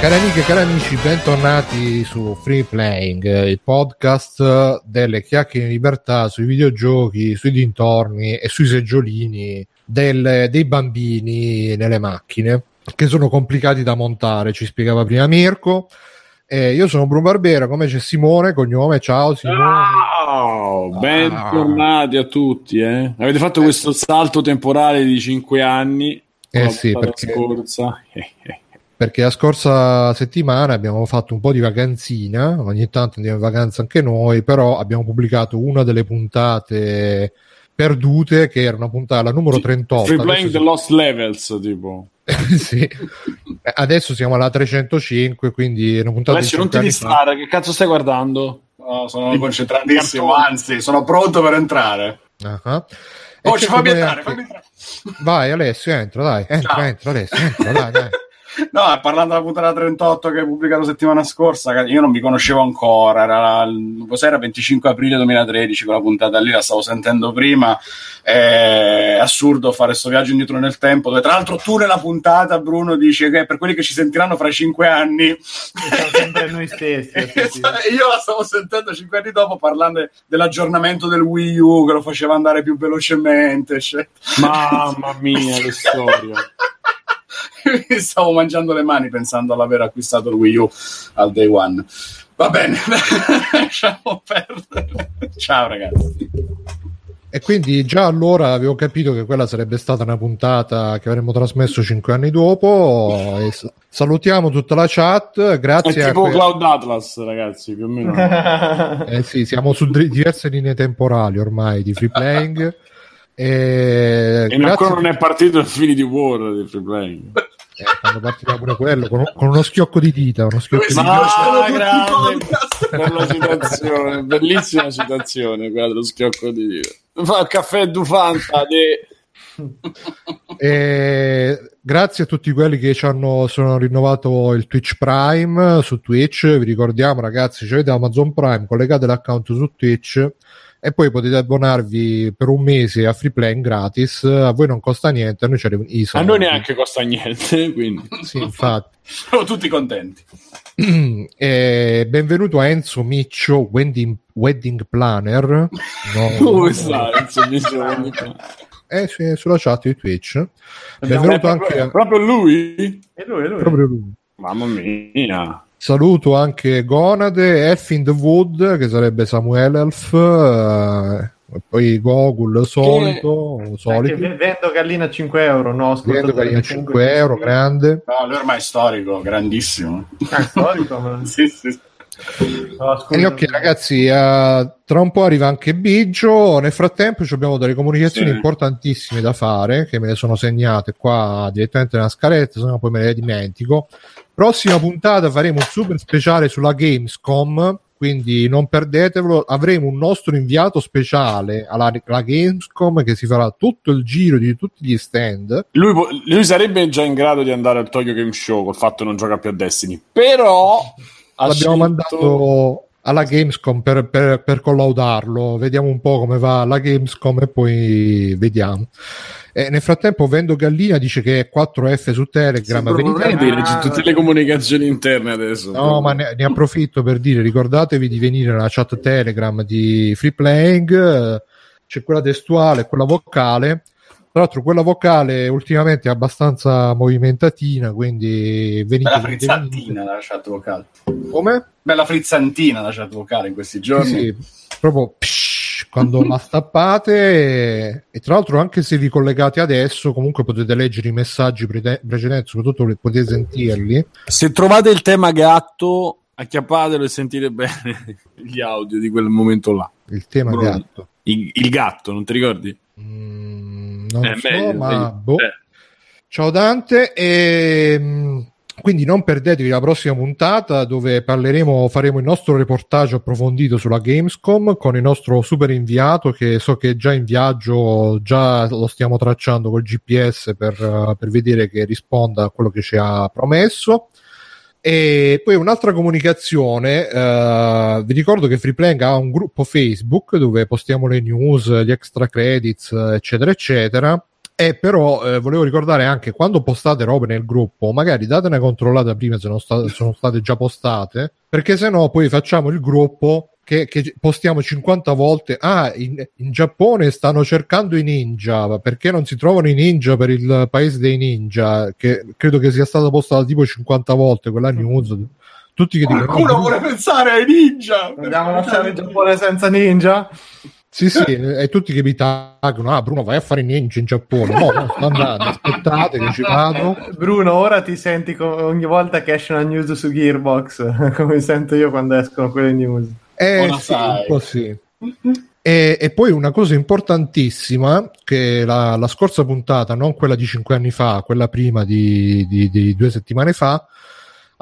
Cari amiche e cari amici, bentornati su Free Playing, il podcast delle chiacchiere in libertà sui videogiochi, sui dintorni e sui seggiolini del, dei bambini nelle macchine che sono complicati da montare, ci spiegava prima Mirko. Eh, io sono Bruno Barbera, come c'è Simone, cognome, ciao Simone. Ciao, bentornati a tutti. Eh. Avete fatto questo salto temporale di 5 anni. Eh sì, perché... scorsa. perché la scorsa settimana abbiamo fatto un po' di vacanzina, ogni tanto andiamo in vacanza anche noi, però abbiamo pubblicato una delle puntate perdute che era una puntata la numero 38. Free Playing the Lost Levels, tipo. sì. Adesso siamo alla 305, quindi è una puntata Alessio, non ti distrarre, che cazzo stai guardando? No, sono concentratissimo, anzi, sono pronto per entrare. Uh-huh. Oh, ci fammi entrare, fammi entrare. Vai Alessio, entra, dai, entra, Ciao. entra Alessio, entra, dai, dai. No, parlando della puntata 38 che hai pubblicato settimana scorsa, io non mi conoscevo ancora, era, cos'era 25 aprile 2013, quella puntata lì la stavo sentendo prima, è assurdo fare questo viaggio indietro nel tempo, dove tra l'altro tu nella puntata, Bruno, dici che per quelli che ci sentiranno fra 5 anni... Siamo sempre noi stessi. io la stavo sentendo 5 anni dopo parlando dell'aggiornamento del Wii U, che lo faceva andare più velocemente, eccetera. Mamma mia, che storia! stavo mangiando le mani pensando all'aver acquistato il Wii U al day one. Va bene, lasciamo perdere. Ciao ragazzi. E quindi già allora avevo capito che quella sarebbe stata una puntata che avremmo trasmesso cinque anni dopo. Salutiamo tutta la chat. Grazie È tipo que- Cloud Atlas, ragazzi, più o meno. eh sì, siamo su diverse linee temporali ormai di free playing. E, e ancora non è partito il Infinity War di free playing. Eh, quando partirà pure quello con, con, uno schiocco di dita uno schiocco di dita. Ah, grande. bella citazione bellissima citazione quella dello schiocco di dita. Fa il caffè Dufanta di... e grazie a tutti quelli che ci hanno sono rinnovato il Twitch Prime su Twitch. Vi ricordiamo ragazzi se avete Amazon Prime collegate l'account su Twitch e poi potete abbonarvi per un mese a free play gratis. A voi non costa niente a noi, a noi neanche costa niente quindi. Sì, infatti. Siamo tutti contenti. Eh, benvenuto a Enzo Miccio Wedding, wedding Planner. No, dove sta Enzo Miccio eh, sì, sulla chat di Twitch. Benvenuto anche proprio, proprio lui? È lui, è lui. proprio lui. Mamma mia Saluto anche Gonade, Elf in the Wood, che sarebbe Samuel Elf, eh, poi Gogul solito, che... solito. vendo gallina a 5 euro, no? Vendo gallina a 5 euro, grande. No, lui ormai è storico, grandissimo. Ah, storico? Ma... sì, sì. Oh, e ok ragazzi uh, tra un po' arriva anche Biggio nel frattempo abbiamo delle comunicazioni sì. importantissime da fare che me le sono segnate qua direttamente nella scaletta se no poi me le dimentico Prossima puntata faremo un super speciale sulla Gamescom, quindi non perdetevelo. Avremo un nostro inviato speciale alla, alla Gamescom che si farà tutto il giro di tutti gli stand. Lui, lui, sarebbe già in grado di andare al Tokyo Game Show col fatto che non gioca più a Destiny, però l'abbiamo scelto... mandato alla Gamescom per, per, per, collaudarlo. Vediamo un po' come va la Gamescom e poi vediamo. Eh, nel frattempo Vendo Gallina dice che è 4F su Telegram. Sì, dire, c'è tutte le comunicazioni interne adesso. No, ma ne, ne, approfitto per dire, ricordatevi di venire nella chat Telegram di Free Playing, c'è quella testuale, quella vocale. Tra l'altro quella vocale ultimamente è abbastanza movimentatina, quindi venite. Bella frizzantina la chat vocale. Come? Bella frizzantina la chat vocale in questi giorni. Sì, sì. proprio... Psh, quando la stappate e, e, tra l'altro anche se vi collegate adesso comunque potete leggere i messaggi pre- precedenti soprattutto potete sentirli se trovate il tema gatto acchiappatelo e sentite bene gli audio di quel momento là il tema Bruno. gatto il, il, gatto non ti ricordi? Mm, non eh, so meglio, ma meglio. boh. Eh. ciao Dante e mm, quindi non perdetevi la prossima puntata dove parleremo, faremo il nostro reportage approfondito sulla Gamescom con il nostro super inviato che so che è già in viaggio, già lo stiamo tracciando col GPS per, per vedere che risponda a quello che ci ha promesso. E poi un'altra comunicazione, uh, vi ricordo che Freeplank ha un gruppo Facebook dove postiamo le news, gli extra credits, eccetera, eccetera E però eh, volevo ricordare anche quando postate robe nel gruppo, magari date una controllata prima se non sta- sono state già postate, perché se no poi facciamo il gruppo che, che postiamo 50 volte. Ah, in, in, Giappone stanno cercando i ninja perché non si trovano i ninja per il paese dei ninja, che credo che sia stata postata tipo 50 volte quella news. Tutti che dicono: Qualcuno oh, vuole pensare ai ninja. Vogliamo lasciare il Giappone senza ninja? Sì, sì, e tutti che mi taggano, ah Bruno vai a fare ninja in Giappone, no, no sto andando, aspettate che ci vado. Bruno, ora ti senti co- ogni volta che esce una news su Gearbox, come sento io quando escono quelle news. Eh sì, un po' sì. E, e, poi una cosa importantissima, che la, la, scorsa puntata, non quella di cinque anni fa, quella prima di, di, di due settimane fa,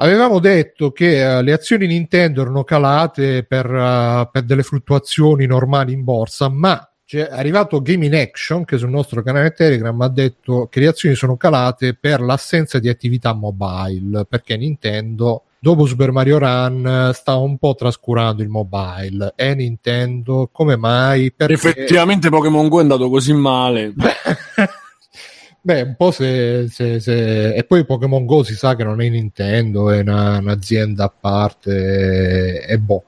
avevamo detto che uh, le azioni Nintendo erano calate per, uh, per delle fluttuazioni normali in borsa, ma è arrivato Game in Action che sul nostro canale Telegram ha detto che le azioni sono calate per l'assenza di attività mobile perché Nintendo dopo Super Mario Run sta un po' trascurando il mobile. E Nintendo come mai? Perché... effettivamente Pokémon Go è andato così male Beh, un po' se, se, se, E poi Pokémon Go si sa che non è Nintendo, è una, un'azienda a parte e, boh.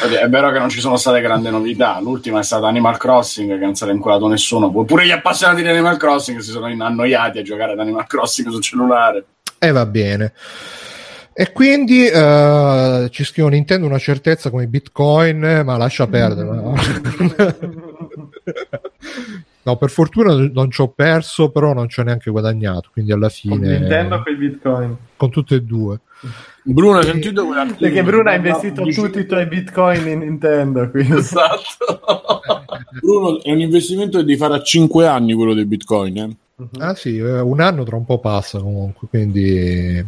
È vero che non ci sono state grandi novità. L'ultima è stata Animal Crossing, che non si è vincolato nessuno. Pure gli appassionati di Animal Crossing si sono annoiati a giocare ad Animal Crossing sul cellulare. E va bene. E quindi uh, ci scrivo Nintendo una certezza come Bitcoin, ma lascia perdere. No? no, per fortuna non ci ho perso, però non ci ho neanche guadagnato. Quindi alla fine. Con Nintendo con i Bitcoin. Con tutte e due. Bruno, hai sentito Perché Bruno ha investito tutti i tuoi bitcoin in Nintendo. Quindi. Esatto. Bruno, è un investimento di fare a 5 anni quello dei bitcoin. Eh? Uh-huh. Ah sì, eh, un anno tra un po' passa comunque, quindi...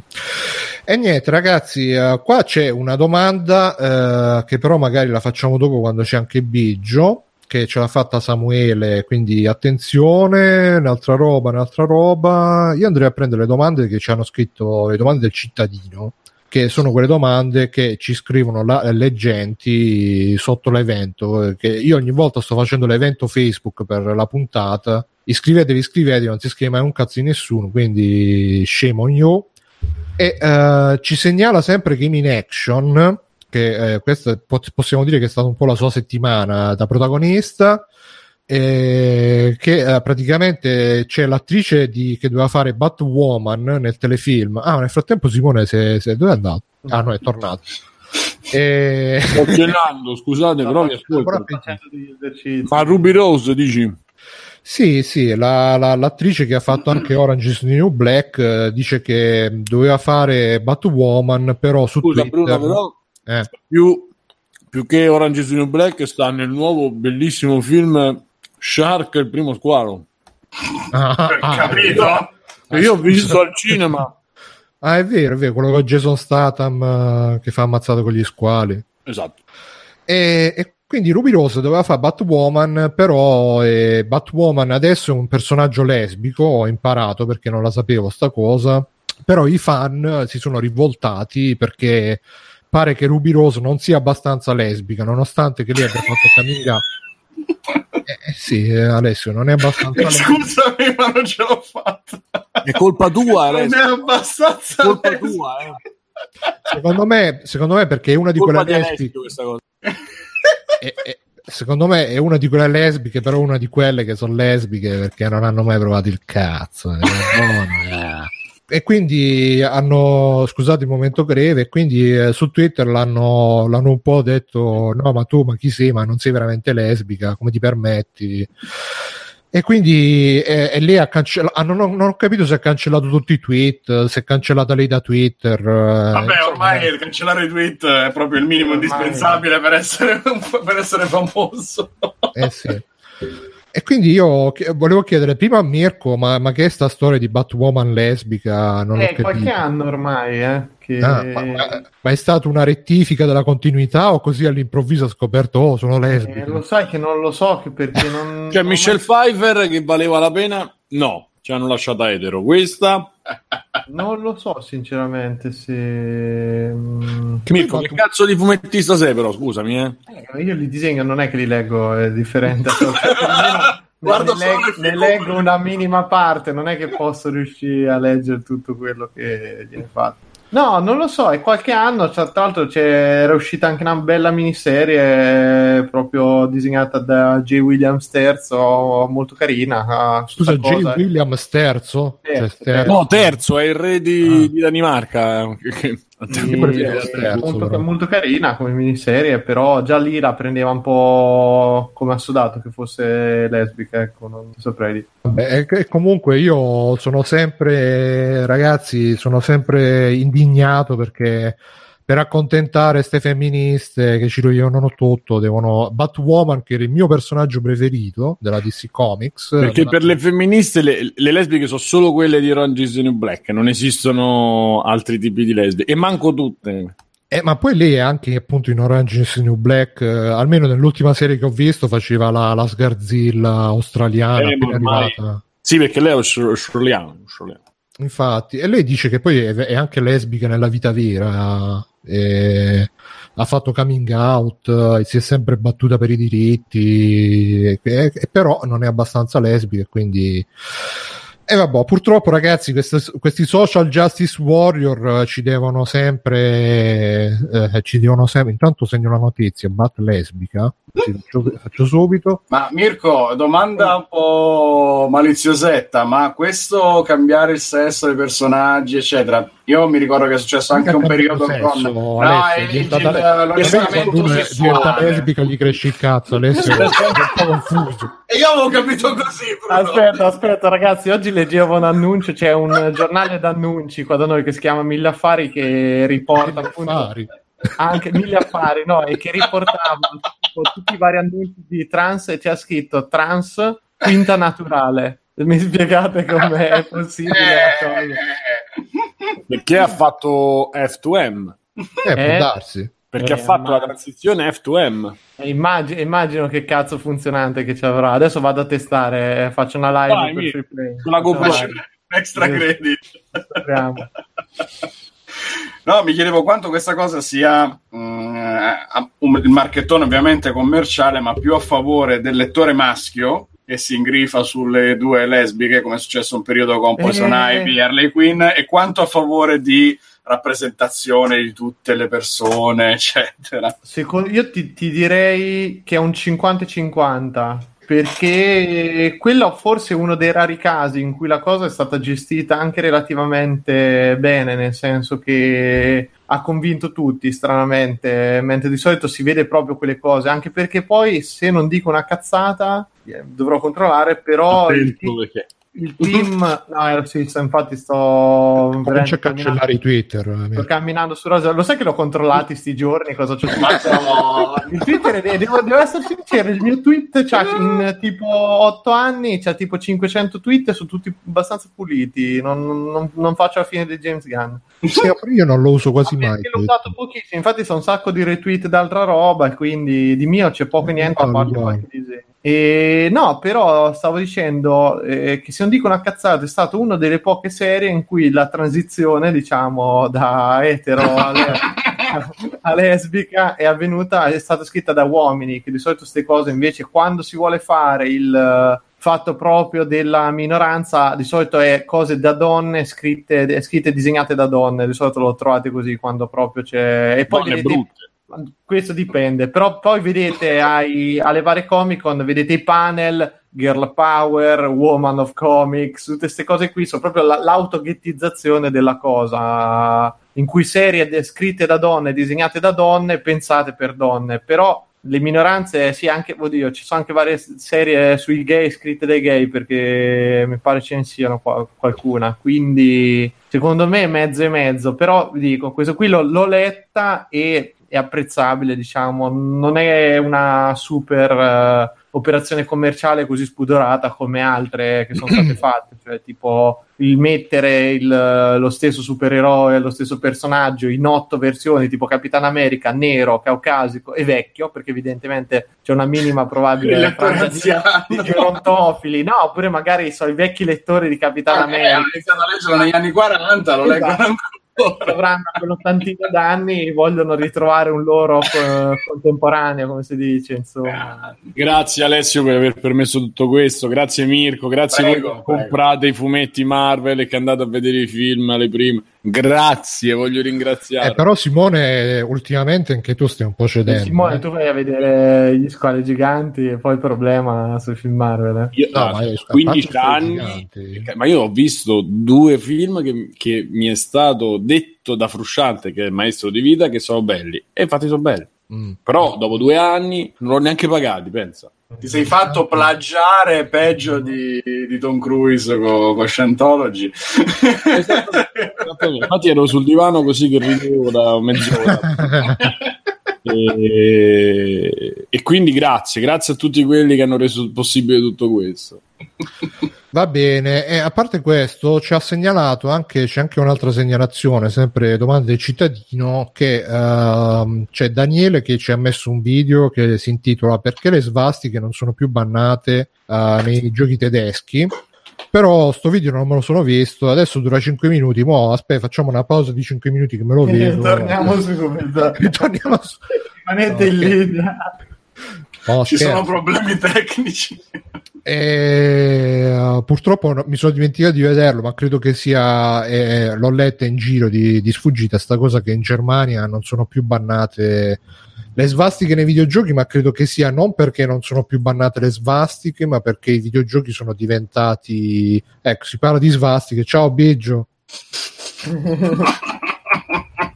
E niente ragazzi, uh, qua c'è una domanda uh, che però magari la facciamo dopo quando c'è anche Biggio, che ce l'ha fatta Samuele, quindi attenzione, un'altra roba, un'altra roba. Io andrei a prendere le domande che ci hanno scritto, le domande del cittadino che sono quelle domande che ci scrivono la, le genti sotto l'evento. Che io ogni volta sto facendo l'evento Facebook per la puntata. Iscrivetevi, iscrivetevi, non si scrive mai un cazzo di nessuno, quindi on you. E uh, ci segnala sempre Game in Action, che eh, questa possiamo dire che è stata un po' la sua settimana da protagonista eh, che eh, praticamente c'è l'attrice di, che doveva fare Batwoman nel telefilm. Ah, nel frattempo Simone se, se, dove è andato? Ah, no, è tornato. E... Sto cenando, scusate, però mi ascolto. Ma Ruby Rose dici? Sì, sì, la, la, l'attrice che ha fatto anche Orange is the New Black eh, dice che doveva fare Batwoman, però su Scusa, Twitter... Bruno, però eh. più, più che Orange is the New Black sta nel nuovo bellissimo film Shark il primo squalo. Ah, ah, ah capito? Ah, io ho visto al cinema. Ah, è vero, è vero, quello con Jason Statham uh, che fa ammazzato con gli squali. Esatto. E, e quindi Ruby Rose doveva fare Batwoman, però eh, Batwoman adesso è un personaggio lesbico, ho imparato perché non la sapevo sta cosa, però i fan si sono rivoltati perché pare che Ruby Rose non sia abbastanza lesbica, nonostante che lei abbia fatto camminare eh, eh, sì, eh, Alessio, non è abbastanza. Scusami, ma non ce l'ho fatta. È colpa tua, Alessio. Non è abbastanza. È colpa lesbica. tua, eh. Secondo me, secondo me, perché è una di quelle lesbiche. È, è, secondo me è una di quelle lesbiche, però una di quelle che sono lesbiche perché non hanno mai provato il cazzo. Eh e quindi hanno, scusate il momento greve, quindi eh, su Twitter l'hanno, l'hanno, un po' detto, no ma tu ma chi sei, ma non sei veramente lesbica, come ti permetti? E quindi eh, e lei ha cancellato, ah, non, non, ho capito se ha cancellato tutti i tweet, se è cancellata lei da Twitter. Eh, Vabbè, ormai insomma, cancellare i tweet è proprio il minimo ormai... indispensabile per essere, per essere famoso. Eh sì. E quindi io volevo chiedere prima a Mirko, ma, ma che è sta storia di Batwoman lesbica? Non eh, qualche anno ormai, eh, che... ah, ma, ma, è stata una rettifica della continuità o così all'improvviso ha scoperto, oh, sono lesbica? Eh, lo sai che non lo so, perché non... cioè, Michelle mai... Pfeiffer che valeva la pena? No, ci hanno lasciata etero. Questa... non lo so, sinceramente, se... Mirko, che cazzo di fumettista sei però, scusami, eh? eh io li disegno, non è che li leggo, è differente. Guardo ne, leg- ne leggo una minima parte, non è che posso riuscire a leggere tutto quello che viene fatto. No, non lo so, è qualche anno, cioè, tra l'altro era uscita anche una bella miniserie proprio disegnata da J. Williams terzo, molto carina. Scusa, J. Williams terzo? Terzo, cioè, terzo? No, terzo, è il re di, ah. di Danimarca. Molto, molto, carina come miniserie, però già lì la prendeva un po' come assodato che fosse lesbica, ecco, non saprei. Vabbè, comunque io sono sempre, ragazzi, sono sempre indignato perché per accontentare queste femministe che ci rovinano tutto, devono Batwoman, che era il mio personaggio preferito della DC Comics. Perché per le femministe le, le, lesbiche sono solo quelle di Orange is New Black, non esistono altri tipi di lesbiche, e manco tutte. Eh, ma poi lei anche appunto in Orange is New Black, eh, almeno nell'ultima serie che ho visto, faceva la, la sgarzilla australiana eh, arrivata. Sì, perché lei è australiana. Infatti, e lei dice che poi è, è anche lesbica nella vita vera e ha fatto coming out e si è sempre battuta per i diritti e, però non è abbastanza lesbica quindi e vabbè, purtroppo ragazzi, questi, questi, social justice warrior ci devono sempre, eh, ci devono sempre, intanto segno una notizia, bat lesbica, faccio, faccio, subito. Ma Mirko, domanda un po' maliziosetta, ma questo cambiare il sesso dei personaggi, eccetera, io mi ricordo che è successo anche un periodo sesso, con... No, Alessio, è l'orientamento diventa lesbica, gli cresce il cazzo, Alessio è un po' confuso. E io avevo capito così, Bruno. Aspetta, aspetta ragazzi, oggi leggevo un annuncio, c'è un giornale d'annunci qua da noi che si chiama Mille Affari che riporta appunto... Affari anche mille affari, no? E che riportava tutti i vari annunci di trans e c'è scritto trans quinta naturale. Mi spiegate com'è possibile Perché ha fatto F2M? Eh, può eh? darsi. Perché eh, ha fatto immagino. la transizione F2M. Immagino, immagino, che cazzo funzionante che ci avrà. Adesso vado a testare, faccio una live Vai, per free play. Con la GoPro extra credit. No, mi chiedevo quanto questa cosa sia um, il marchettone ovviamente commerciale, ma più a favore del lettore maschio che si ingrifa sulle due lesbiche, come è successo un periodo con Poison eh. Ivy e Harley Quinn, e quanto a favore di rappresentazione di tutte le persone, eccetera. Secondo, io ti, ti direi che è un 50-50 perché quello forse è uno dei rari casi in cui la cosa è stata gestita anche relativamente bene, nel senso che ha convinto tutti stranamente, mentre di solito si vede proprio quelle cose, anche perché poi se non dico una cazzata eh, dovrò controllare, però... Attento, perché il team no sì, infatti sto comincio a cancellare i Twitter sto camminando su Rosa lo sai che l'ho controllati sti giorni cosa c'è no. il Twitter devo, devo, essere sincero il mio tweet c'ha in tipo 8 anni c'ha tipo 500 tweet sono tutti abbastanza puliti. Non, non, non faccio la fine di James Gunn. Sì, io non lo uso quasi mai l'ho usato pochissimo. Infatti sono un sacco di retweet d'altra roba quindi di mio c'è poco e niente a parte qualche disegno e no, però stavo dicendo eh, che se non dico una cazzata, è stata una delle poche serie in cui la transizione, diciamo, da etero a, le- a lesbica è avvenuta, è stata scritta da uomini, che di solito queste cose invece quando si vuole fare il fatto proprio della minoranza, di solito è cose da donne scritte, scritte e disegnate da donne, di solito lo trovate così quando proprio c'è... E poi vedete... brutte questo dipende, però poi vedete ai, alle varie Comic Con, vedete i panel, Girl Power, Woman of Comics, tutte queste cose qui sono proprio la, l'autoghettizzazione della cosa, in cui serie scritte da donne, disegnate da donne, pensate per donne, però le minoranze, sì, anche, oddio, ci sono anche varie serie sui gay scritte dai gay, perché mi pare ce ne siano qua, qualcuna, quindi secondo me mezzo e mezzo, però vi dico, questo qui l'ho, l'ho letta e è apprezzabile, diciamo, non è una super uh, operazione commerciale così spudorata come altre che sono state fatte, cioè tipo il mettere il, lo stesso supereroe, lo stesso personaggio in otto versioni, tipo Capitan America, nero, caucasico e vecchio, perché evidentemente c'è una minima probabile di, di gerontofili, no, oppure magari so, i vecchi lettori di Capitan ah, America. Eh, hanno iniziato a leggerlo negli anni 40, lo esatto. leggono ancora avranno quell'ottantina d'anni e vogliono ritrovare un loro eh, contemporaneo, come si dice. Insomma. Grazie Alessio per aver permesso tutto questo, grazie Mirko, grazie prego, voi che comprate i fumetti Marvel e che andate a vedere i film alle prime. Grazie, voglio ringraziare. Eh, però Simone, ultimamente anche tu stai un po' cedendo. Simone, eh? tu vai a vedere gli squali giganti e poi il problema sui film Marvel. Eh? Io, no, no, io 15 anni, ma io ho visto due film che, che, mi è stato detto da Frusciante, che è il maestro di vita, che sono belli. E infatti sono belli. Mm. Però dopo due anni non l'ho neanche pagati, pensa. Ti sei fatto plagiare peggio di, di Tom Cruise con, con Scientology. Infatti ero sul divano così che ridevo da mezz'ora. e, e quindi grazie, grazie a tutti quelli che hanno reso possibile tutto questo. Va bene, e a parte questo ci ha segnalato anche, c'è anche un'altra segnalazione, sempre domanda del cittadino, che uh, c'è Daniele che ci ha messo un video che si intitola Perché le svastiche non sono più bannate uh, nei giochi tedeschi. Però sto video non me lo sono visto, adesso dura 5 minuti, mo aspetta facciamo una pausa di 5 minuti che me lo vedo. Torniamo su come Torniamo su. Rimanete in linea. Oh, Ci sono problemi tecnici. E, uh, purtroppo mi sono dimenticato di vederlo, ma credo che sia. Eh, l'ho letta in giro di, di sfuggita. Sta cosa che in Germania non sono più bannate le svastiche nei videogiochi, ma credo che sia non perché non sono più bannate le svastiche, ma perché i videogiochi sono diventati. Ecco, si parla di svastiche. Ciao, Biggio.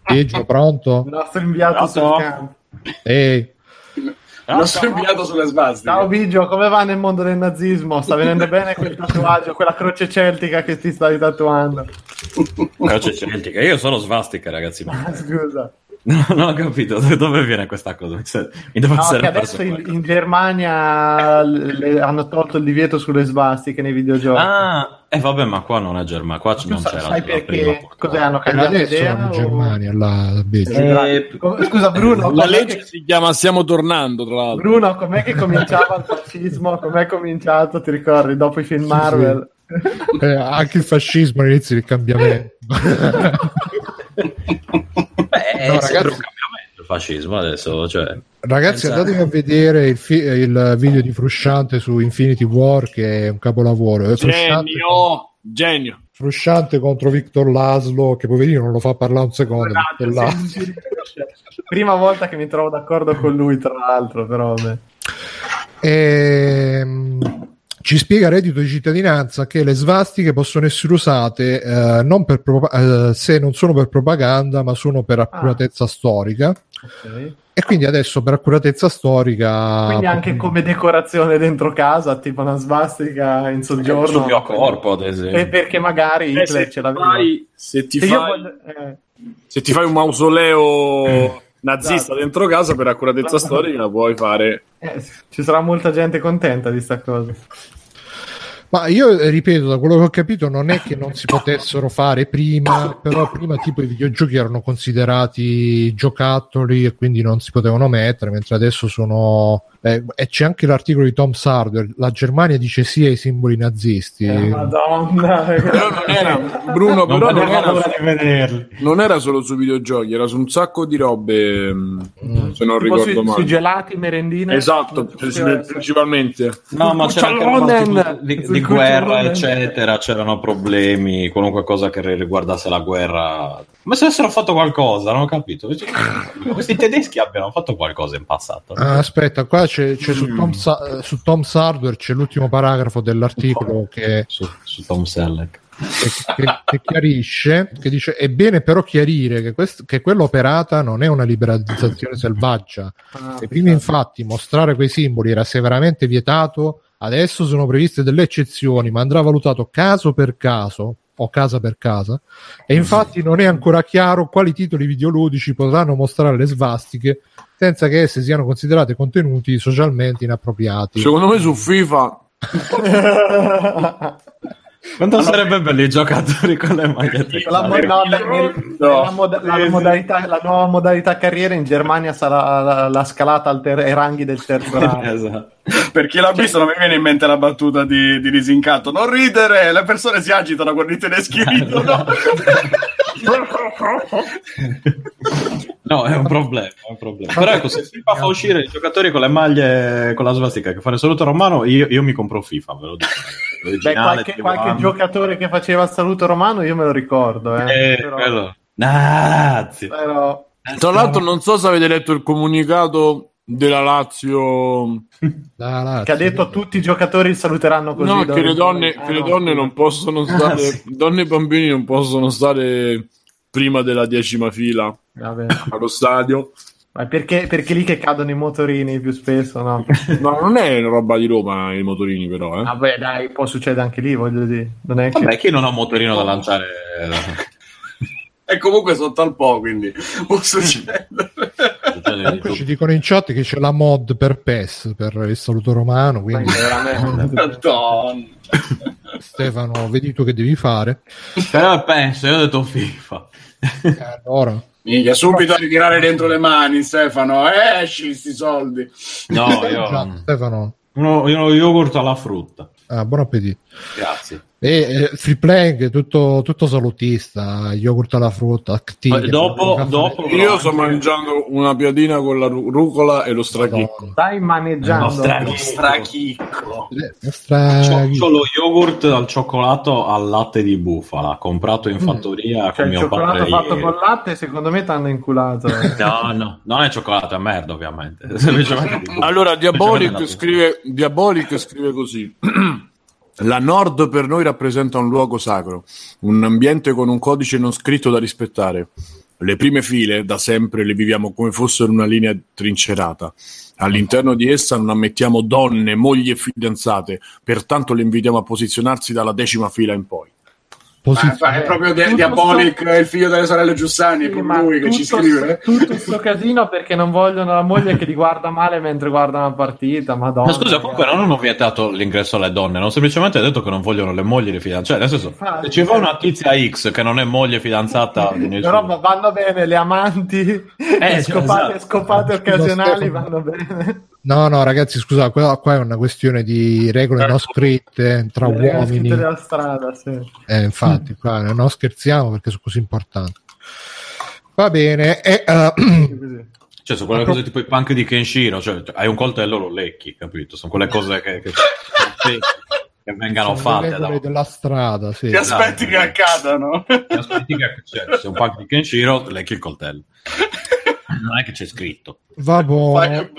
Biggio, pronto? Il nostro inviato sul campo. Ehi. Il nostro inviato sulle svastiche. Ciao Biggio, come va nel mondo del nazismo? Sta venendo bene quel tatuaggio, quella croce celtica che ti stai tatuando? Croce celtica? Io sono svastica, ragazzi. Ma... scusa. No, non ho capito dove viene questa cosa. Mi devo no, adesso in, in, Germania le, hanno tolto il divieto sulle svastiche nei videogiochi. Ah, e eh, vabbè, ma qua non è Germania, qua non c'era. Sai perché? Cos'è? Hanno cambiato adesso idea? In o... Germania, la, eh, Scusa, Bruno. La legge che... si chiama Stiamo tornando, tra l'altro. Bruno, com'è che cominciava il fascismo? Com'è cominciato? Ti ricordi? Dopo i film Marvel? Sì. Eh, anche il fascismo all'inizio del cambiamento. Beh, no, ragazzi, un cambiamento il fascismo adesso. Cioè, ragazzi, pensa... andatevi a vedere il, fi- il, video di Frusciante su Infinity War, che è un capolavoro. È genio! Genio! Frusciante contro Victor Laszlo, che poverino non lo fa parlare un secondo. Sì, sì, Prima volta che mi trovo d'accordo con lui, tra l'altro, però. Beh. Ehm ci spiega reddito di cittadinanza che le svastiche possono essere usate eh, non per pro- eh, se non sono per propaganda, ma sono per accuratezza ah. storica. Okay. E quindi adesso per accuratezza storica. Quindi anche come decorazione dentro casa, tipo una svastica in soggiorno. Sul mio corpo, ad esempio. perché magari eh, Hitler ce l'aveva. Se ti, fai, voglio, eh. se ti fai un mausoleo. Eh nazista esatto. dentro casa per accuratezza storica puoi fare eh, ci sarà molta gente contenta di sta cosa ma io eh, ripeto, da quello che ho capito, non è che non si potessero fare prima, però prima tipo i videogiochi erano considerati giocattoli e quindi non si potevano mettere, mentre adesso sono eh, e c'è anche l'articolo di Tom Sarder, la Germania dice sì ai simboli nazisti. Eh, Madonna, però non era Bruno, non però non era, su, non era, solo su videogiochi, era su un sacco di robe, mm. se non tipo ricordo male. Sui gelati, merendine. Esatto, principalmente. No, ma c'era anche di, di guerra, eccetera, c'erano problemi, qualunque cosa che riguardasse la guerra. Ma se avessero fatto qualcosa, non ho capito. Questi tedeschi abbiano fatto qualcosa in passato. Ah, aspetta, qua c'è c'è, c'è su, Tom, Sa- su, Tom, Sardware c'è l'ultimo paragrafo dell'articolo che, su, su Tom Selleck. Che, che, che, chiarisce che dice è bene però chiarire che, quest- che quella operata non è una liberalizzazione selvaggia ah, e prima infatti mostrare quei simboli era severamente vietato adesso sono previste delle eccezioni ma andrà valutato caso per caso o casa per casa e infatti non è ancora chiaro quali titoli videoludici potranno mostrare le svastiche senza che esse siano considerate contenuti socialmente inappropriati. Secondo me su FIFA Quanto allora, sarebbe bello i giocatori con le magliette? La, mo- no, la, mod- la, modalità, la, nuova modalità carriera in Germania sarà la, la scalata ai ter- ranghi del terzo rango. esatto. Per chi l'ha visto non mi viene in mente la battuta di, di Disincanto. Non ridere, le persone si agitano quando i tedeschi ridono. no, è un problema. È un problema. Però ecco, se FIFA fa uscire i giocatori con le maglie con la svastica che fanno il saluto romano, io, io mi compro FIFA, ve lo dico. Beh, qualche, qualche giocatore che faceva il saluto romano, io me lo ricordo. Eh, eh però... Grazie. Però... Tra l'altro, non so se avete letto il comunicato della Lazio, Lazio che ha detto a tutti i giocatori saluteranno così no, che le donne, che le donne non possono ah, stare ah, sì. donne e bambini non possono stare prima della decima fila Vabbè. allo stadio ma perché, perché lì che cadono i motorini più spesso no? no non è roba di Roma i motorini però eh. vabbè dai può succedere anche lì voglio dire non è che... vabbè chi non ha un motorino da lanciare e comunque sotto al po', quindi può succedere. Comunque ci dicono in chat che c'è la mod per PES, per il saluto romano, quindi... Stefano, vedi tu che devi fare. Però PES, io ho detto FIFA. Eh, allora... Minchia, subito a ritirare dentro le mani, Stefano. Eh, esci questi soldi. No, io... Stefano. Uno, io yogurt alla frutta. Ah, buon appetito. Grazie. E eh, free playing tutto, tutto salutista, yogurt alla frutta. Active, dopo, dopo io sto mangiando una piadina con la rucola e lo strachicco. Stai maneggiando lo strachicco. C'ho lo yogurt al cioccolato al latte di bufala, comprato in mm. fattoria mm. cioè, il cioccolato fatto ieri. con latte, secondo me ti hanno inculato. no, no, non è cioccolato, è merda, ovviamente. allora, Diabolic scrive, Diabolic scrive così. La Nord per noi rappresenta un luogo sacro, un ambiente con un codice non scritto da rispettare. Le prime file, da sempre, le viviamo come fossero una linea trincerata. All'interno di essa non ammettiamo donne, mogli e fidanzate, pertanto le invitiamo a posizionarsi dalla decima fila in poi. Ma è proprio di- Diabolic, sto... il figlio delle sorelle Giussani, sì, per lui che ci scrive. Tutto questo casino perché non vogliono la moglie che li guarda male mentre guarda una partita. Madonna. Ma scusa, comunque non hanno vietato l'ingresso alle donne, non semplicemente detto che non vogliono le mogli di fidanzate. Cioè, nel senso, Infatti, se ci va una tizia X che non è moglie fidanzata, però vanno bene le amanti, eh, scopate, esatto. scopate occasionali vanno bene. No, no, ragazzi, scusa, qua, qua, è una questione di regole non certo. scritte tra le uomini. della strada, sì. Eh, infatti, qua non scherziamo perché sono così importanti. Va bene. E, uh, cioè, sono quelle cose tipo i punk di Kenshiro, cioè hai un coltello lo lecchi, capito? Sono quelle cose che, che, che vengano sono fatte. Le regole della strada, sì. Ti aspetti esatto. che accadano. Ti aspetti che cioè, se un punk di Kenshiro, lecchi il coltello. Non è che c'è scritto. Va buono.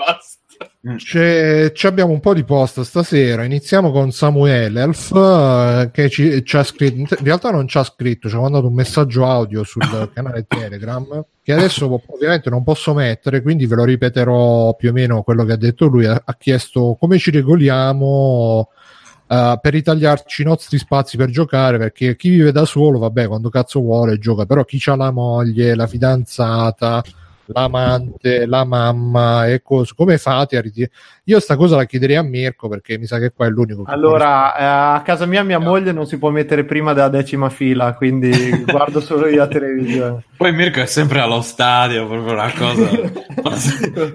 Mm. C'è, abbiamo un po' di post stasera. Iniziamo con Samuel Elf eh, che ci, ci, ha scritto. In realtà non ci ha scritto, ci ha mandato un messaggio audio sul canale Telegram che adesso ovviamente non posso mettere, quindi ve lo ripeterò più o meno quello che ha detto lui. Ha, ha chiesto come ci regoliamo. Uh, per ritagliarci i nostri spazi per giocare perché chi vive da solo vabbè quando cazzo vuole gioca però chi ha la moglie la fidanzata l'amante, la mamma e cose. Come fate a ritirare? Io sta cosa la chiederei a Mirko perché mi sa che qua è l'unico. Allora, eh, a casa mia mia moglie non si può mettere prima della decima fila, quindi guardo solo io a televisione. Poi Mirko è sempre allo stadio, proprio una cosa.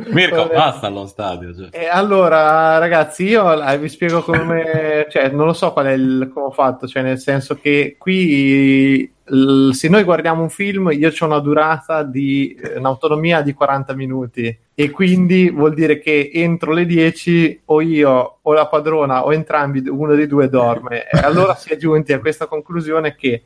Mirko, basta allo stadio. Cioè. E allora, ragazzi, io eh, vi spiego come, cioè, non lo so qual è il come ho fatto, cioè, nel senso che qui se noi guardiamo un film, io ho una durata di un'autonomia di 40 minuti e quindi vuol dire che entro le 10 o io o la padrona o entrambi, uno dei due dorme. E allora si è giunti a questa conclusione che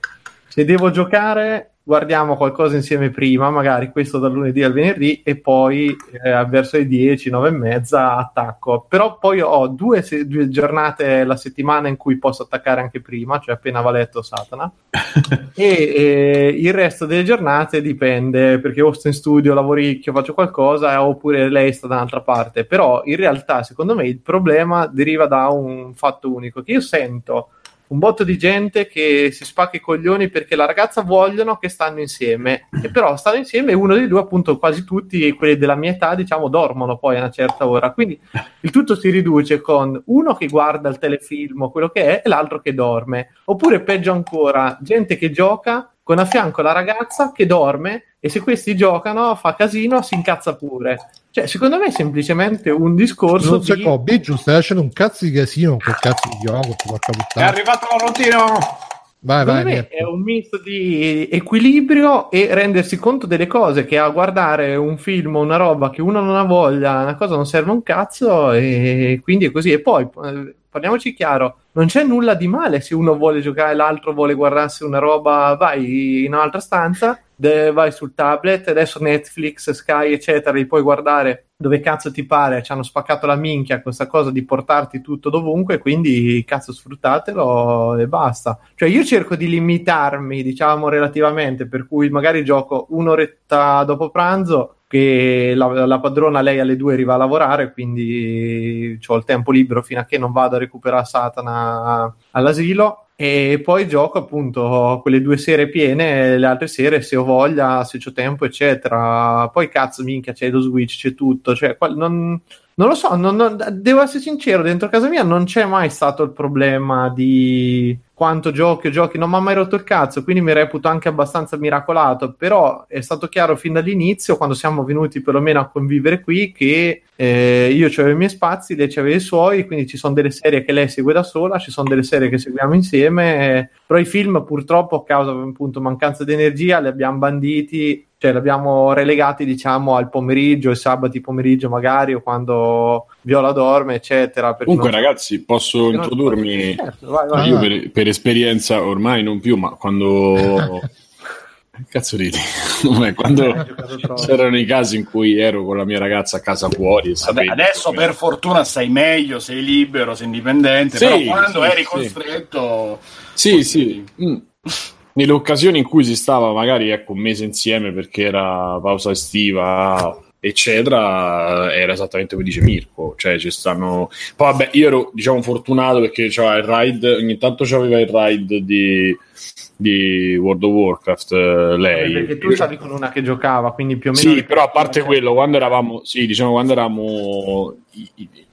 se devo giocare guardiamo qualcosa insieme prima, magari questo dal lunedì al venerdì e poi eh, verso le 10, 9 e mezza attacco. Però poi ho due, se- due, giornate la settimana in cui posso attaccare anche prima, cioè appena va letto Satana. e eh, il resto delle giornate dipende, perché o sto in studio, lavoricchio, faccio qualcosa, oppure lei sta da un'altra parte. Però in realtà, secondo me, il problema deriva da un fatto unico, che io sento un botto di gente che si spacca i coglioni perché la ragazza vogliono che stanno insieme. E però stanno insieme e uno dei due appunto quasi tutti quelli della mia età diciamo dormono poi a una certa ora. Quindi il tutto si riduce con uno che guarda il telefilm o quello che è e l'altro che dorme. Oppure peggio ancora gente che gioca con a fianco la ragazza che dorme e se questi giocano fa casino si incazza pure cioè, secondo me è semplicemente un discorso. Non di... so, Biggio, stai facendo un cazzo di casino con cazzo di yogurt, porca puttana. È arrivato Laurentino! Vai, vai, me è un misto di equilibrio e rendersi conto delle cose che a guardare un film o una roba che uno non ha voglia, una cosa non serve un cazzo e quindi è così. E poi eh, parliamoci chiaro, non c'è nulla di male se uno vuole giocare, l'altro vuole guardarsi una roba, vai in un'altra stanza, vai sul tablet, adesso Netflix, Sky, eccetera, li puoi guardare dove cazzo ti pare, ci hanno spaccato la minchia questa cosa di portarti tutto dovunque, quindi cazzo sfruttatelo e basta. Cioè io cerco di limitarmi, diciamo, relativamente, per cui magari gioco un'oretta dopo pranzo che la, la, padrona lei alle due arriva a lavorare, quindi ho il tempo libero fino a che non vado a recuperare Satana all'asilo. E poi gioco appunto quelle due sere piene, le altre sere se ho voglia, se ho tempo, eccetera. Poi cazzo, minchia, c'è lo Switch, c'è tutto. Cioè, non, non lo so, non, non, devo essere sincero, dentro casa mia non c'è mai stato il problema di quanto giochi o giochi, non mi ha mai rotto il cazzo, quindi mi reputo anche abbastanza miracolato, però è stato chiaro fin dall'inizio, quando siamo venuti perlomeno a convivere qui, che eh, io avevo i miei spazi, lei aveva i suoi, quindi ci sono delle serie che lei segue da sola, ci sono delle serie che seguiamo insieme, eh, però i film purtroppo a causa appunto mancanza di energia li abbiamo banditi cioè l'abbiamo relegati diciamo al pomeriggio, il sabato pomeriggio magari o quando Viola dorme eccetera comunque non... ragazzi posso introdurmi? Certo, vai, vai, io per, per, esperienza ormai non più ma quando cazzo ridi? Quando c'erano i casi in cui ero con la mia ragazza a casa fuori Vabbè, adesso per fortuna stai meglio sei libero sei indipendente sì, però quando sì, eri costretto sì sì, sì. Mm nelle occasioni in cui si stava magari ecco, un mese insieme perché era pausa estiva eccetera era esattamente come dice Mirko cioè ci stanno poi vabbè io ero diciamo fortunato perché c'era il ride ogni tanto c'aveva il ride di, di World of Warcraft eh, lei. Perché tu stavi con una che giocava quindi più o meno sì però a parte quello quando eravamo sì diciamo quando eravamo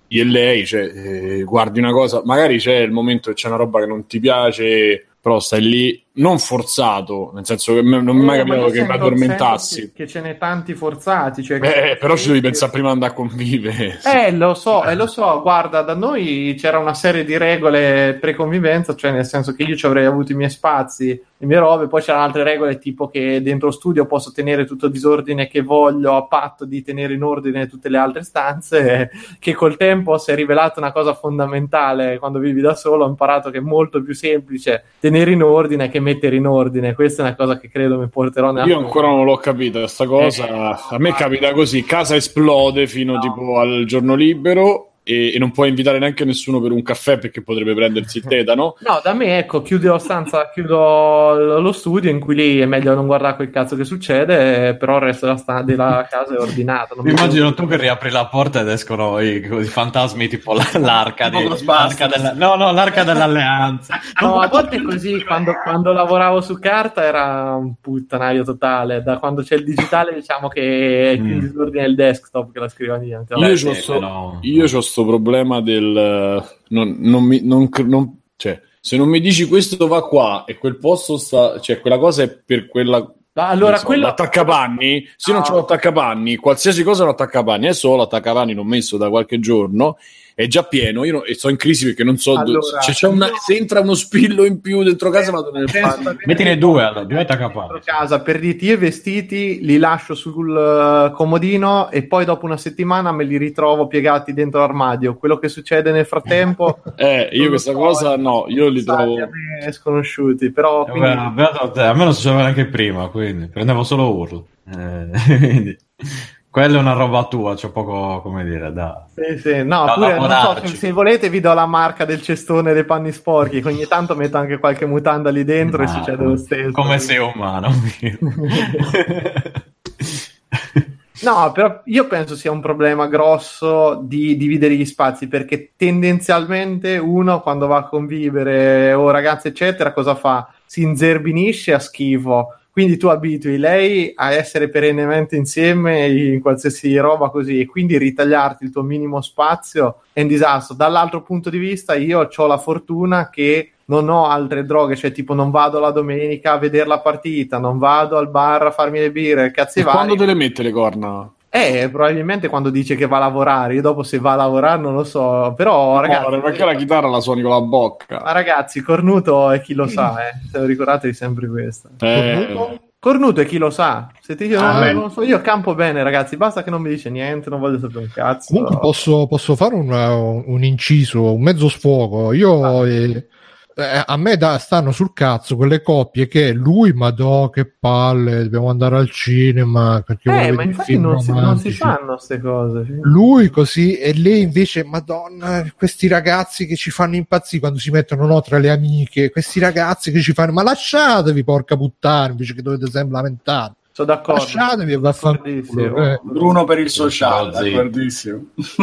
io e lei cioè, eh, guardi una cosa magari c'è il momento che c'è una roba che non ti piace però stai lì non forzato, nel senso che non mi è mai eh, capitato che mi addormentassi. Che, che ce n'è tanti forzati. Cioè eh, però ci devi pensare prima di andare a convivere. Eh, lo so, eh, lo so, guarda, da noi c'era una serie di regole pre-convivenza, cioè nel senso che io ci avrei avuto i miei spazi, le mie robe, poi c'erano altre regole tipo che dentro studio posso tenere tutto il disordine che voglio a patto di tenere in ordine tutte le altre stanze, che col tempo si è rivelata una cosa fondamentale quando vivi da solo, ho imparato che è molto più semplice tenere in ordine che mettere in ordine. Questa è una cosa che credo mi porterò nella. Io ancora non l'ho capita questa cosa. Eh, a me capita così: casa esplode fino no. tipo al giorno libero e, e, non puoi invitare neanche nessuno per un caffè perché potrebbe prendersi il tetano. No, da me, ecco, chiudo la stanza, chiudo lo studio in cui lì è meglio non guardare quel cazzo che succede, però il resto della, sta- della casa è ordinato. Mi immagino tu che riapri la porta ed escono i, i fantasmi tipo l'arca, di, l'arca della, no, no, l'arca dell'alleanza. No, a volte così, quando, quando, lavoravo su carta era un puttanaio totale, da quando c'è il digitale diciamo che è più in mm. disordine il desktop che la scrivania. Io, ho so, no. io questo problema del non, non mi, non, non, cioè, se non mi dici questo va qua e quel posto sta, cioè quella cosa è per quella allora, so, quello... l'attaccapanni, se no. non c'è l'attaccapanni, qualsiasi cosa è un attaccapanni, è solo l'attaccapanni non messo da qualche giorno è già pieno. Io no, e sto in crisi perché non so allora, se, c'è una, se entra uno spillo in più dentro casa, vado nel panno. Mettine due allora, diventa capace. casa per dirti io i vestiti li lascio sul uh, comodino e poi dopo una settimana me li ritrovo piegati dentro l'armadio. Quello che succede nel frattempo, eh, io questa so, cosa no, io li trovo sconosciuti. Però eh, quindi... beh, a me non succedeva neanche prima, quindi prendevo solo urlo. Eh, Quella è una roba tua, c'è poco come dire da. Sì, sì, no, da pure, so, se, volete vi do la marca del cestone dei panni sporchi, ogni tanto metto anche qualche mutanda lì dentro no, e succede lo stesso. Come sei umano. no, però io penso sia un problema grosso di dividere gli spazi, perché tendenzialmente uno quando va a convivere o ragazzi eccetera, cosa fa? Si inzerbinisce a schifo quindi tu abitui lei a essere perennemente insieme in qualsiasi roba così e quindi ritagliarti il tuo minimo spazio è un disastro. Dall'altro punto di vista io ho la fortuna che non ho altre droghe, cioè tipo non vado la domenica a vedere la partita, non vado al bar a farmi le birre, cazzi e vari. quando te le mette le corna? Eh, probabilmente quando dice che va a lavorare, io dopo se va a lavorare non lo so, però ragazzi... No, perché la chitarra la suoni con la bocca. Ma ragazzi, cornuto è chi lo sa, eh. Se lo ricordatevi sempre questo. Eh. Cornuto? cornuto è chi lo sa. Se ti dico, ah, non so, io campo bene, ragazzi, basta che non mi dice niente, non voglio sapere un cazzo. Comunque posso, posso fare un, un, inciso, un mezzo sfogo. Io... Ah. Eh, eh, a me da, stanno sul cazzo quelle coppie che lui, ma do che palle, dobbiamo andare al cinema. Perché eh, ma infatti non si, non si, fanno queste cose. Lui così e lei invece, madonna, questi ragazzi che ci fanno impazzire quando si mettono no, tra le amiche, questi ragazzi che ci fanno, ma lasciatevi porca puttana invece che dovete sempre lamentare. Sono d'accordo. Lasciatevi e vaffanculo. Eh. Bruno per il social, d'accordissimo.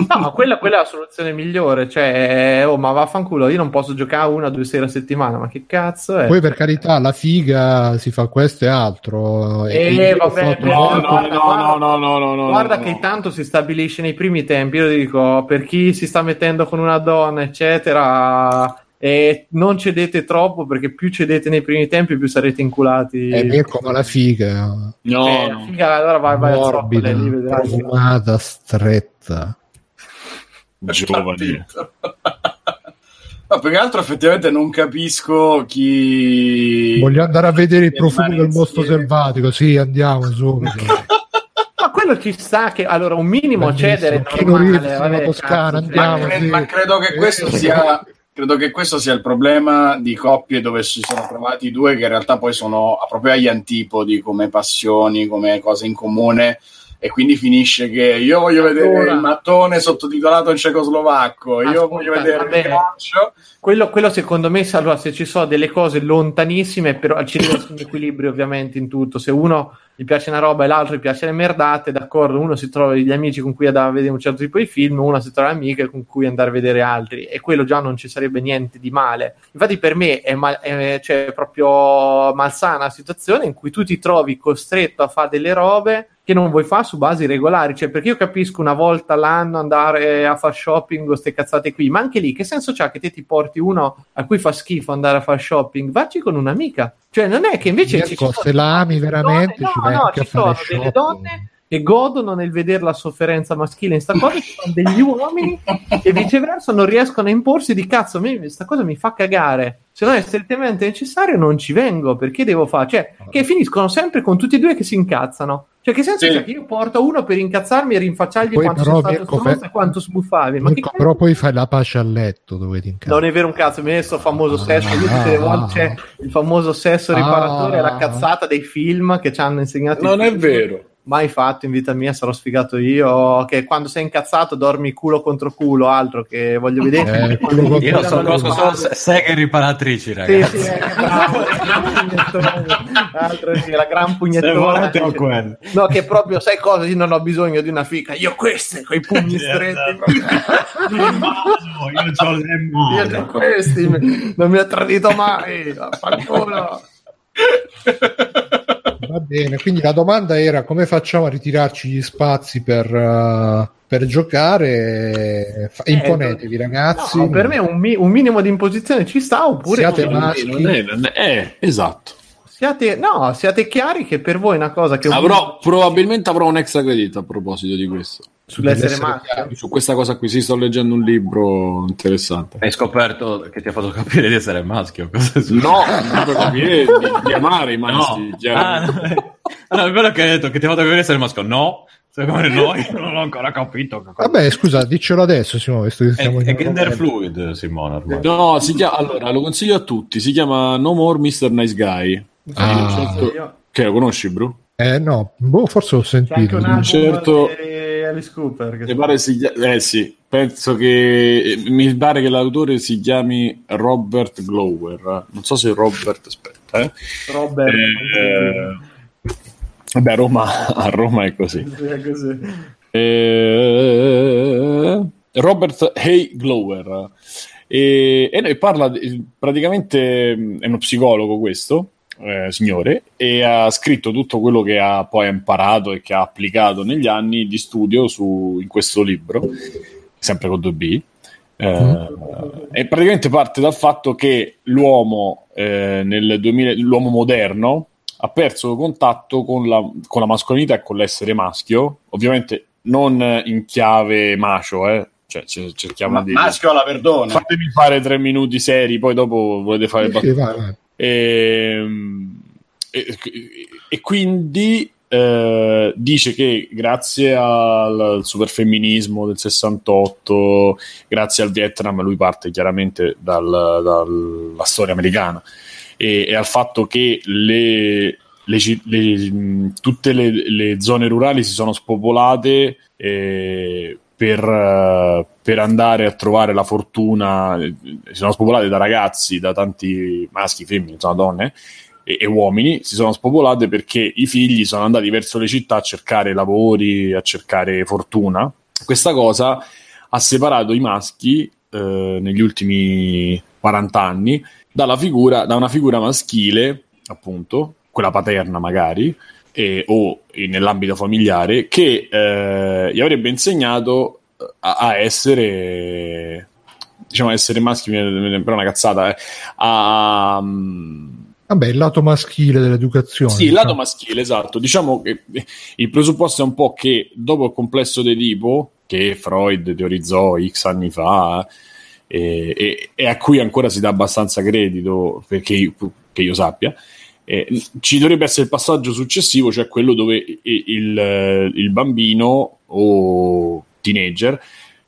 No, quella, quella, è la soluzione migliore. Cioè, oh, ma vaffanculo, io non posso giocare una o due sere a settimana, ma che cazzo è? Poi per carità, la figa si fa questo e altro. E, e vabbè, no, no, no, no, no, no, no, Guarda no, che tanto si stabilisce nei primi tempi, io dico, per chi si sta mettendo con una donna, eccetera e non cedete troppo perché più cedete nei primi tempi più sarete inculati. È vero come la figa. No, eh, la figa allora vai, vai morbida, a lì, profumata stretta. Giovane. No, più che altro effettivamente non capisco chi... Voglio andare a vedere il profumo del mostro selvatico, sì, andiamo subito. ma quello ci sta che allora un minimo Bellissimo. cedere normale, vabbè, Toscana, andiamo, ma, sì. ma credo che questo sia credo che questo sia il problema di coppie dove si sono trovati due che in realtà poi sono proprio agli antipodi come passioni, come cose in comune e quindi finisce che io voglio allora, vedere il mattone sottotitolato in cecoslovacco, io voglio vedere il calcio. Quello, quello, secondo me, allora, se ci sono delle cose lontanissime, però ci deve essere un equilibrio ovviamente in tutto. Se uno gli piace una roba e l'altro gli piace le merdate, d'accordo, uno si trova gli amici con cui andare a vedere un certo tipo di film, uno si trova amiche con cui andare a vedere altri e quello già non ci sarebbe niente di male. Infatti per me è, mal- è cioè, proprio malsana la situazione in cui tu ti trovi costretto a fare delle robe che non vuoi fare su basi regolari, cioè perché io capisco una volta l'anno andare a fare shopping o queste cazzate qui, ma anche lì che senso c'ha che te ti porti uno a cui fa schifo andare a fare shopping? Vacci con un'amica, cioè non è che invece Mirko, ci se la ami veramente donne, no, no, ci sono delle donne che godono nel vedere la sofferenza maschile in sta cosa ci sono degli uomini che viceversa non riescono a imporsi di cazzo, a me questa cosa mi fa cagare. Se non è strettamente necessario non ci vengo perché devo fare cioè che finiscono sempre con tutti e due che si incazzano cioè, che senso sì. c'è che io porto uno per incazzarmi e rinfacciargli poi quanto però, sei stato Mirko, e quanto sbuffavi? Ma Mirko, però poi fai la pace a letto dove ti incazzi. Non è vero un cazzo, mi è messo famoso ah, sesso. Io tutte le volte c'è il famoso sesso riparatore, ah, la cazzata dei film che ci hanno insegnato. Non è vero mai fatto in vita mia, sarò sfigato io, che quando sei incazzato dormi culo contro culo, altro che voglio vedere. Eh, io so, conosco solo seghe riparatrici, ragazzi. Sì, sì, bravo, altro sì, la gran pugnettona. Che, no, che proprio, sai cosa, io non ho bisogno di una fica, io queste, con i pugni stretti. io ho le mani. Io ho questi, non mi ha tradito mai, fanculo. Va bene, quindi la domanda era come facciamo a ritirarci gli spazi per, uh, per giocare? Eh, Imponetevi, ragazzi. No, per me un, mi- un, minimo di imposizione ci sta, oppure siate maschi. Non è, non è, eh, esatto. Siate, no, siate chiari che per voi è una cosa che... Avrò, probabilmente avrò un extra credito a proposito di questo. Sull'essere maschio? Su questa cosa qui, sì, sto leggendo un libro interessante. Hai scoperto che ti ha fatto capire di essere maschio? no, non fatto capire di, di, amare i maschi. No. Ah, no, è quello che hai detto, che ti ha fatto capire di essere maschio. No, secondo noi non ho ancora capito. Vabbè, scusa, diccelo adesso, Simone. Sto, è, è gender fluid, Simone. Ormai. No, si chiama, allora, lo consiglio a tutti. Si chiama No More Mr. Nice Guy. Ah. Che lo conosci, Bru? Eh no, boh, forse ho sentito. un certo... Alice Cooper. Che mi pare si chiama... Eh sì, penso che... Mi pare che l'autore si chiami Robert Glower. Non so se Robert... Aspetta, eh. Robert... Eh... Vabbè, a Roma, a Roma è così. È così. Eh... Robert Hay Glower. E, e parla praticamente è uno psicologo questo eh, signore e ha scritto tutto quello che ha poi imparato e che ha applicato negli anni di studio su, in questo libro, sempre con 2B. Eh, mm. E praticamente parte dal fatto che l'uomo, eh, nel 2000, l'uomo moderno ha perso contatto con la, con la mascolinità e con l'essere maschio, ovviamente non in chiave macio, eh. Cioè, cerchiamo Ma, di maschio alla perdona. Fatemi fare tre minuti seri, poi dopo volete fare sì. Ehm, e, e, e, quindi eh, dice che grazie al superfemminismo del 68, grazie al Vietnam, lui parte chiaramente dal, dalla storia americana e, e, al fatto che le, le, le, tutte le, zone rurali si sono spopolate eh, per, per, andare a trovare la fortuna, si sono spopolate da ragazzi, da tanti maschi, femmine, insomma donne e, e, uomini, si sono spopolate perché i figli sono andati verso le città a cercare lavori, a cercare fortuna. Questa cosa ha separato i maschi eh, negli ultimi 40 anni figura, da una figura maschile, appunto, quella paterna magari, e, o nell'ambito familiare, che eh, gli avrebbe insegnato eh, a, a essere, diciamo, essere maschi, però una cazzata, eh, a... Um, Vabbè, il lato maschile dell'educazione. Sì, il lato maschile, esatto. Diciamo che il presupposto è un po' che dopo il complesso d'Edipo, che Freud teorizzò X anni fa, e, e, e a cui ancora si dà abbastanza credito, perché io, che io sappia, eh, ci dovrebbe essere il passaggio successivo, cioè quello dove il, il bambino o teenager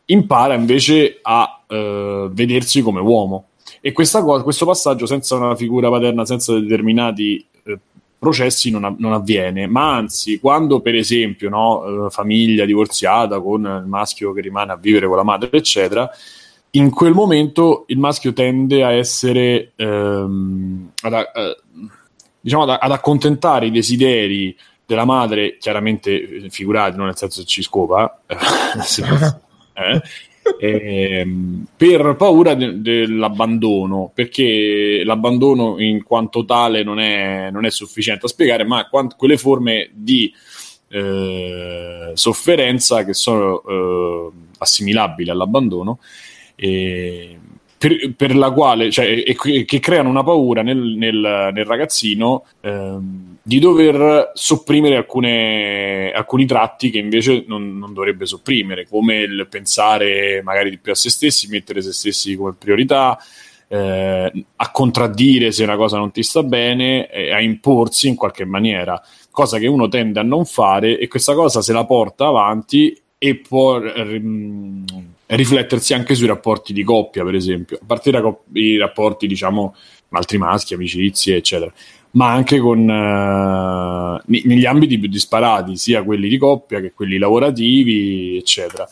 impara invece a uh, vedersi come uomo. E cosa, questo passaggio senza una figura paterna, senza determinati eh, processi non, non, avviene, ma anzi, quando per esempio, no, eh, famiglia divorziata con il maschio che rimane a vivere con la madre, eccetera, in quel momento il maschio tende a essere ehm, ad, eh, diciamo ad, ad, accontentare i desideri della madre, chiaramente figurati, non nel senso che ci scopa, eh, ehm, per paura de- dell'abbandono, perché l'abbandono in quanto tale non è, non è sufficiente a spiegare, ma quant- quelle forme di eh, sofferenza che sono eh, assimilabili all'abbandono. Eh, per, per, la quale, cioè, e, che creano una paura nel, nel, nel ragazzino ehm, di dover sopprimere alcune, alcuni tratti che invece non, non, dovrebbe sopprimere, come il pensare magari di più a se stessi, mettere se stessi come priorità, eh, a contraddire se una cosa non ti sta bene, eh, a imporsi in qualche maniera, cosa che uno tende a non fare e questa cosa se la porta avanti e può ehm, riflettersi anche sui rapporti di coppia, per esempio, a partire dai rapporti, diciamo, con altri maschi, amicizie, eccetera, ma anche con, uh, negli ambiti più disparati, sia quelli di coppia che quelli lavorativi, eccetera.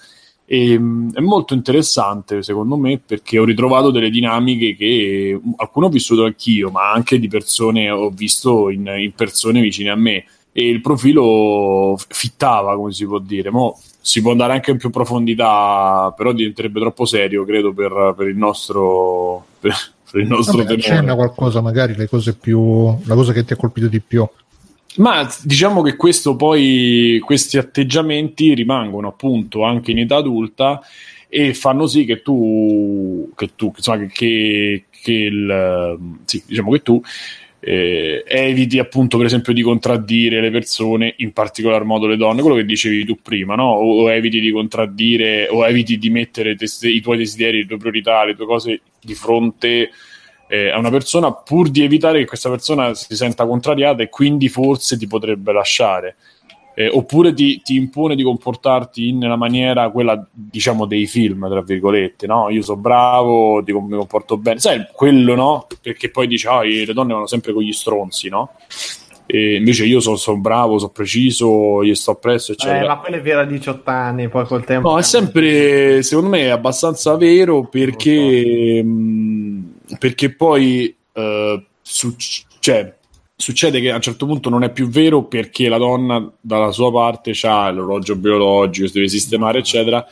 E, um, è molto interessante, secondo me, perché ho ritrovato delle dinamiche che alcune ho vissuto anch'io, ma anche di persone ho visto in, in persone vicine a me e il profilo fittava, come si può dire. Mo si può andare anche in più profondità, però diventerebbe troppo serio, credo, per, per il nostro, per, per il nostro Vabbè, accenna qualcosa, magari le cose più, la cosa che ti ha colpito di più. Ma diciamo che questo poi, questi atteggiamenti rimangono appunto anche in età adulta e fanno sì che tu, che tu insomma, che, che, il, sì, diciamo che tu eh, eviti appunto per esempio di contraddire le persone, in particolar modo le donne, quello che dicevi tu prima, no? o, o eviti di contraddire o eviti di mettere te, i tuoi desideri, le tue priorità, le tue cose di fronte eh, a una persona pur di evitare che questa persona si senta contrariata e quindi forse ti potrebbe lasciare eh, oppure ti, ti, impone di comportarti nella maniera quella diciamo dei film tra virgolette no io sono bravo ti, mi comporto bene sai quello no perché poi dici ah, le donne vanno sempre con gli stronzi no e invece io sono son bravo, sono preciso, gli sto presso, eccetera. Eh, ma quello è vero a 18 anni, poi col tempo. No, è sempre, secondo me, è abbastanza vero perché, so. perché poi, uh, su, cioè, succede che a un certo punto non è più vero perché la donna dalla sua parte ha l'orologio biologico, si deve sistemare, eccetera.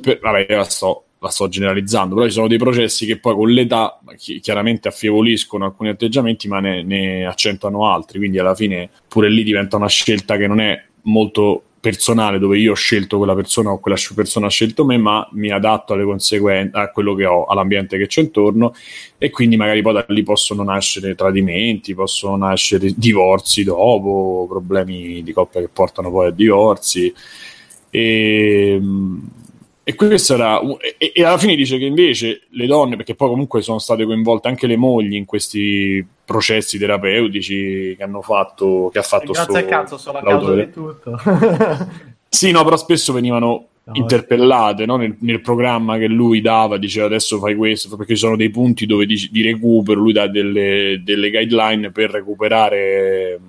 Per, vabbè, la sto, la sto, generalizzando, però ci sono dei processi che poi con l'età chiaramente affievoliscono alcuni atteggiamenti, ma ne, ne accentuano altri, quindi alla fine pure lì diventa una scelta che non è molto personale dove io ho scelto quella persona o quella persona ha scelto me, ma mi adatto alle conseguenze, a quello che ho, all'ambiente che c'è intorno e quindi magari poi da lì possono nascere tradimenti, possono nascere divorzi dopo, problemi di coppia che portano poi a divorzi. E, e questo era. E, e, alla fine dice che invece le donne, perché poi comunque sono state coinvolte anche le mogli in questi processi terapeutici che hanno fatto. Che ha fatto grazie sto, al cazzo, sono la causa di tutto. sì, no, però spesso venivano no, interpellate no? nel, nel, programma che lui dava, diceva adesso fai questo, perché ci sono dei punti dove di, di recupero, lui dà delle, delle guideline per recuperare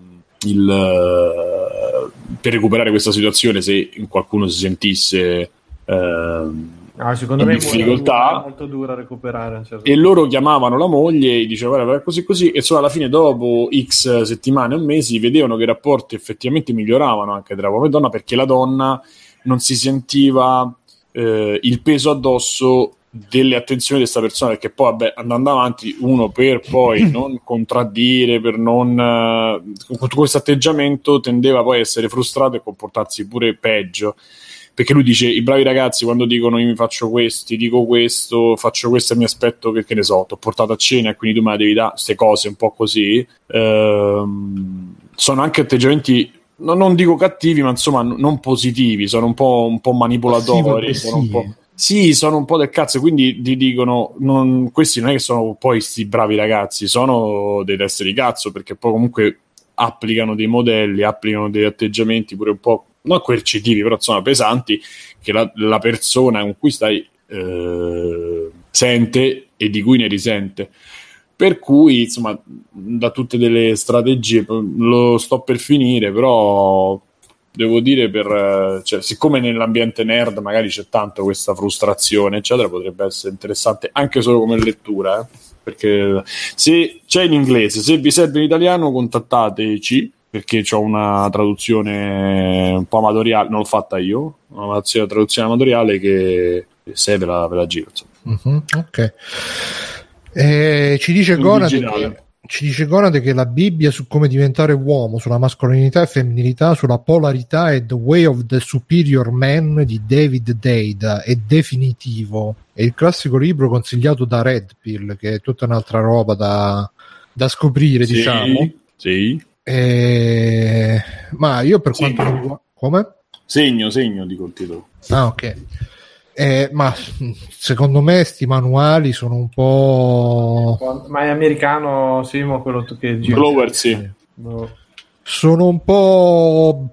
il, per recuperare questa situazione se qualcuno si sentisse ah, secondo me difficoltà. È molto dura recuperare. Certo e loro chiamavano la moglie e dicevano guarda così così e solo alla fine dopo x settimane o mesi vedevano che i rapporti effettivamente miglioravano anche tra uomo e donna perché la donna non si sentiva eh, il peso addosso delle attenzioni di questa persona perché poi vabbè, andando avanti uno per poi non contraddire per non uh, con questo atteggiamento tendeva poi a essere frustrato e comportarsi pure peggio perché lui dice i bravi ragazzi quando dicono io mi faccio questo, ti dico questo, faccio questo e mi aspetto che, che ne so, ti ho portato a cena e quindi tu me la devi dare, queste cose un po' così, ehm, sono anche atteggiamenti no, non dico cattivi, ma insomma n- non positivi, sono un po', un po manipolatori, sono un po'... Sì, sono un po' del cazzo, quindi ti dicono, non, questi non è che sono poi questi bravi ragazzi, sono dei testi di cazzo, perché poi comunque applicano dei modelli, applicano degli atteggiamenti pure un po' non coercitivi, però insomma pesanti, che la, la persona con cui stai eh, sente e di cui ne risente. Per cui, insomma, da tutte delle strategie, lo sto per finire, però devo dire, per, cioè, siccome nell'ambiente nerd magari c'è tanto questa frustrazione, eccetera, potrebbe essere interessante anche solo come lettura. Eh? Perché se c'è in inglese, se vi serve in italiano, contattateci perché ho una traduzione un po' amatoriale, non l'ho fatta io, una traduzione amatoriale che se ve la, ve la giro. Uh-huh, ok. Eh, ci dice Gonade che, ci dice Gonade che la Bibbia su come diventare uomo, sulla mascolinità e femminilità, sulla polarità e The Way of the Superior Man di David Dade è definitivo. È il classico libro consigliato da Red Pill, che è tutta un'altra roba da, da scoprire, sì, diciamo. Sì. Eh, ma io per segno. quanto riguarda... Come? Segno, segno, dico il titolo. Ah, ok. Eh, ma secondo me sti manuali sono un po'... Ma è americano, Simo, quello che gira? Glover, sì. No. Sono un po'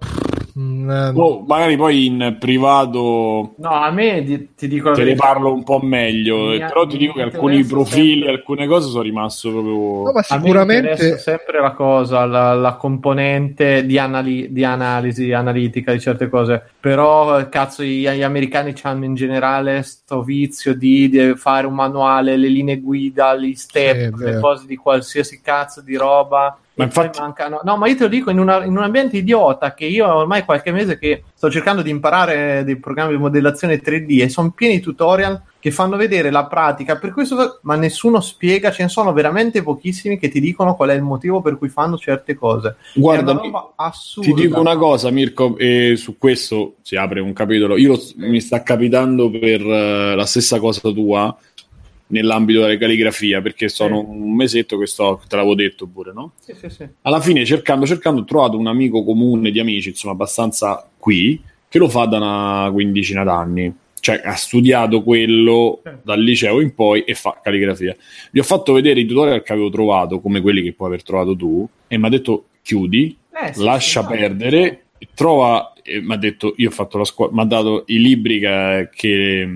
Mm, oh, magari poi in privato no a me di, ti dico te ne parlo un po' meglio mia, però ti dico che alcuni profili sempre... alcune cose sono rimasto proprio no, ma sicuramente sempre la cosa la, la componente di, anali- di, analisi analitica di certe cose. Però cazzo gli, gli americani hanno in generale sto vizio di, di, fare un manuale le linee guida gli step sì, le cose di qualsiasi cazzo di roba ma infatti... mancano. No, ma io te lo dico in, una, in, un ambiente idiota che io ormai qualche mese che sto cercando di imparare dei programmi di modellazione 3D e sono pieni di tutorial che fanno vedere la pratica per questo, ma nessuno spiega, ce ne sono veramente pochissimi che ti dicono qual è il motivo per cui fanno certe cose. Guarda, ti dico una cosa, Mirko, e su questo si apre un capitolo. Io mi sta capitando per uh, la stessa cosa tua nell'ambito della calligrafia perché sono sì. un mesetto che sto, te l'avevo detto pure, no? Sì, sì, sì. Alla fine cercando, cercando ho trovato un amico comune di amici, insomma abbastanza qui, che lo fa da una quindicina d'anni. Cioè ha studiato quello sì. dal liceo in poi e fa calligrafia. Gli ho fatto vedere i tutorial che avevo trovato, come quelli che puoi aver trovato tu, e mi ha detto chiudi, eh, sì, lascia perdere, trova, mi ha detto io ho fatto la scuola, mi ha dato i libri che, che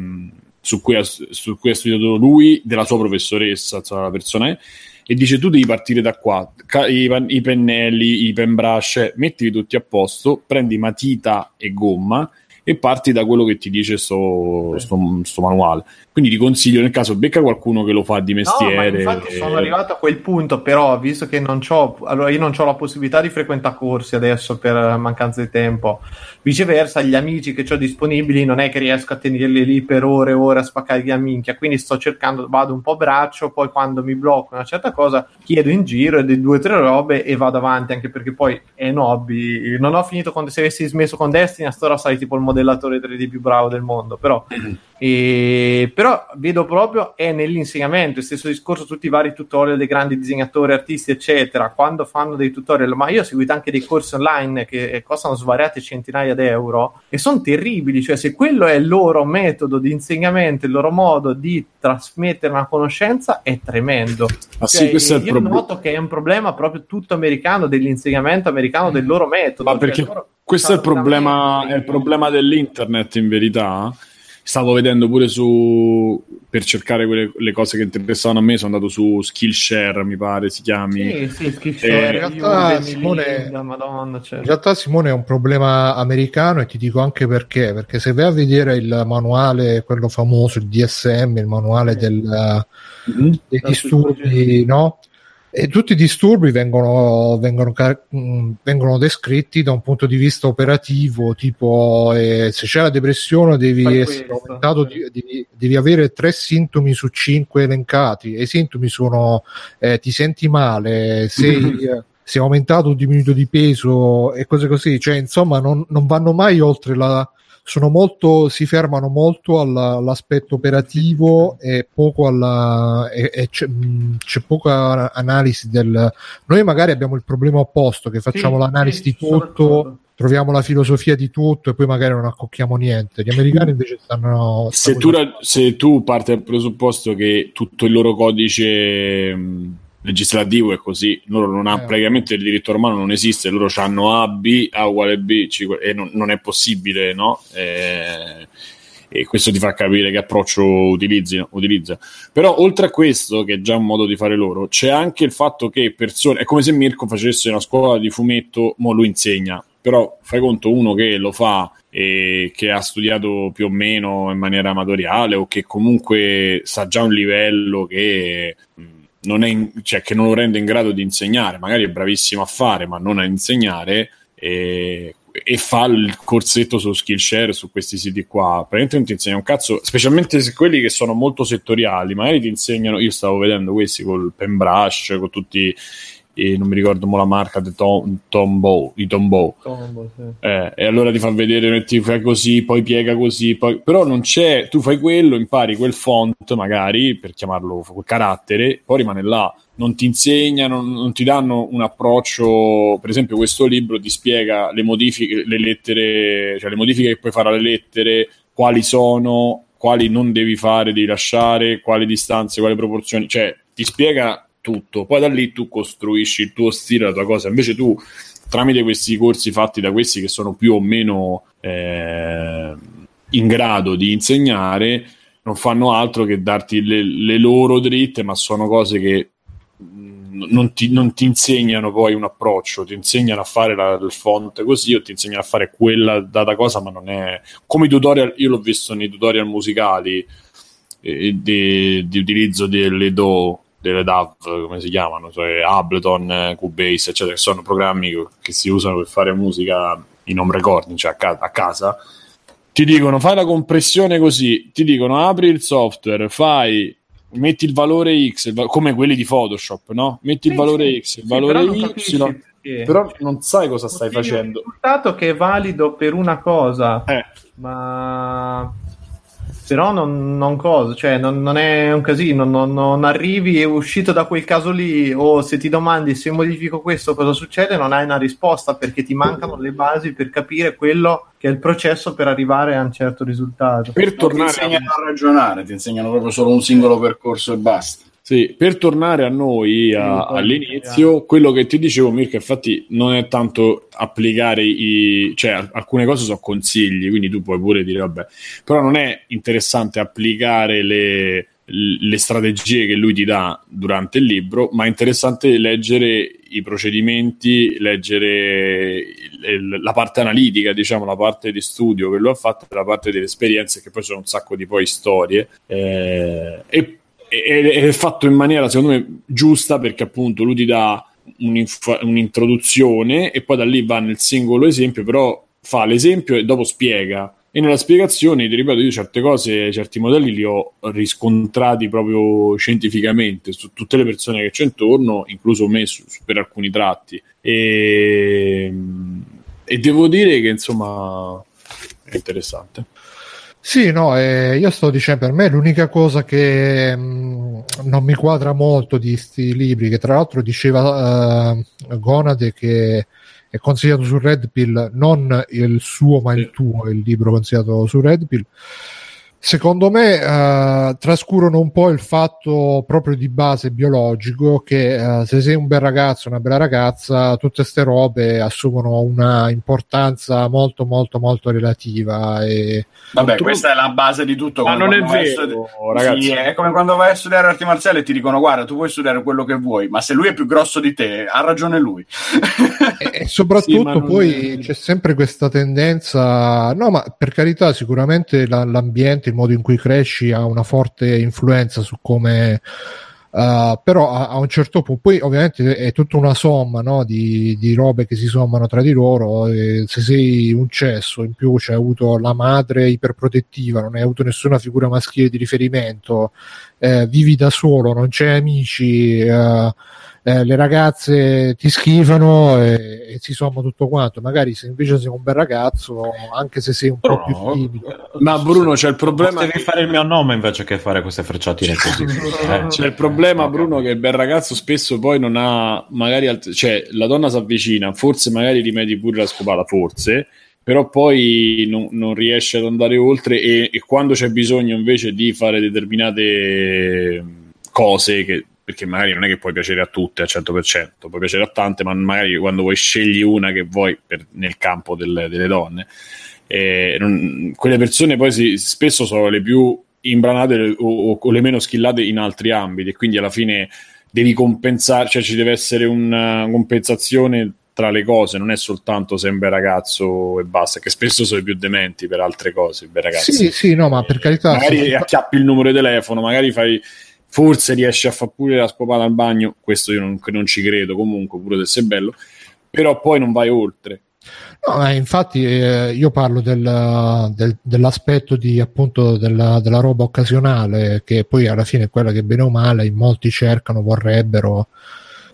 su cui, ha, su cui ha studiato lui, della sua professoressa, insomma, la persona è, e dice tu devi partire da qua, I, i pennelli, i pen brush, mettili tutti a posto, prendi matita e gomma e e parti da quello che ti dice sto, sto, sto manuale. Quindi ti consiglio nel caso becca qualcuno che lo fa di mestiere. No, infatti sono arrivato a quel punto, però visto che non ho allora io non ho la possibilità di frequentare corsi adesso per mancanza di tempo. Viceversa, gli amici che ho disponibili non è che riesco a tenerli lì per ore e ore a spaccare via minchia, quindi sto cercando, vado un po' braccio, poi quando mi blocco una certa cosa chiedo in giro e due o tre robe e vado avanti, anche perché poi è un hobby. Non ho finito con se avessi smesso con Destiny, a sto sarei tipo il modellatore 3D più bravo del mondo, però. E, però vedo proprio è nell'insegnamento, il stesso discorso, tutti i vari tutorial dei grandi disegnatori, artisti, eccetera, quando fanno dei tutorial, ma io ho seguito anche dei corsi online che costano svariate centinaia di euro e sono terribili, cioè se quello è il loro metodo di insegnamento, il loro modo di trasmettere una conoscenza è tremendo. Ah, cioè, sì, questo io è il prob- noto che è un problema proprio tutto americano, dell'insegnamento americano del loro metodo. Ma cioè, perché cioè, questo è il problema, è il problema dell'internet in verità stavo vedendo pure su per cercare quelle, le cose che interessavano a me sono andato su Skillshare mi pare si chiami sì, sì, Skillshare eh, in, realtà, Simone, Madonna, certo. in realtà Simone è un problema americano e ti dico anche perché perché se vai a vedere il manuale quello famoso il DSM il manuale del, mm-hmm. dei disturbi no? E tutti i disturbi vengono, vengono, mm, vengono, descritti da un punto di vista operativo, tipo eh, se c'è la depressione devi, essere aumentato, devi, devi, avere tre sintomi su cinque elencati. E i sintomi sono eh, ti senti male, sei, sei aumentato o diminuito di peso e cose così, cioè insomma non, non vanno mai oltre la, molto, si fermano molto alla, all'aspetto operativo e poco alla, e, e c'è, c'è, poca analisi del... Noi magari abbiamo il problema opposto, che facciamo sì, l'analisi sì, di tutto, troviamo la filosofia di tutto e poi magari non accocchiamo niente. Gli americani invece stanno... Se tu, se tu parti dal presupposto che tutto il loro codice legislativo è così, loro non hanno eh. praticamente il diritto romano non esiste, loro hanno A, B, A uguale B, C, e non, non, è possibile, no? E, e, questo ti fa capire che approccio utilizzino, utilizza. Però oltre a questo, che è già un modo di fare loro, c'è anche il fatto che persone, è come se Mirko facesse una scuola di fumetto, mo lo insegna, però fai conto uno che lo fa e che ha studiato più o meno in maniera amatoriale o che comunque sa già un livello che non in, cioè, che non lo rende in grado di insegnare, magari è bravissimo a fare, ma non a insegnare, e, e fa il corsetto su Skillshare su questi siti qua. Praticamente non ti insegna un cazzo, specialmente se quelli che sono molto settoriali, magari ti insegnano. Io stavo vedendo questi col Pembrush, con tutti e non mi ricordo mo la marca di Tom, Tombow, di Tombow. Tombow sì. eh, e allora ti fa vedere, ti fai così, poi piega così, poi... però non c'è, tu fai quello, impari quel font magari, per chiamarlo quel carattere, poi rimane là, non ti insegnano, non ti danno un approccio, per esempio questo libro ti spiega le modifiche, le lettere, cioè le modifiche che puoi fare alle lettere, quali sono, quali non devi fare, devi lasciare, quali distanze, quali proporzioni, cioè ti spiega tutto. Poi da lì tu costruisci il tuo stile, la tua cosa. Invece tu, tramite questi corsi fatti da questi che sono più o meno eh, in grado di insegnare, non fanno altro che darti le, le loro dritte, ma sono cose che non ti, non ti, insegnano poi un approccio, ti insegnano a fare la, il font così o ti insegnano a fare quella data cosa, ma non è come i tutorial. Io l'ho visto nei tutorial musicali eh, di, di utilizzo delle do delle DAV, come si chiamano, cioè Ableton, Cubase, eccetera, che sono programmi che si usano per fare musica in home recording, cioè a, ca- a casa, ti dicono fai la compressione così, ti dicono apri il software, fai metti il valore X, come quelli di Photoshop, no? Metti il valore X, il valore Y, però non sai cosa stai facendo. Il risultato che è valido per una cosa, eh. ma però non, non cosa, cioè non, non, è un casino, non, non arrivi e uscito da quel caso lì o se ti domandi se modifico questo cosa succede non hai una risposta perché ti mancano le basi per capire quello che è il processo per arrivare a un certo risultato. Per tornare ti insegnano a ragionare, ti insegnano proprio solo un singolo percorso e basta. Sì, per tornare a noi a, all'inizio, quello che ti dicevo, Mirko, infatti non è tanto applicare i, cioè alcune cose sono consigli, quindi tu puoi pure dire vabbè, però non è interessante applicare le, le strategie che lui ti dà durante il libro, ma è interessante leggere i procedimenti, leggere la parte analitica, diciamo, la parte di studio che lui ha fatto, la parte delle esperienze, che poi sono un sacco di poi storie. Eh, e è fatto in maniera, secondo me, giusta perché appunto lui ti dà un'introduzione e poi da lì va nel singolo esempio, però fa l'esempio e dopo spiega e nella spiegazione, ti ripeto, io certe cose, certi modelli li ho riscontrati proprio scientificamente su tutte le persone che c'è intorno, incluso me su, per alcuni tratti. E, e, devo dire che insomma è interessante. Sì, no, eh, io sto dicendo per me l'unica cosa che mh, mm, non mi quadra molto di questi libri, che tra l'altro diceva uh, Gonade che è consigliato su Red Pill, non il suo ma il tuo, il libro consigliato su Red Pill. Secondo me uh, trascurano un po' il fatto proprio di base biologico che uh, se sei un bel ragazzo, una bella ragazza, tutte queste robe assumono una importanza molto molto molto relativa. E... Vabbè, tu... questa è la base di tutto. Ma non è vero, studi- ragazzi. Sì, è come quando vai a studiare arti marziali e ti dicono guarda, tu puoi studiare quello che vuoi, ma se lui è più grosso di te, ha ragione lui. e, e soprattutto sì, poi è... c'è sempre questa tendenza, no ma per carità sicuramente la, l'ambiente il modo in cui cresci ha una forte influenza su come Uh, però a, a, un certo punto poi ovviamente è tutta una somma no, di, di, robe che si sommano tra di loro se sei un cesso in più c'hai avuto la madre iperprotettiva non hai avuto nessuna figura maschile di riferimento eh, vivi da solo non c'hai amici uh, eh, le ragazze ti schifano e, e, si somma tutto quanto. Magari se invece sei un bel ragazzo, anche se sei un po' più timido. Ma Bruno, c'è il problema. Devi che... fare il mio nome invece che fare queste frecciatine così. eh. C'è il problema, Bruno, che il bel ragazzo spesso poi non ha magari. Alt- cioè, la donna si avvicina, forse magari rimedi pure la scopata, forse però poi non, non, riesce ad andare oltre e, e, quando c'è bisogno invece di fare determinate cose che perché magari non è che puoi piacere a tutte al 100%, puoi piacere a tante, ma magari quando vuoi scegli una che vuoi per, nel campo del, delle donne. Non, quelle persone poi si, spesso sono le più imbranate o, o, le meno skillate in altri ambiti e quindi alla fine devi compensare, cioè ci deve essere una compensazione tra le cose, non è soltanto bel ragazzo e basta, che spesso sono i più dementi per altre cose, bel ragazzi. Sì, sì, no, ma per carità. Magari sì. acchiappi il numero di telefono, magari fai forse riesce a fare pure la scopata al bagno, questo io non, non ci credo comunque, pure se è bello, però poi non vai oltre. No, eh, infatti eh, io parlo del, del, dell'aspetto di, appunto, della, della, roba occasionale, che poi alla fine è quella che bene o male in molti cercano, vorrebbero,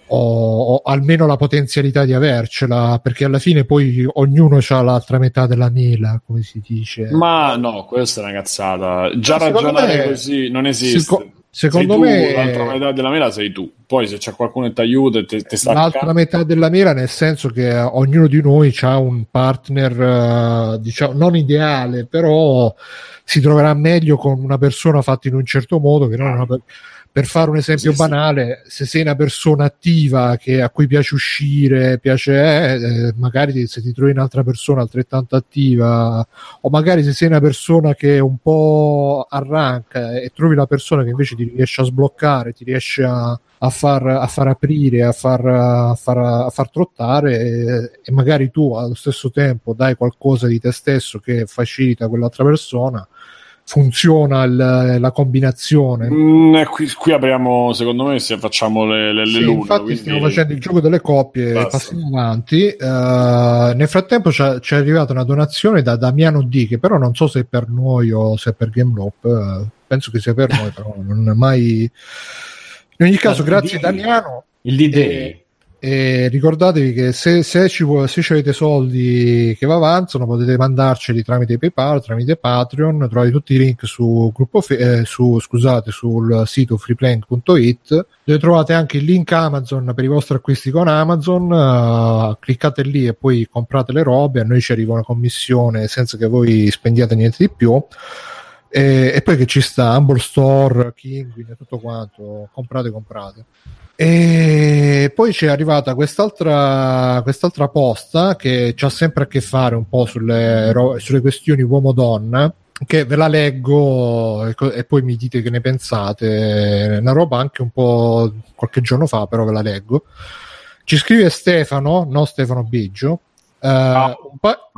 o, o almeno la potenzialità di avercela, perché alla fine poi ognuno ha l'altra metà della mela, come si dice. Ma no, questa è una cazzata. Già ragionare così non esiste. Sic- Secondo me l'altra metà della mela sei tu. Poi se c'è qualcuno che ti aiuta e ti, ti sta L'altra accanto. metà della mela nel senso che ognuno di noi ha un partner uh, diciamo non ideale, però si troverà meglio con una persona fatta in un certo modo che non una per- per fare un esempio sì, banale, sì. se sei una persona attiva che, a cui piace uscire, piace, eh, magari se ti trovi un'altra persona altrettanto attiva, o magari se sei una persona che un po' arranca e trovi la persona che invece ti riesce a sbloccare, ti riesce a, a, far, a far, aprire, a far, a far, a far trottare e, e magari tu allo stesso tempo dai qualcosa di te stesso che facilita quell'altra persona funziona il, la combinazione. Mm, eh, qui, qui, apriamo, secondo me, se facciamo le, le, sì, lune. Infatti, quindi... stiamo facendo il gioco delle coppie e passiamo avanti. Uh, nel frattempo ci è arrivata una donazione da Damiano D, che però non so se è per noi o se è per Gameloop. Uh, penso che sia per noi, però non è mai. In ogni caso, grazie D- Damiano. Il D-Day. E ricordatevi che se, se, ci, se ci avete soldi che vi avanzano potete mandarceli tramite PayPal, tramite Patreon, trovate tutti i link su gruppo eh, su, scusate, sul sito freeplank.it dove trovate anche il link Amazon per i vostri acquisti con Amazon uh, cliccate lì e poi comprate le robe a noi ci arriva una commissione senza che voi spendiate niente di più. E, poi che ci sta Humble Store, Kinguin e tutto quanto comprate comprate e poi c'è arrivata quest'altra, quest'altra posta che ha sempre a che fare un po' sulle, sulle questioni uomo-donna che ve la leggo e, e, poi mi dite che ne pensate. Una roba anche un po' qualche giorno fa, però ve la leggo. Ci scrive Stefano, no Stefano Biggio. Uh, no, pa-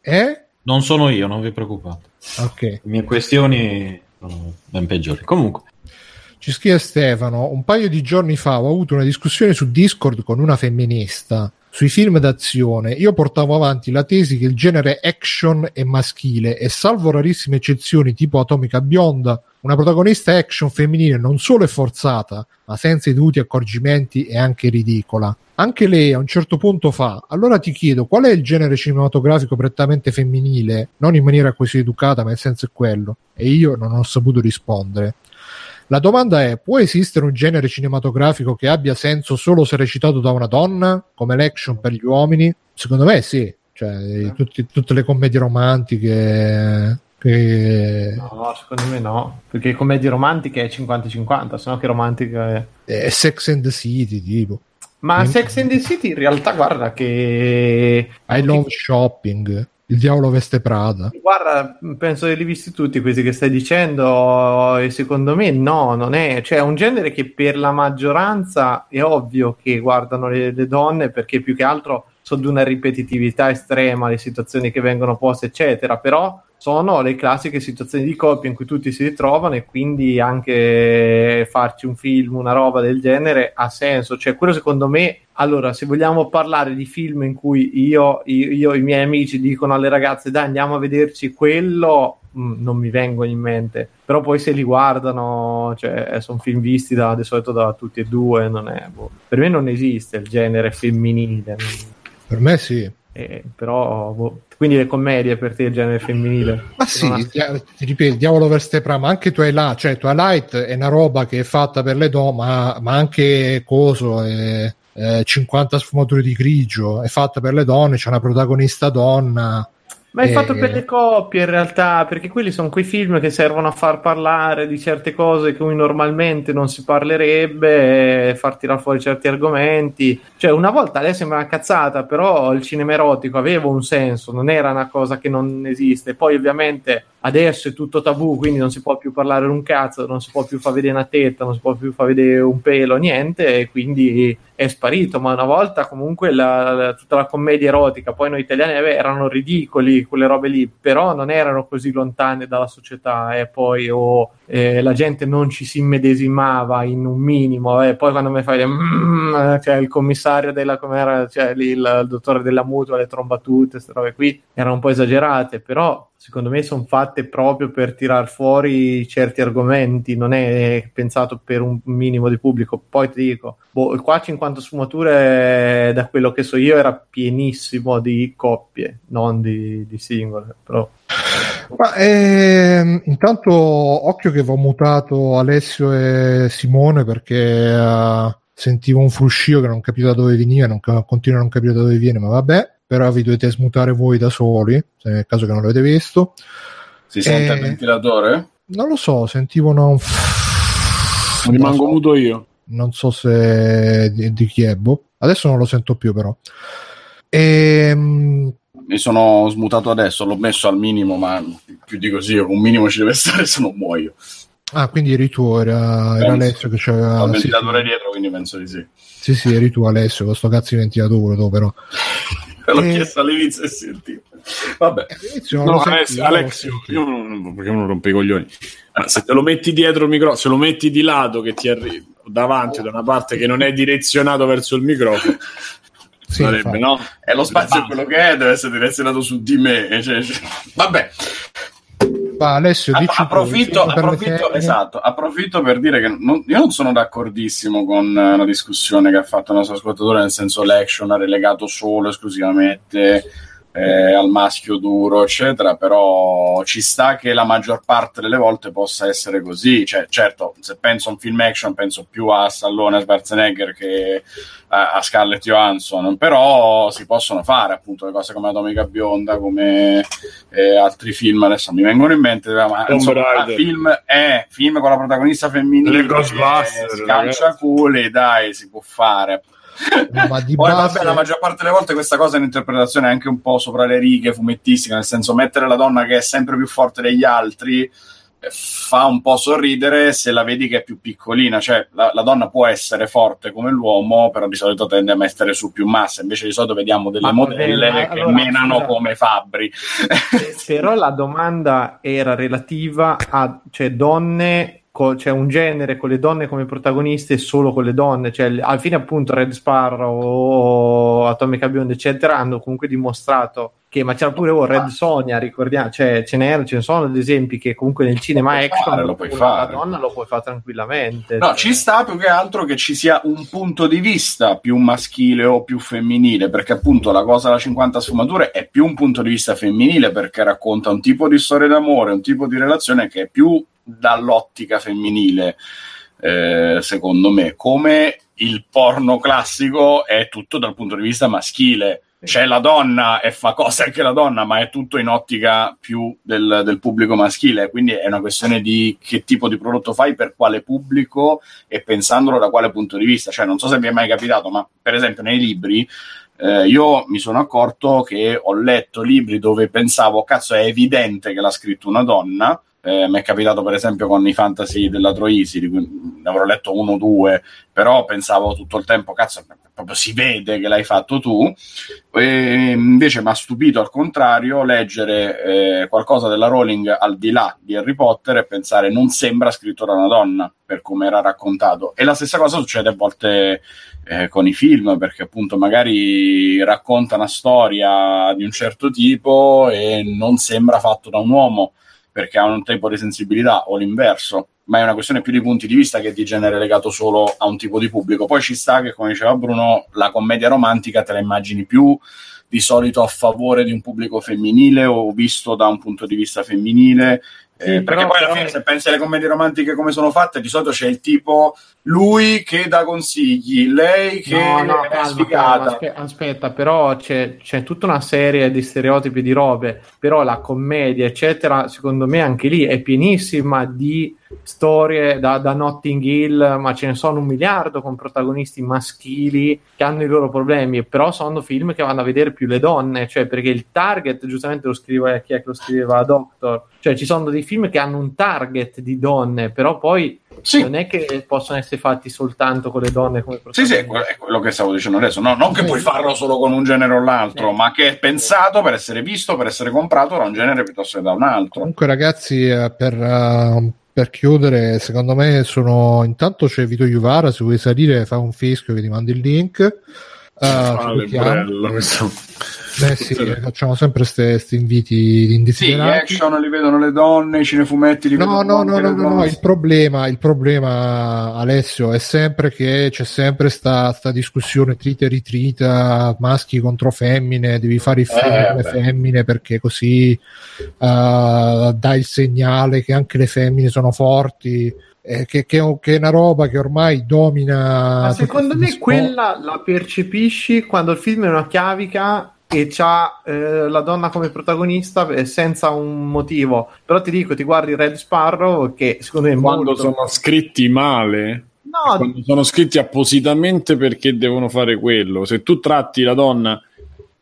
eh? Non sono io, non vi preoccupate. Ok. Le mie questioni sono ben peggiori. Comunque. Ci scrive Stefano, un paio di giorni fa ho avuto una discussione su Discord con una femminista sui film d'azione. Io portavo avanti la tesi che il genere action è maschile e salvo rarissime eccezioni tipo Atomica Bionda, una protagonista action femminile non solo è forzata, ma senza i dovuti accorgimenti è anche ridicola. Anche lei a un certo punto fa, allora ti chiedo qual è il genere cinematografico prettamente femminile, non in maniera così educata, ma il senso è quello. E io non ho saputo rispondere. La domanda è: può esistere un genere cinematografico che abbia senso solo se recitato da una donna, come l'action per gli uomini? Secondo me sì. Cioè, eh. tutti, tutte le commedie romantiche. Che... No, secondo me no, perché commedie romantiche è 50-50, se no che romantica è... È Sex and the City, tipo. Ma Sex and the City in realtà guarda che... I love shopping. Il diavolo veste Prada. Guarda, penso che li visti tutti questi che stai dicendo e secondo me no, non è. Cioè è un genere che per la maggioranza è ovvio che guardano le, le donne perché più che altro sono di una ripetitività estrema le situazioni che vengono poste, eccetera. Però sono le classiche situazioni di coppia in cui tutti si ritrovano e quindi anche farci un film, una roba del genere ha senso. Cioè, quello secondo me, allora, se vogliamo parlare di film in cui io, io, io i miei amici dicono alle ragazze dai andiamo a vederci quello, mh, mm, non mi vengono in mente. Però poi se li guardano, cioè, sono film visti da, di solito da tutti e due, non è, boh. per me non esiste il genere femminile. Per me sì. Eh, però boh, quindi le commedie per te il genere femminile ma sì ha... ti ripeto Diavolo Prama anche Twilight cioè Twilight è una roba che è fatta per le donne ma, ma anche Coso è, è 50 sfumature di grigio è fatta per le donne c'è una protagonista donna ma è fatto per le coppie in realtà, perché quelli sono quei film che servono a far parlare di certe cose cui normalmente non si parlerebbe, far tirare fuori certi argomenti. Cioè, una volta lei sembra una cazzata, però il cinema erotico aveva un senso, non era una cosa che non esiste. Poi, ovviamente, adesso è tutto tabù, quindi non si può più parlare un cazzo, non si può più far vedere una tetta, non si può più far vedere un pelo, niente, e quindi è sparito. Ma una volta comunque la, la, tutta la commedia erotica, poi noi italiani beh, erano ridicoli quelle robe lì, però non erano così lontane dalla società e poi oh, eh, la gente non ci si immedesimava in un minimo e poi quando mi fai mm, cioè il commissario della com'era, cioè lì il, il dottore della mutua, le trombatute, queste robe qui erano un po' esagerate, però secondo me sono fatte proprio per tirar fuori certi argomenti, non è pensato per un minimo di pubblico. Poi ti dico, boh, qua 50 sfumature, da quello che so io, era pienissimo di coppie, non di, di singole, però... Ma, eh, intanto occhio che va mutato Alessio e Simone perché uh, sentivo un fruscio che non capivo da dove veniva, non, continuo a non capire da dove viene, ma vabbè però vi dovete smutare voi da soli, se nel caso che non l'avete visto. Si sente il ventilatore? Non lo so, sentivo un... Rimango so. muto io. Non so se di, di chi è, boh. Adesso non lo sento più però. E, ehm, mi sono smutato adesso, l'ho messo al minimo, ma più di così, un minimo ci deve stare se non muoio. Ah, quindi eri tu, era, era Alessio che c'aveva... il ventilatore sì, dietro, quindi penso di sì. Sì, sì, eri tu Alessio, con sto cazzo di ventilatore, tu però. l'ho eh... chiesto all'inizio e sentito. Vabbè, no, Alessio, Alessio io non, perché non rompo i coglioni. Ma se te lo metti dietro il microfono, se lo metti di lato che ti arriva davanti da una parte che non è direzionato verso il microfono, sì, sarebbe, no? E lo spazio è quello che è, deve essere direzionato su di me. Cioè, cioè. Vabbè. Va, Alessio, dici approfitto, tu, approfitto, esatto, approfitto per dire che non, io non sono d'accordissimo con la discussione che ha fatto il nostro ascoltatore, nel senso l'action ha relegato solo esclusivamente eh, al maschio duro, eccetera, però ci sta che la maggior parte delle volte possa essere così. Cioè, certo, se penso a un film action, penso più a Stallone e Schwarzenegger che a, a Scarlett Johansson, però si possono fare appunto le cose come Atomica Bionda, come eh, altri film. Adesso mi vengono in mente, ma insomma, film, eh, film con la protagonista femminile, le Ghostbusters, scancia culi, dai, si può fare No, ma di Poi, base... vabbè, la maggior parte delle volte questa cosa è un'interpretazione anche un po' sopra le righe fumettistica, nel senso mettere la donna che è sempre più forte degli altri fa un po' sorridere se la vedi che è più piccolina, cioè la, la, donna può essere forte come l'uomo, però di solito tende a mettere su più massa, invece di solito vediamo delle ma modelle ma, che allora, menano scusa, come fabbri. Però la domanda era relativa a cioè, donne co- c'è un genere con le donne come protagoniste e solo con le donne, cioè alla fine appunto Red Sparrow Atomic Beyond eccetera hanno comunque dimostrato che ma c'era pure oh, Red Sonia ricordiamo cioè ce n'erano ce ne sono ad esempi che comunque nel cinema action fare, lo puoi fare. la donna lo puoi fare tranquillamente no cioè. ci sta più che altro che ci sia un punto di vista più maschile o più femminile perché appunto la cosa da 50 sfumature è più un punto di vista femminile perché racconta un tipo di storia d'amore un tipo di relazione che è più dall'ottica femminile, eh, secondo me, come il porno classico è tutto dal punto di vista maschile. C'è la donna e fa cose anche la donna, ma è tutto in ottica più del, del, pubblico maschile. Quindi è una questione di che tipo di prodotto fai, per quale pubblico e pensandolo da quale punto di vista. Cioè, non so se vi è mai capitato, ma per esempio nei libri eh, io mi sono accorto che ho letto libri dove pensavo, cazzo, è evidente che l'ha scritto una donna, eh, mi è capitato per esempio con i fantasy della Troisi, di cui ne avrò letto uno o due, però pensavo tutto il tempo, cazzo, proprio si vede che l'hai fatto tu. E invece mi ha stupito al contrario leggere eh, qualcosa della Rowling al di là di Harry Potter e pensare non sembra scritto da una donna per come era raccontato. E la stessa cosa succede a volte eh, con i film, perché appunto magari racconta una storia di un certo tipo e non sembra fatto da un uomo perché ha un tipo di sensibilità o l'inverso, ma è una questione più di punti di vista che di genere legato solo a un tipo di pubblico. Poi ci sta che, come diceva Bruno, la commedia romantica te la immagini più di solito a favore di un pubblico femminile o visto da un punto di vista femminile eh, perché poi alla fine, se pensi alle commedie romantiche come sono fatte, di solito c'è il tipo lui che dà consigli, lei che no, no, è calma, calma, aspetta, però c'è, c'è, tutta una serie di stereotipi di robe, però la commedia, eccetera, secondo me anche lì è pienissima di storie da, da, Notting Hill, ma ce ne sono un miliardo con protagonisti maschili che hanno i loro problemi, però sono film che vanno a vedere più le donne, cioè perché il target, giustamente lo scrive chi è che lo scriveva? Doctor, cioè ci sono dei film che hanno un target di donne, però poi sì. non è che possono essere fatti soltanto con le donne come Sì, sì, è quello che stavo dicendo adesso, no, non che puoi farlo solo con un genere o l'altro, sì. ma che è pensato per essere visto, per essere comprato da un genere piuttosto che da un altro. Comunque ragazzi, eh, per... Uh per chiudere, secondo me sono intanto c'è Vito Juvara, se vuoi salire fa un fischio che ti mandi il link. Uh, ah, bello questo. Beh sì, facciamo sempre questi inviti indesiderati. Sì, action li vedono le donne, i cinefumetti li no, vedono no, no, no, no, il problema, il problema Alessio è sempre che c'è sempre sta, sta discussione trita e ritrita, maschi contro femmine, devi fare i film eh, femmine perché così uh, dai il segnale che anche le femmine sono forti. Eh, che, che, che, è una roba che ormai domina. Ma secondo me quella la percepisci quando il film è una chiavica e c'ha eh, la donna come protagonista senza un motivo. Però ti dico, ti guardi Red Sparrow che secondo me quando molto... sono scritti male. No. Quando sono scritti appositamente perché devono fare quello. Se tu tratti la donna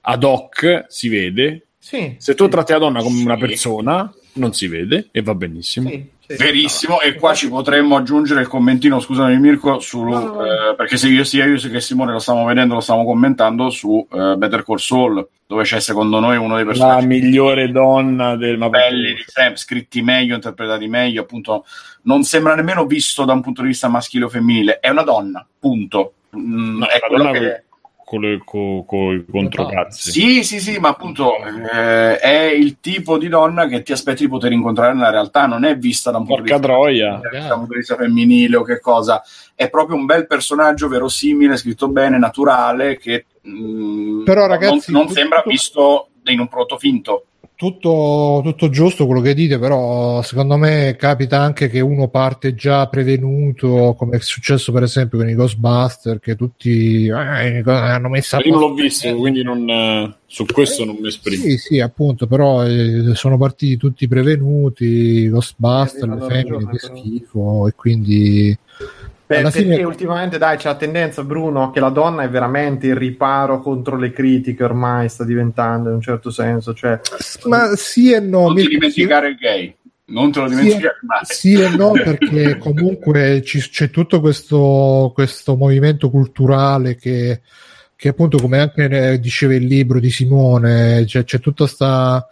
ad hoc, si vede. Sì, Se tu tratti la donna come sì. una persona, non si vede e va benissimo. Sì. Verissimo, e qua ci potremmo aggiungere il commentino, scusami Mirko, su, no. eh, perché se io sia io che Simone lo stiamo vedendo, lo stiamo commentando su eh, Better Call Saul, dove c'è secondo noi uno dei personaggi la migliore donna del belli di sempre, scritti meglio, interpretati meglio, appunto non sembra nemmeno visto da un punto di vista maschile o femminile, è una donna, punto. Mm, no, è quello che con, le, con, con i controcazzi. Sì, sì, sì, ma appunto eh, è il tipo di donna che ti aspetti di poter incontrare nella realtà, non è vista da un punto, vista, troia. da un punto di vista femminile o che cosa. È proprio un bel personaggio verosimile, scritto bene, naturale, che mh, mm, Però, ragazzi, non, non sembra visto in un prodotto finto. Tutto, tutto, giusto quello che dite, però secondo me capita anche che uno parte già prevenuto, come è successo per esempio con i Ghostbuster, che tutti eh, hanno messo a Io non l'ho visto, quindi non, eh, su questo non mi esprimo. Sì, sì, appunto, però eh, sono partiti tutti prevenuti, Ghostbuster, le femmine, che schifo, e quindi Per, perché fine... ultimamente dai c'è la tendenza Bruno che la donna è veramente il riparo contro le critiche ormai sta diventando in un certo senso cioè... ma sì e no non ti dimenticare il gay. Non te lo dimenticare mai. sì e no perché comunque ci, c'è tutto questo, questo movimento culturale che, che appunto come anche diceva il libro di Simone cioè, c'è tutta questa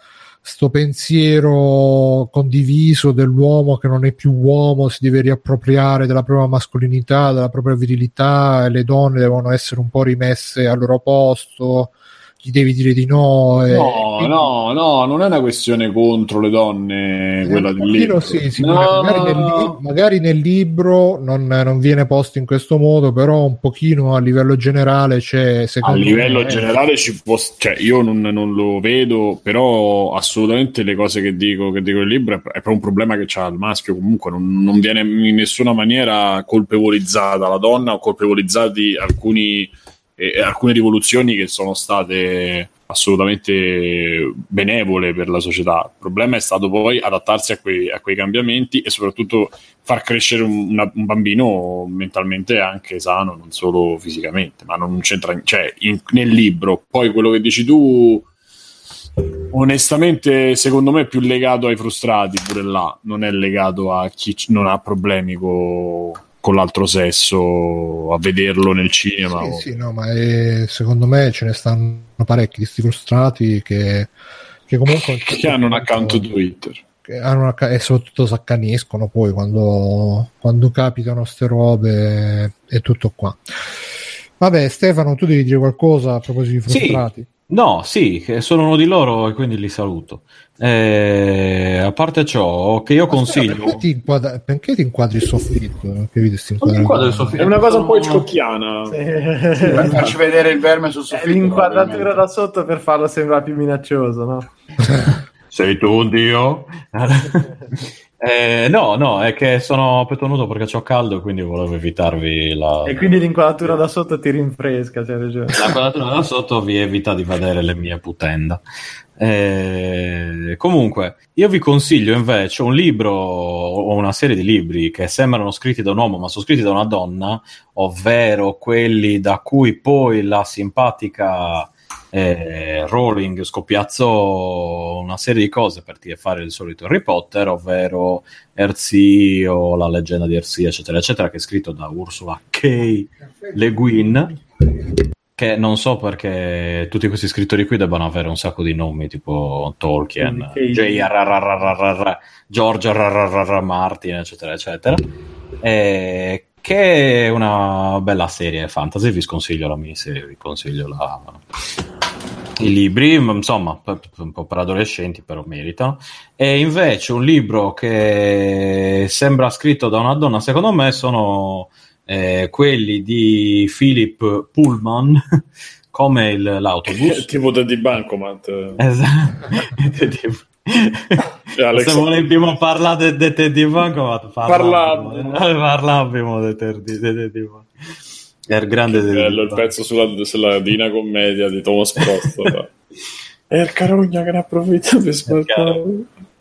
sto pensiero condiviso dell'uomo che non è più uomo, si deve riappropriare della propria mascolinità, della propria virilità e le donne devono essere un po' rimesse al loro posto gli devi dire di no. E... No, no, no, non è una questione contro le donne, eh, quella del libro. Sì, sì, no. magari, nel magari, nel libro non, non, viene posto in questo modo, però un pochino a livello generale c'è... A livello me, generale ci può... Cioè, io non, non, lo vedo, però assolutamente le cose che dico, che dico nel libro è, è proprio un problema che c'ha il maschio, comunque non, non viene in nessuna maniera colpevolizzata la donna o colpevolizzati alcuni e alcune rivoluzioni che sono state assolutamente benevole per la società. Il problema è stato poi adattarsi a quei, a quei cambiamenti e soprattutto far crescere un, una, un, bambino mentalmente anche sano, non solo fisicamente, ma non c'entra, cioè in, nel libro. Poi quello che dici tu, onestamente, secondo me è più legato ai frustrati pure là, non è legato a chi non ha problemi con con l'altro sesso a vederlo nel cinema. Sì, o... sì no, ma è, secondo me ce ne stanno parecchi di sti frustrati che, che comunque... che hanno un account Twitter. Una, e soprattutto si accaniscono poi quando, quando capitano queste robe e tutto qua. Vabbè, Stefano, tu devi dire qualcosa a proposito di frustrati? Sì. No, sì, sono uno di loro e quindi li saluto. Eh, a parte ciò, che io consiglio. Perché ti, inquadra... perché ti inquadri il soffitto? Che il soffitto? È una cosa un po' scocchiana. Sì. Sì, faccio vedere il verme sul soffitto. L'inquadratura da sotto per farlo sembrare più minaccioso, no? Sei tu un dio? Eh, no, no, è che sono petto nudo perché ho caldo, quindi volevo evitarvi la... E quindi l'inquadratura da sotto ti rinfresca, ragione. L'inquadratura da sotto vi evita di vedere le mie putenda. Eh, comunque, io vi consiglio invece un libro o una serie di libri che sembrano scritti da un uomo ma sono scritti da una donna, ovvero quelli da cui poi la simpatica eh, Rowling scoppiazzò una serie di cose per fare il solito Harry Potter, ovvero Erzì o la leggenda di Erzì, eccetera, eccetera, che è scritto da Ursula K. Le Guin. Che non so perché tutti questi scrittori qui debbano avere un sacco di nomi, tipo Tolkien, J.R.R. George R.R. Martin, eccetera, eccetera. E che è una bella serie fantasy, vi sconsiglio la miniserie, vi consiglio la... i libri, insomma, un po' per adolescenti, però meritano. E invece un libro che sembra scritto da una donna, secondo me, sono eh, quelli di Philip Pullman, come il, l'autobus. tipo di Bancomat. Esatto. Se volevamo parlare di Teddy Banco, parlavamo, parlavamo di Teddy Banco. È il grande bello, il pezzo sulla, sulla Dina Commedia di Thomas Prost. è il carogna che ne approfitta per spartare.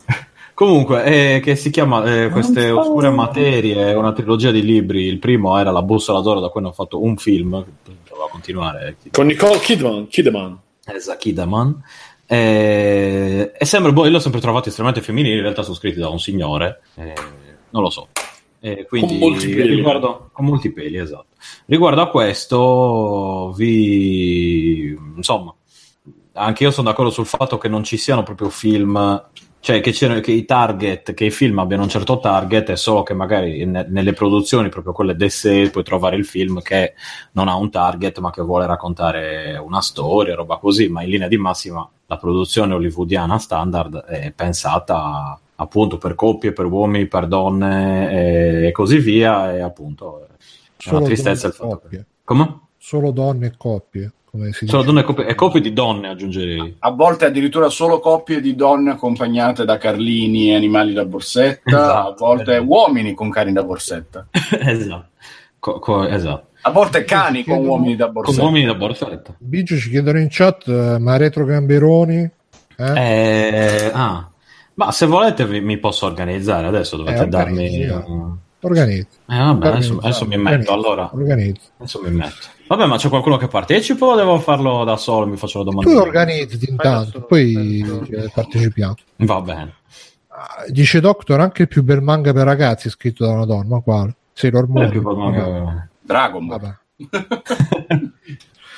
Comunque, eh, che si chiama eh, Queste oscure materie, è una trilogia di libri. Il primo era La bussola d'oro, da cui hanno fatto un film. Doveva continuare. Con Nicole Kidman. Kidman. Esatto, Kidman. Eh, e sembra, boh, io l'ho sempre trovato estremamente femminile, in realtà sono scritti da un signore, eh, non lo so. Eh, quindi, con molti peli. Riguardo, con molti peli, esatto. Riguardo a questo, vi... insomma, anche io sono d'accordo sul fatto che non ci siano proprio film cioè che, che, i target, che i film abbiano un certo target, è solo che magari ne, nelle produzioni, proprio quelle d'essere, puoi trovare il film che non ha un target, ma che vuole raccontare una storia, roba così, ma in linea di massima la produzione hollywoodiana standard è pensata appunto per coppie, per uomini, per donne e, e così via, e appunto è una tristezza il fatto che... Come? Solo donne e coppie. Solo donne e coppie, e coppie di donne aggiungerei. A volte addirittura solo coppie di donne accompagnate da carlini e animali da borsetta, esatto, a volte esatto. uomini con cani da borsetta. esatto. Co- co- esatto. A volte cani con uomini da borsetta. Con uomini da borsetta. Biggio ci chiedono in chat, uh, ma retro gamberoni? Eh? Eh, ah. Ma se volete vi, mi posso organizzare adesso, dovete eh, darmi... Uh, Organizzo. Eh, vabbè, adesso, adesso, mi metto allora. Organizzo. Adesso mi metto. Vabbè, ma c'è qualcuno che partecipa o devo farlo da solo? Mi faccio la domanda. Tu organizzi intanto, poi partecipiamo. Va bene. Ah, dice Doctor, anche il più bel manga per ragazzi scritto da una donna. Quale? Sailor Moon. Dragon Ball.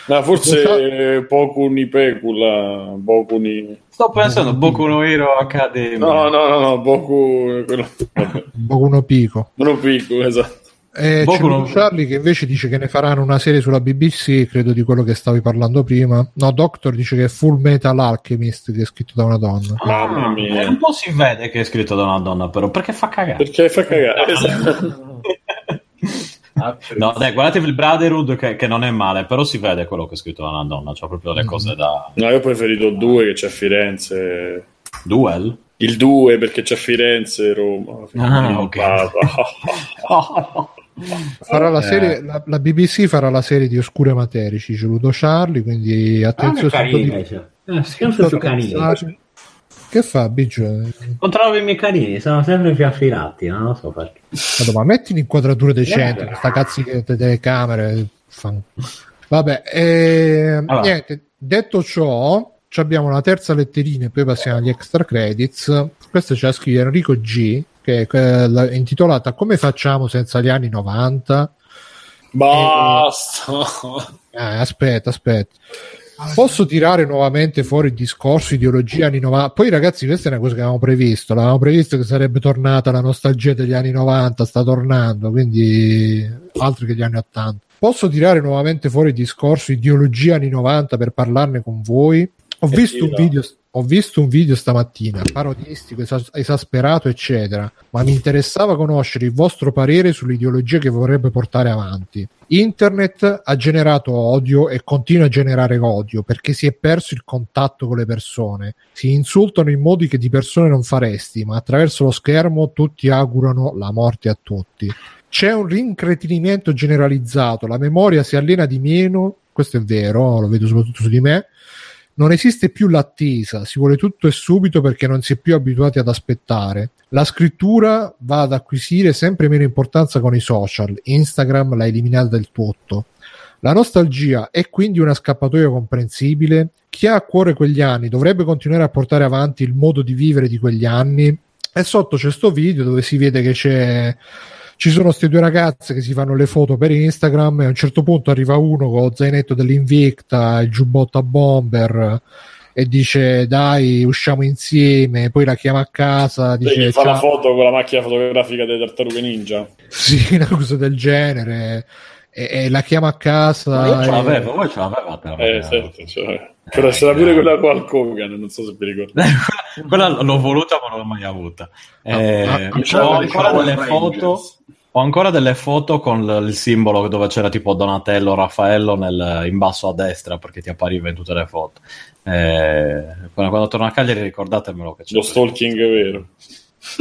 Ma forse so... Boku ni Pecula, Boku ni... Sto pensando Boku no Hero Academy. No, no, no, no Boku... Quello... Boku no Pico. No Pico, esatto. Eh, c'è non... Charlie che invece dice che ne faranno una serie sulla BBC, credo di quello che stavi parlando prima. No, Doctor dice che è Full Metal Alchemist che è scritto da una donna. Ah, Mamma mia. Eh, un po' si vede che è scritto da una donna, però perché fa cagare? Perché fa cagare, esatto. No, dai, guardatevi il Brotherhood che, che, non è male, però si vede quello che è scritto da una donna, c'ha proprio le mm. cose da... No, io ho preferito il 2 che c'è a Firenze. Duel? Il 2 perché c'è a Firenze e Roma. Ah, ok. farà la, serie, la, la, BBC farà la serie di Oscure Materie, ci Ludo Charlie, quindi attenzione. Ah, carine, di... eh, scherzo su canini. Che fa, Biggio? Controllo i miei canini, sono sempre più affilati, non lo so perché. ma metti un'inquadratura decente, yeah. questa cazzichetta telecamere. Fan... Vabbè, eh, allora. niente, detto ciò, abbiamo la terza letterina e poi passiamo agli extra credits. Questa c'è a scrivere Enrico G che è intitolata Come facciamo senza gli anni 90? Basta. Eh, aspetta, aspetta. Posso tirare nuovamente fuori il discorso ideologia anni 90? Poi, ragazzi, questa è una cosa che avevamo previsto. L'avevamo previsto che sarebbe tornata la nostalgia degli anni 90, sta tornando, quindi altri che gli anni 80. Posso tirare nuovamente fuori il discorso ideologia anni 90 per parlarne con voi? Ho visto un video ho visto un video stamattina parodistico, esas- esasperato, eccetera, ma mi interessava conoscere il vostro parere sull'ideologia che vorrebbe portare avanti. Internet ha generato odio e continua a generare odio perché si è perso il contatto con le persone. Si insultano in modi che di persone non faresti, ma attraverso lo schermo tutti augurano la morte a tutti. C'è un rincretinimento generalizzato, la memoria si allena di meno, questo è vero, lo vedo soprattutto su di me, non esiste più l'attesa, si vuole tutto e subito perché non si è più abituati ad aspettare. La scrittura va ad acquisire sempre meno importanza con i social, Instagram l'ha eliminata del tutto. La nostalgia è quindi una scappatoia comprensibile. Chi ha a cuore quegli anni dovrebbe continuare a portare avanti il modo di vivere di quegli anni. E sotto c'è questo video dove si vede che c'è ci sono queste due ragazze che si fanno le foto per Instagram e a un certo punto arriva uno con lo zainetto dell'Invicta, il giubbotto a bomber e dice dai usciamo insieme. Poi la chiama a casa dice, fa la foto con la macchina fotografica delle tartarughe ninja. Sì una cosa del genere e, e la chiama a casa ma io ce l'avevo voi ce l'avevate eh, certo, cioè. però c'era pure quella con Hulk Hogan non so se vi ricordate quella l'ho voluta ma non l'ho mai avuta eh, ah, ho ancora delle foto ho ancora delle foto con il simbolo dove c'era tipo Donatello, Raffaello nel, in basso a destra perché ti appariva in tutte le foto. Eh, quando, quando, torno a Cagliari ricordatemelo che c'è. Lo stalking è vero.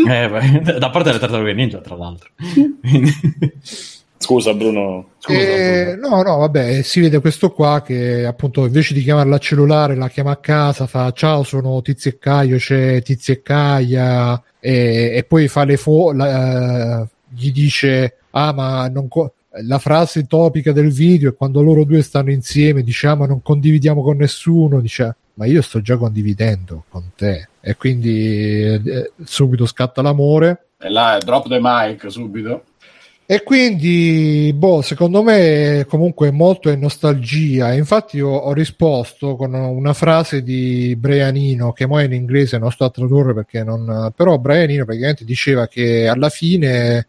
Eh, beh, da parte delle tartarughe ninja, tra l'altro. Scusa Bruno. Scusa, eh, Bruno. No, no, vabbè, si vede questo qua che appunto invece di chiamarla a cellulare la chiama a casa, fa ciao sono Tizio e Caio, c'è Tizio e Caia e, e poi fa le foto, gli dice ah ma non co- la frase topica del video è quando loro due stanno insieme dice ah ma non condividiamo con nessuno dice ma io sto già condividendo con te e quindi eh, subito scatta l'amore e là drop the mic subito e quindi, boh, secondo me comunque molto è nostalgia. Infatti io ho risposto con una frase di Brianino, che poi in inglese non sto a tradurre perché non... Però Brianino praticamente diceva che alla fine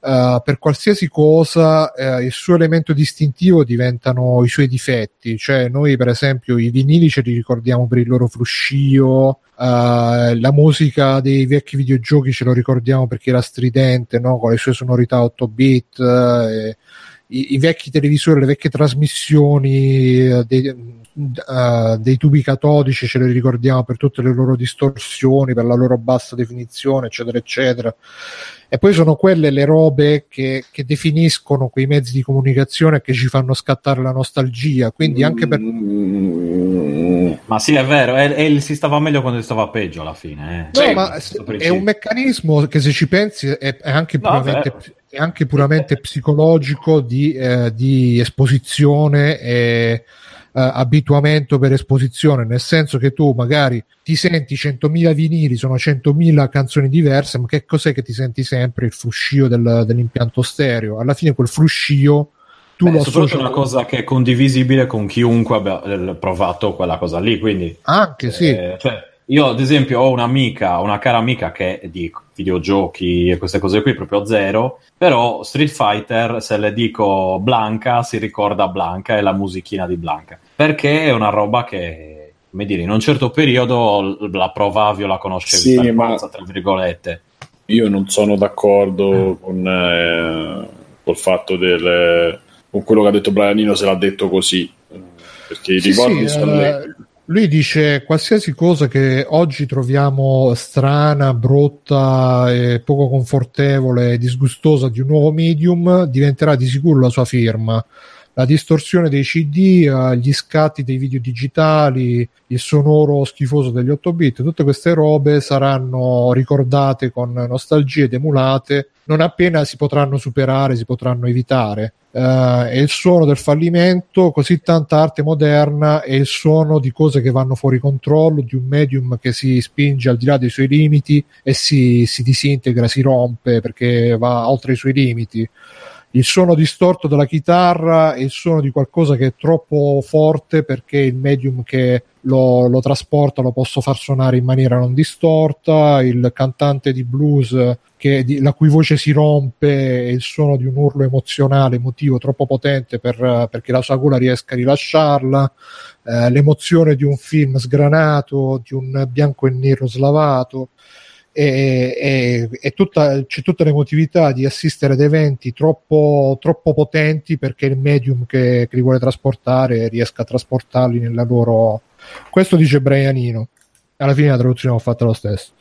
Uh, per qualsiasi cosa uh, il suo elemento distintivo diventano i suoi difetti, cioè noi per esempio i vinili ce li ricordiamo per il loro fruscio, uh, la musica dei vecchi videogiochi ce lo ricordiamo perché era stridente, no? con le sue sonorità 8 bit, eh, i, i, vecchi televisori, le vecchie trasmissioni dei, dei tubi catodici ce li ricordiamo per tutte le loro distorsioni, per la loro bassa definizione, eccetera, eccetera e poi sono quelle le robe che, che, definiscono quei mezzi di comunicazione che ci fanno scattare la nostalgia. Quindi anche per. Ma sì, è vero, e, e si stava meglio quando si stava peggio alla fine. Eh. No, sì, ma è un meccanismo che se ci pensi è, è anche no, è anche puramente psicologico di, eh, di esposizione e Uh, abituamento per esposizione, nel senso che tu magari ti senti 100.000 vinili, sono 100.000 canzoni diverse, ma che cos'è che ti senti sempre? Il fruscio del, dell'impianto stereo. Alla fine quel fruscio tu Beh, lo associ... è una cosa che è condivisibile con chiunque abbia eh, provato quella cosa lì, quindi... Anche, eh, sì. Cioè, io ad esempio ho un'amica, una cara amica che è di videogiochi e queste cose qui proprio zero, però Street Fighter se le dico Blanca si ricorda Blanca e la musichina di Blanca, perché è una roba che, come dire, in un certo periodo la provavi o la conoscevi sì, per ma... tra virgolette. Io non sono d'accordo mm. con, eh, col fatto del con quello che ha detto Brianino se l'ha detto così perché i sì, ricordi sì, sono eh, lui dice qualsiasi cosa che oggi troviamo strana, brutta, e poco confortevole disgustosa di un nuovo medium diventerà di sicuro la sua firma la distorsione dei CD, gli scatti dei video digitali, il sonoro schifoso degli 8 bit, tutte queste robe saranno ricordate con nostalgie ed emulate non appena si potranno superare, si potranno evitare. Uh, è il suono del fallimento, così tanta arte moderna è il suono di cose che vanno fuori controllo, di un medium che si spinge al di là dei suoi limiti e si, si disintegra, si rompe perché va oltre i suoi limiti il suono distorto della chitarra e il suono di qualcosa che è troppo forte perché il medium che lo, lo, trasporta lo posso far suonare in maniera non distorta, il cantante di blues che, di, la cui voce si rompe e il suono di un urlo emozionale, emotivo troppo potente per, perché la sua gola riesca a rilasciarla, eh, l'emozione di un film sgranato, di un bianco e nero slavato e, e, e tutta, c'è tutta l'emotività di assistere ad eventi troppo, troppo potenti perché il medium che, che, li vuole trasportare riesca a trasportarli nella loro... Questo dice Brianino. Alla fine la traduzione l'ho fatta lo stesso.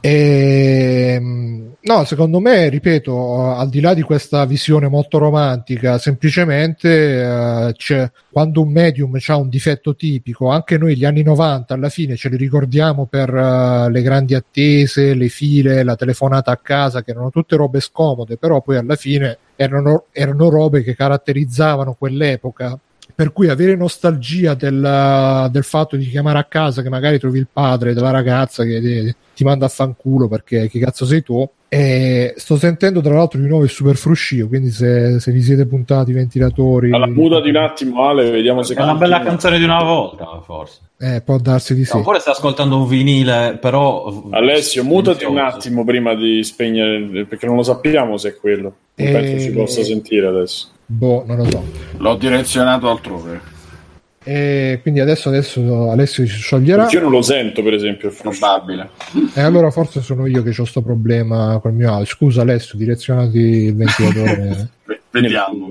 E, ehm, no, secondo me, ripeto, al di là di questa visione molto romantica, semplicemente eh, quando un medium ha un difetto tipico, anche noi gli anni 90 alla fine ce li ricordiamo per uh, le grandi attese, le file, la telefonata a casa, che erano tutte robe scomode, però poi alla fine erano, erano robe che caratterizzavano quell'epoca per cui avere nostalgia del, del, fatto di chiamare a casa che magari trovi il padre della ragazza che ti, ti manda a fanculo perché che cazzo sei tu. E sto sentendo tra l'altro di nuovo il super fruscio quindi se, se vi siete puntati i ventilatori allora mutati un attimo Ale vediamo se è una bella canzone di una volta. Forse. Eh, può darsi di sì. oppure stai ascoltando un vinile però Alessio mutati un attimo prima di spegnere perché non lo sappiamo se è quello. Non e... penso si possa sentire adesso Boh, non lo so. L'ho direzionato altrove. E quindi adesso, adesso Alessio si scioglierà. Io non lo sento, per esempio, è probabile. E allora forse sono io che ho questo problema col mio audio. Scusa, Alessio, direzionati il ventilatore. Vediamo.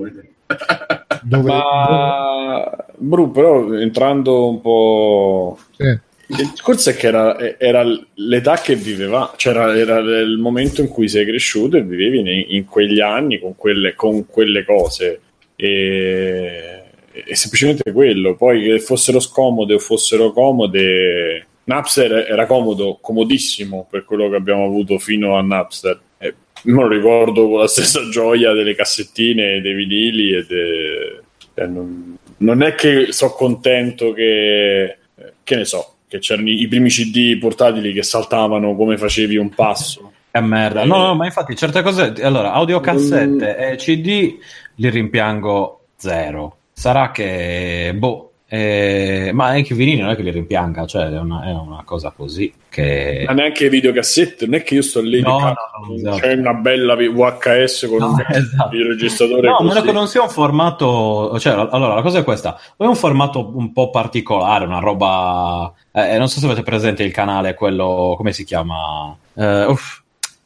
Dove, Ma, Bru, però entrando un po'. Sì. Il discorso è che era, era, l'età che viveva, cioè era, era, il momento in cui sei cresciuto e vivevi nei, in quegli anni con quelle, con quelle cose. E, è semplicemente quello. Poi che fossero scomode o fossero comode, Napster era comodo, comodissimo per quello che abbiamo avuto fino a Napster. E lo ricordo con la stessa gioia delle cassettine, dei vinili. E de... cioè, non, non, è che sono contento che, che ne so, che c'erano i primi CD portatili che saltavano come facevi un passo. Che merda. No, no, ma infatti certe cose... Allora, audiocassette mm. e CD li rimpiango zero. Sarà che... Boh, eh, ma anche i vinili non è che li rimpianga, cioè è una, è una cosa così che... Ma neanche i videocassette, non è che io sto lì no, no, no, esatto. c'è una bella VHS con no, un esatto. registratore No, meno che non sia un formato, cioè allora la cosa è questa, è un formato un po' particolare, una roba... Eh, non so se avete presente il canale, quello, come si chiama? Uh, uff,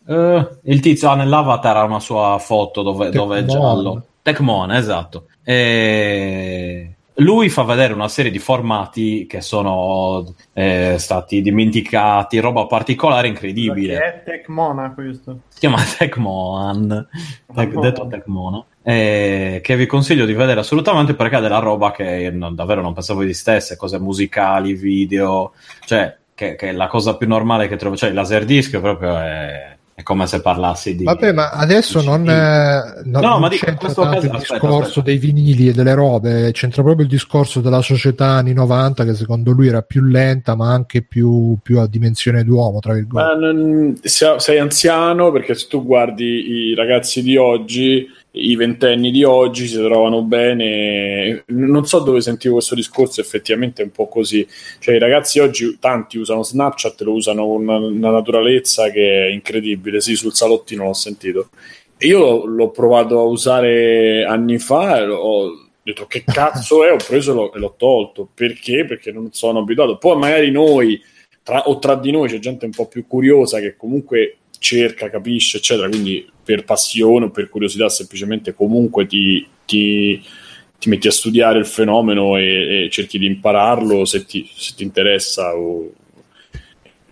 uh, il tizio ha nell'avatar ha una sua foto dove, dove è giallo. Tecmon, esatto. E lui fa vedere una serie di formati che sono eh, stati dimenticati, roba particolare incredibile. Che è Tecmona questo? Si chiama Tecmoan, Tec, detto Tecmona, eh, che vi consiglio di vedere assolutamente perché ha della roba che non, davvero non pensavo esistesse, cose musicali, video, cioè che, che, è la cosa più normale che trovo, cioè il laserdisc proprio è, È come se parlassi di. Vabbè, ma adesso non, eh, non, no, non ma c'entra tanto caso, il aspetta, discorso aspetta. dei vinili e delle robe, c'entra proprio il discorso della società anni 90 che secondo lui era più lenta, ma anche più, più a dimensione d'uomo. Tra virgolette. Non, sei anziano perché se tu guardi i ragazzi di oggi i ventenni di oggi si trovano bene. Non so dove sentivo questo discorso, effettivamente è un po' così. Cioè, i ragazzi oggi, tanti usano Snapchat, lo usano con una, una naturalezza che è incredibile. Sì, sul salottino l'ho sentito. Io l'ho provato a usare anni fa e ho detto che cazzo è, ho preso e l'ho tolto. Perché? Perché non sono abituato. Poi magari noi, tra, o tra di noi, c'è gente un po' più curiosa che comunque cerca, capisce, eccetera. Quindi per passione o per curiosità, semplicemente comunque ti, ti, ti metti a studiare il fenomeno e, e cerchi di impararlo se ti, se ti interessa. O...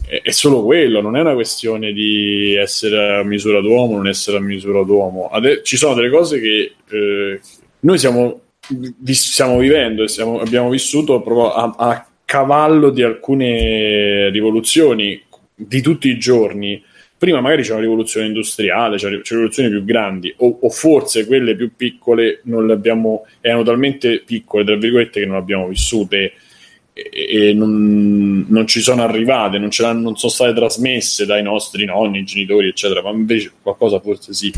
È, è, solo quello, non è una questione di essere a misura d'uomo o non essere a misura d'uomo. Ade- ci sono delle cose che eh, noi siamo, vi, stiamo vivendo e siamo, abbiamo vissuto proprio a, a cavallo di alcune rivoluzioni di tutti i giorni prima magari c'è una rivoluzione industriale, c'è, c'è rivoluzioni più grandi, o, o, forse quelle più piccole non le abbiamo, erano talmente piccole, tra virgolette, che non le abbiamo vissute e, e non, non, ci sono arrivate, non, non, sono state trasmesse dai nostri nonni, genitori, eccetera, ma invece qualcosa forse sì.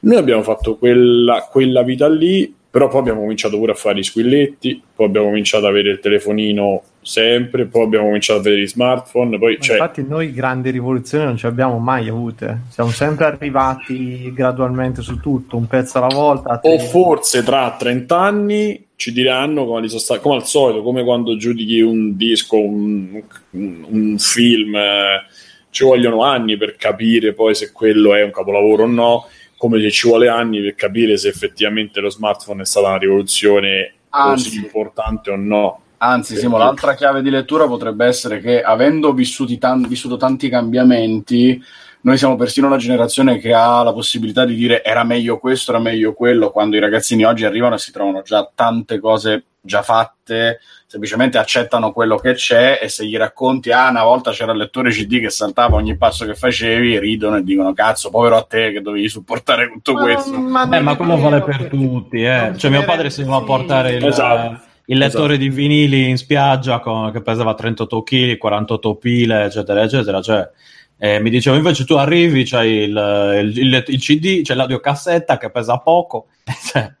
Noi abbiamo fatto quella, quella vita lì però poi abbiamo cominciato pure a fare i squilletti, poi abbiamo cominciato ad avere il telefonino sempre, poi abbiamo cominciato a vedere i smartphone. Poi, cioè... Infatti noi grandi rivoluzioni non ci abbiamo mai avute, siamo sempre arrivati gradualmente su tutto, un pezzo alla volta. O forse tra 30 anni ci diranno come, sta- come al solito, come quando giudichi un disco, un, un, un film, eh, ci vogliono anni per capire poi se quello è un capolavoro o no come se ci vuole anni per capire se effettivamente lo smartphone è stata una rivoluzione Anzi. così importante o no. Anzi, Simo, l'altra chiave di lettura potrebbe essere che avendo tan- vissuto tanti cambiamenti, noi siamo persino la generazione che ha la possibilità di dire era meglio questo, era meglio quello, quando i ragazzini oggi arrivano e si trovano già tante cose già fatte, semplicemente accettano quello che c'è e se gli racconti, ah, una volta c'era il lettore CD che saltava ogni passo che facevi, ridono e dicono, cazzo, povero a te che dovevi supportare tutto ma, questo. Ma, ma, eh, ma quello vale per tutti, eh. Cioè mio padre si va a portare il... Esatto il lettore esatto. di vinili in spiaggia con, che pesava 38 kg, 48 pile, eccetera, eccetera. Cioè, eh, mi diceva invece tu arrivi, c'hai il, il, il, il CD, c'è l'audiocassetta che pesa poco. Cioè,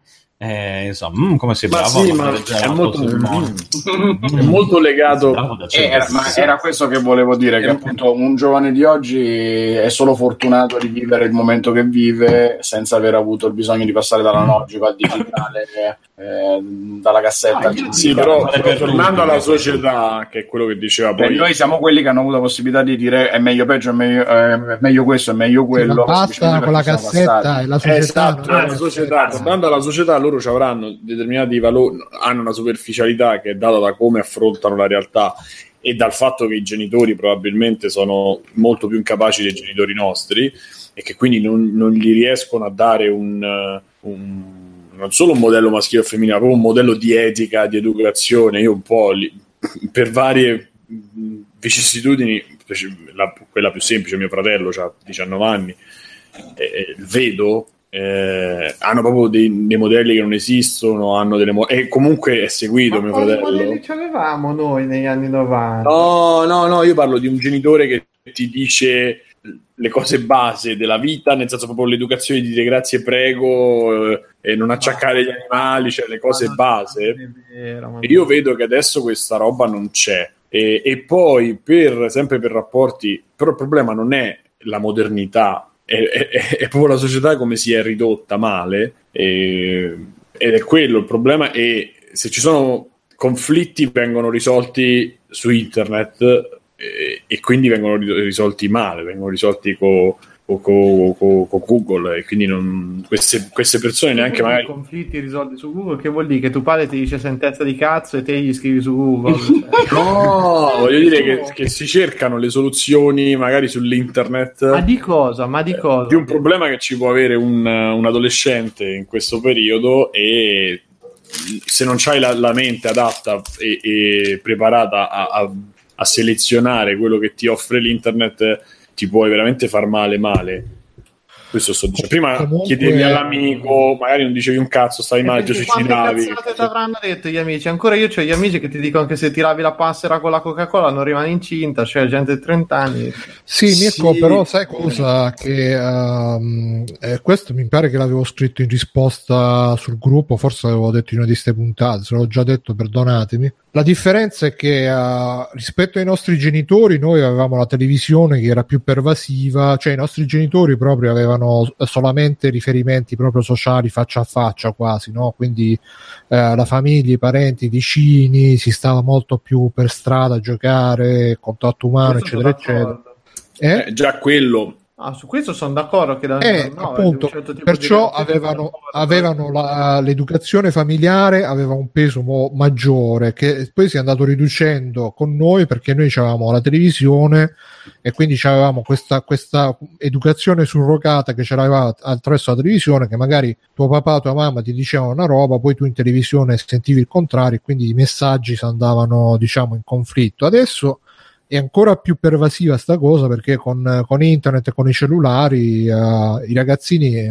eh, insomma, mm, come si brava sì, ma è molto, mm, è molto legato. Eh, era, ma era questo che volevo dire: che appunto un giovane di oggi è solo fortunato di vivere il momento che vive senza aver avuto il bisogno di passare dall'analogico al digitale, eh, dalla cassetta. Ah, sì, però, però tornando alla società, che è quello che diceva poi. noi siamo quelli che hanno avuto la possibilità di dire è meglio peggio, è meglio, è meglio questo, è meglio quello. Basta con la cassetta e la società. Esatto, la società. Tornando alla società, loro ci avranno determinati valori, hanno una superficialità che è data da come affrontano la realtà e dal fatto che i genitori probabilmente sono molto più incapaci dei genitori nostri e che quindi non, non gli riescono a dare un, un, non solo un modello maschile o femminile, ma proprio un modello di etica, di educazione. Io un po' li, per varie vicissitudini, la, quella più semplice, mio fratello ha 19 anni, eh, vedo eh, hanno proprio dei, dei, modelli che non esistono, hanno delle mo- e comunque è seguito Ma mio fratello. Quali modelli avevamo noi negli anni 90? No, no, no, io parlo di un genitore che ti dice le cose base della vita, nel senso proprio l'educazione di dire grazie prego eh, e non acciaccare gli animali, cioè le cose base. Vero, io vedo che adesso questa roba non c'è. E, e poi, per, sempre per rapporti, però il problema non è la modernità, è, è, è, proprio la società come si è ridotta male e, ed è quello il problema e se ci sono conflitti vengono risolti su internet e, e quindi vengono risolti male, vengono risolti con con, con, con Google e quindi non, queste, queste, persone neanche magari conflitti risolti su Google che vuol dire che tuo padre ti dice sentenza di cazzo e te gli scrivi su Google no voglio dire che, che, si cercano le soluzioni magari sull'internet ma di cosa? ma di cosa? di un problema che ci può avere un, un adolescente in questo periodo e se non c'hai la, la mente adatta e, e preparata a, a, a selezionare quello che ti offre l'internet ti puoi veramente far male male questo sto dicendo. Prima Comunque... chiedevi all'amico, magari non dicevi un cazzo, stavi male, ti suicidavi. Ti avranno detto gli amici? Ancora io ho gli amici che ti dicono che se tiravi la passera con la Coca-Cola non rimani incinta, cioè gente di 30 anni. Sì, Mirko, sì. però sai cosa? Che um, eh, questo mi pare che l'avevo scritto in risposta sul gruppo, forse l'avevo detto in una di queste puntate, se l'ho già detto, perdonatemi. La differenza è che uh, rispetto ai nostri genitori noi avevamo la televisione che era più pervasiva, cioè i nostri genitori proprio avevano solamente riferimenti proprio sociali faccia a faccia quasi, no? quindi uh, la famiglia, i parenti, i vicini, si stava molto più per strada a giocare, contatto umano, eccetera, eccetera. Eh? Eh, già quello Ah, su questo sono d'accordo che da, eh, no, appunto, certo perciò avevano, avevano la, l'educazione familiare aveva un peso maggiore che poi si è andato riducendo con noi perché noi avevamo la televisione e quindi avevamo questa, questa educazione surrogata che c'era attraverso la televisione che magari tuo papà tua mamma ti dicevano una roba poi tu in televisione sentivi il contrario e quindi i messaggi si andavano diciamo in conflitto. Adesso è ancora più pervasiva sta cosa perché con, con internet e con i cellulari uh, i ragazzini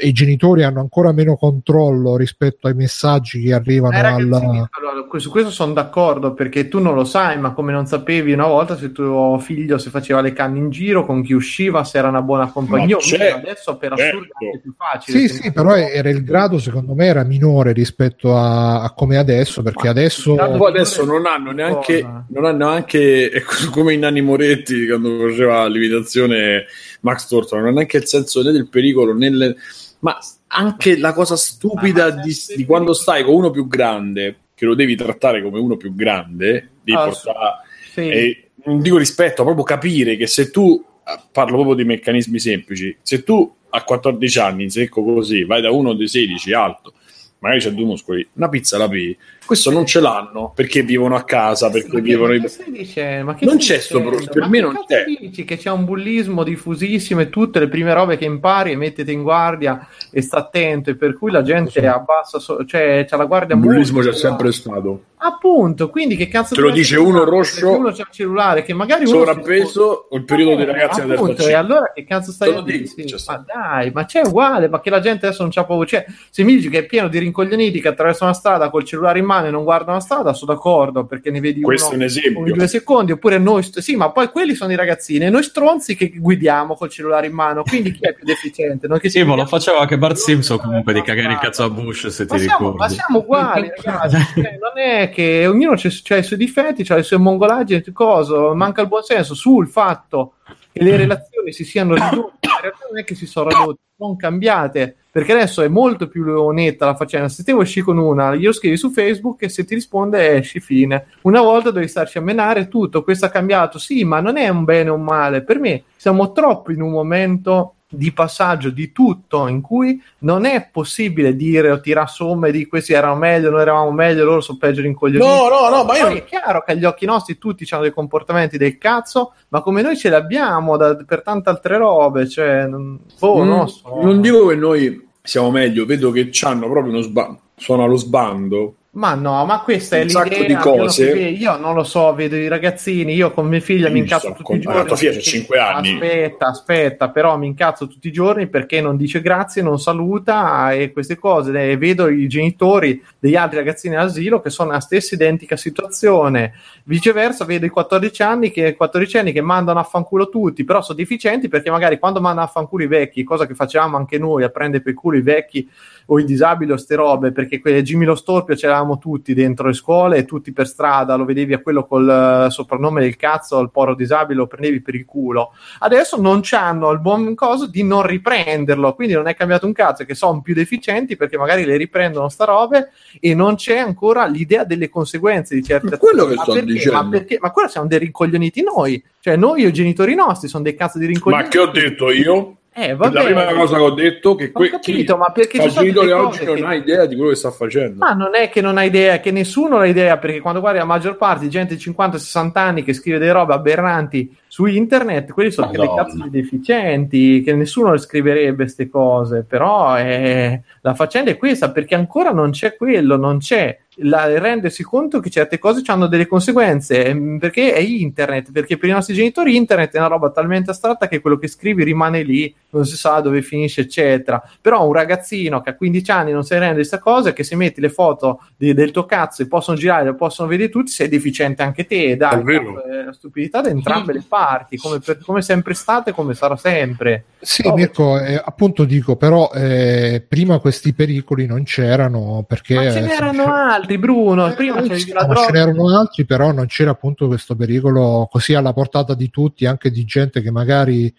i genitori hanno ancora meno controllo rispetto ai messaggi che arrivano eh, ragazzi, al... allora, su questo sono d'accordo perché tu non lo sai ma come non sapevi una volta se tuo figlio si faceva le canne in giro con chi usciva se era una buona compagnia adesso per certo. assurdo è più facile sì sì però era il grado secondo me era minore rispetto a, a come adesso perché ma adesso adesso non hanno neanche non hanno anche come i Nanni Moretti quando faceva l'imitazione Max Thornton non ha neanche il senso né del pericolo né le ma anche la cosa stupida di, di, quando stai con uno più grande, che lo devi trattare come uno più grande, devi ah, portare, sì. e, non dico rispetto, proprio capire che se tu, parlo proprio di meccanismi semplici, se tu a 14 anni in secco così vai da uno di 16 alto, magari c'è due muscoli, una pizza la pì, questo non ce l'hanno perché vivono a casa, perché vivono in... Dice, ma che non c'è sto pro... per me non c'è. Dici? Che c'è un bullismo diffusissimo e tutte le prime robe che impari e mettete in guardia e sta attento e per cui la gente sì. abbassa, so... cioè c'ha la guardia Il bullismo c'è sempre stato. Appunto, quindi che cazzo te lo dice uno rosso, uno c'ha il cellulare che magari uno sovrappeso o il periodo dei ragazzi appunto, e allora che cazzo stai a dire? Sì, ma dai, ma c'è uguale, ma che la gente adesso non c'ha paura, cioè se mi dici che è pieno di rincoglioniti che attraversano la strada col cellulare in mano e non guardano la strada sono d'accordo perché ne vedi Questo uno, è un esempio. ogni due secondi, oppure noi, st- sì, ma poi quelli sono i ragazzini e noi stronzi che guidiamo col cellulare in mano, quindi chi è più deficiente? Noi che sì, ma lo faceva anche Bart Simpson comunque di cagare il cazzo a Bush, se ti siamo, ricordi. Ma siamo uguali, ragazzi, cioè, non è che ognuno ha i suoi difetti, ha le sue mongolaggini, cosa, manca il buonsenso sul fatto che le relazioni si siano ridotte, in realtà non è che si sono ridotte, sono cambiate perché adesso è molto più netta la faccenda. Se te vuoi uscire con una, glielo scrivi su Facebook e se ti risponde esci fine. Una volta devi starci a menare tutto, questo ha cambiato, sì, ma non è un bene o un male. Per me siamo troppo in un momento di passaggio di tutto in cui non è possibile dire o tirare somme di questi erano meglio, noi eravamo meglio, loro sono peggio rincoglioniti. No, no, no, ma io... è chiaro che agli occhi nostri tutti hanno dei comportamenti del cazzo, ma come noi ce li abbiamo da, per tante altre robe, cioè, non, boh, mm, non, so. non dico che noi siamo meglio, vedo che hanno proprio uno sbando, sono allo sbando ma no, ma questa è un l'idea. Sacco di cose. Io non lo so, vedo i ragazzini, io con mia figlia mi incazzo tutti con... i giorni. La tua figlia c'ha 5 anni. Aspetta, aspetta, però mi incazzo tutti i giorni perché non dice grazie, non saluta e queste cose. E vedo i genitori degli altri ragazzini all'asilo che sono nella stessa identica situazione. Viceversa, vedo i 14 anni che, 14 anni che mandano a fanculo tutti, però sono deficienti perché magari quando mandano a fanculo i vecchi, cosa che facevamo anche noi, a prendere per culo i vecchi o i disabili o ste robe, perché que- Jimmy lo Storpio c'eravamo tutti dentro le scuole e tutti per strada, lo vedevi a quello col uh, soprannome del cazzo, il poro disabile, lo prendevi per il culo. Adesso non hanno il buon coso di non riprenderlo, quindi non è cambiato un cazzo, che sono più deficienti perché magari le riprendono sta robe e non c'è ancora l'idea delle conseguenze di certe quello che sto perché? dicendo. Ma, perché? ma quello siamo dei rincoglioniti noi, cioè noi e i genitori nostri sono dei cazzo di rincoglioniti. Ma che ho detto io? Eh, vabbè. La prima cosa che ho detto è che que- capito, ma perché il genitore oggi non che... ha idea di quello che sta facendo. Ma non è che non ha idea, che nessuno ha idea, perché quando guardi la maggior parte di gente di 50-60 anni che scrive delle robe aberranti su internet, quelli sono dei cazzo di deficienti, che nessuno le scriverebbe queste cose, però è... la faccenda è questa, perché ancora non c'è quello, non c'è la, rendersi conto che certe cose hanno delle conseguenze, ehm, perché è internet, perché per i nostri genitori internet è una roba talmente astratta che quello che scrivi rimane lì, non si sa dove finisce, eccetera. Però un ragazzino che a 15 anni non si rende di questa cosa, che se metti le foto di, del tuo cazzo e possono girare, lo possono vedere tutti, sei deficiente anche te, dai, è stupidità da entrambe le parti, come, per, come sempre state, come sarà sempre. Sì, oh, Mirko, eh, appunto dico, però eh, prima questi pericoli non c'erano perché... Ma ce n'erano altri, Bruno, prima eh, sì, ma ce n'erano altri, però non c'era appunto questo pericolo così alla portata di tutti, anche di gente che magari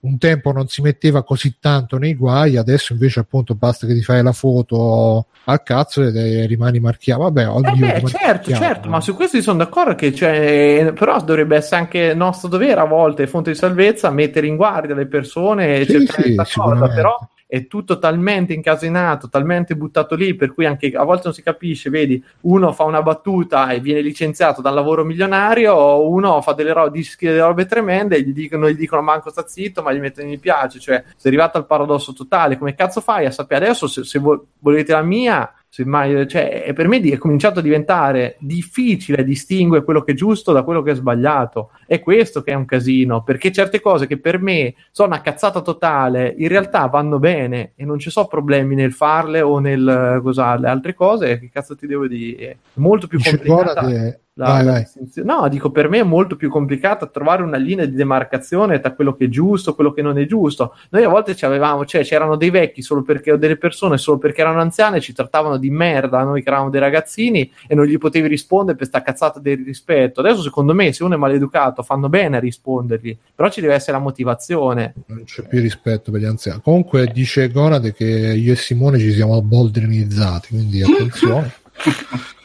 un tempo non si metteva così tanto nei guai, adesso invece appunto basta che ti fai la foto al cazzo e rimani marchiato. Vabbè, oddio, eh beh, certo, certo, ma su questo sono d'accordo che cioè, però dovrebbe essere anche nostro dovere a volte, fonte di salvezza, mettere in guardia le persone e sì, cercare sì, cosa, però è tutto talmente incasinato, talmente buttato lì, per cui anche a volte non si capisce, vedi, uno fa una battuta e viene licenziato dal lavoro milionario, o uno fa delle robe, delle robe tremende e gli dicono, gli dicono manco sta zitto, ma gli mettono mi piace, cioè sei arrivato al paradosso totale, come cazzo fai a sapere adesso se, se volete la mia Mai, cioè, per me è cominciato a diventare difficile distinguere quello che è giusto da quello che è sbagliato. È questo che è un casino, perché certe cose che per me sono una cazzata totale, in realtà vanno bene e non ci sono problemi nel farle o nel cosa, le altre cose. Che cazzo ti devo dire? È molto più complicata. La, vai, vai. No, dico per me è molto più complicato trovare una linea di demarcazione tra quello che è giusto e quello che non è giusto. Noi a volte ci avevamo, cioè c'erano dei vecchi solo perché o delle persone solo perché erano anziane, ci trattavano di merda, noi che eravamo dei ragazzini e non gli potevi rispondere per sta cazzata del rispetto. Adesso secondo me se uno è maleducato fanno bene a rispondergli, però ci deve essere la motivazione. Non c'è più rispetto per gli anziani. Comunque dice Gonade che io e Simone ci siamo boldrinizzati, quindi attenzione.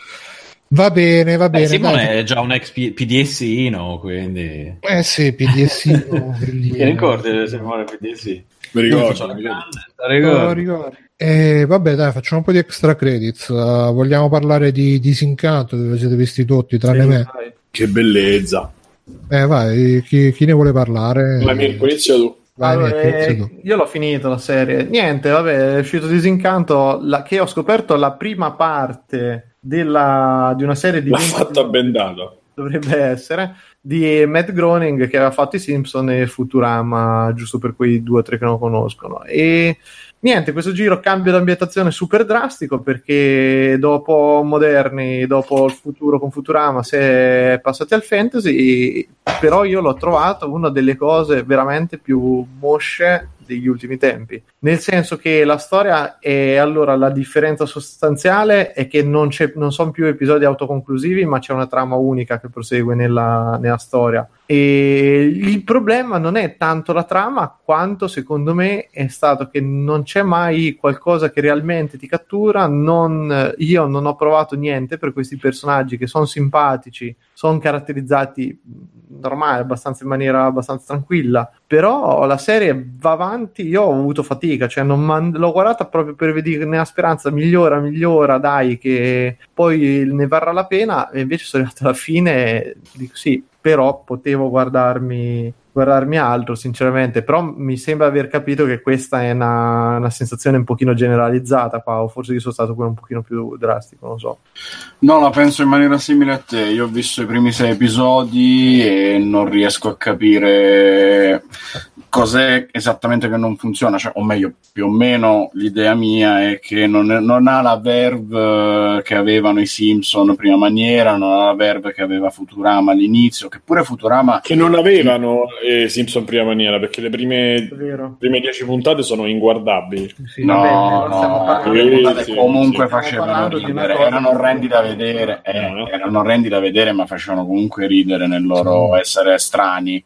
Va bene, va bene. Simone dai. è già un ex PDSino, quindi... Eh sì, PDSino. Ti ricordi Simone PDS? Mi ricordo, mi ricordo. ricordo. Eh, vabbè, dai, facciamo un po' di extra credits. Uh, vogliamo parlare di Disincanto, dove siete visti tutti, tranne sì, me. Vai. Che bellezza. Eh, vai, chi, chi ne vuole parlare? Ma Mirko, inizia tu. Vai, allora, eh, io l'ho finito la serie. Niente, vabbè, è uscito Disincanto, la, che ho scoperto la prima parte della, di una serie di... L'ha fatta bendato. Dovrebbe essere di Matt Groening che aveva fatto i Simpson e Futurama, giusto per quei due o tre che non conoscono. E niente, questo giro cambio d'ambientazione super drastico perché dopo Moderni, dopo il futuro con Futurama, si è passati al fantasy, però io l'ho trovato una delle cose veramente più mosce degli ultimi tempi. Nel senso che la storia è allora la differenza sostanziale è che non, non sono più episodi autoconclusivi, ma c'è una trama unica che prosegue nella, nella storia. E il problema non è tanto la trama, quanto secondo me è stato che non c'è mai qualcosa che realmente ti cattura. Non, io non ho provato niente per questi personaggi che sono simpatici, sono caratterizzati normale, abbastanza in maniera abbastanza tranquilla. Però la serie va avanti, io ho avuto fatica, cioè non man- l'ho guardata proprio per vedere nella speranza migliora, migliora, dai, che poi ne varrà la pena. E invece sono arrivato alla fine e dico sì, però potevo guardarmi guardarmi altro, sinceramente. Però mi sembra aver capito che questa è una, una sensazione un pochino generalizzata qua, o forse io sono stato quello un pochino più drastico, non so. No, la penso in maniera simile a te. Io ho visto i primi sei episodi e non riesco a capire cos'è esattamente che non funziona, cioè, o meglio, più o meno l'idea mia è che non, è, non, ha la verve che avevano i Simpson prima maniera, non ha la verve che aveva Futurama all'inizio, che pure Futurama... Che non avevano eh, Simpson prima maniera, perché le prime, prime dieci puntate sono inguardabili. Sì, no, vabbè, no, sì, comunque sì. facevano ridere, erano orrendi da vedere, eh, erano orrendi da vedere, ma facevano comunque ridere nel loro essere strani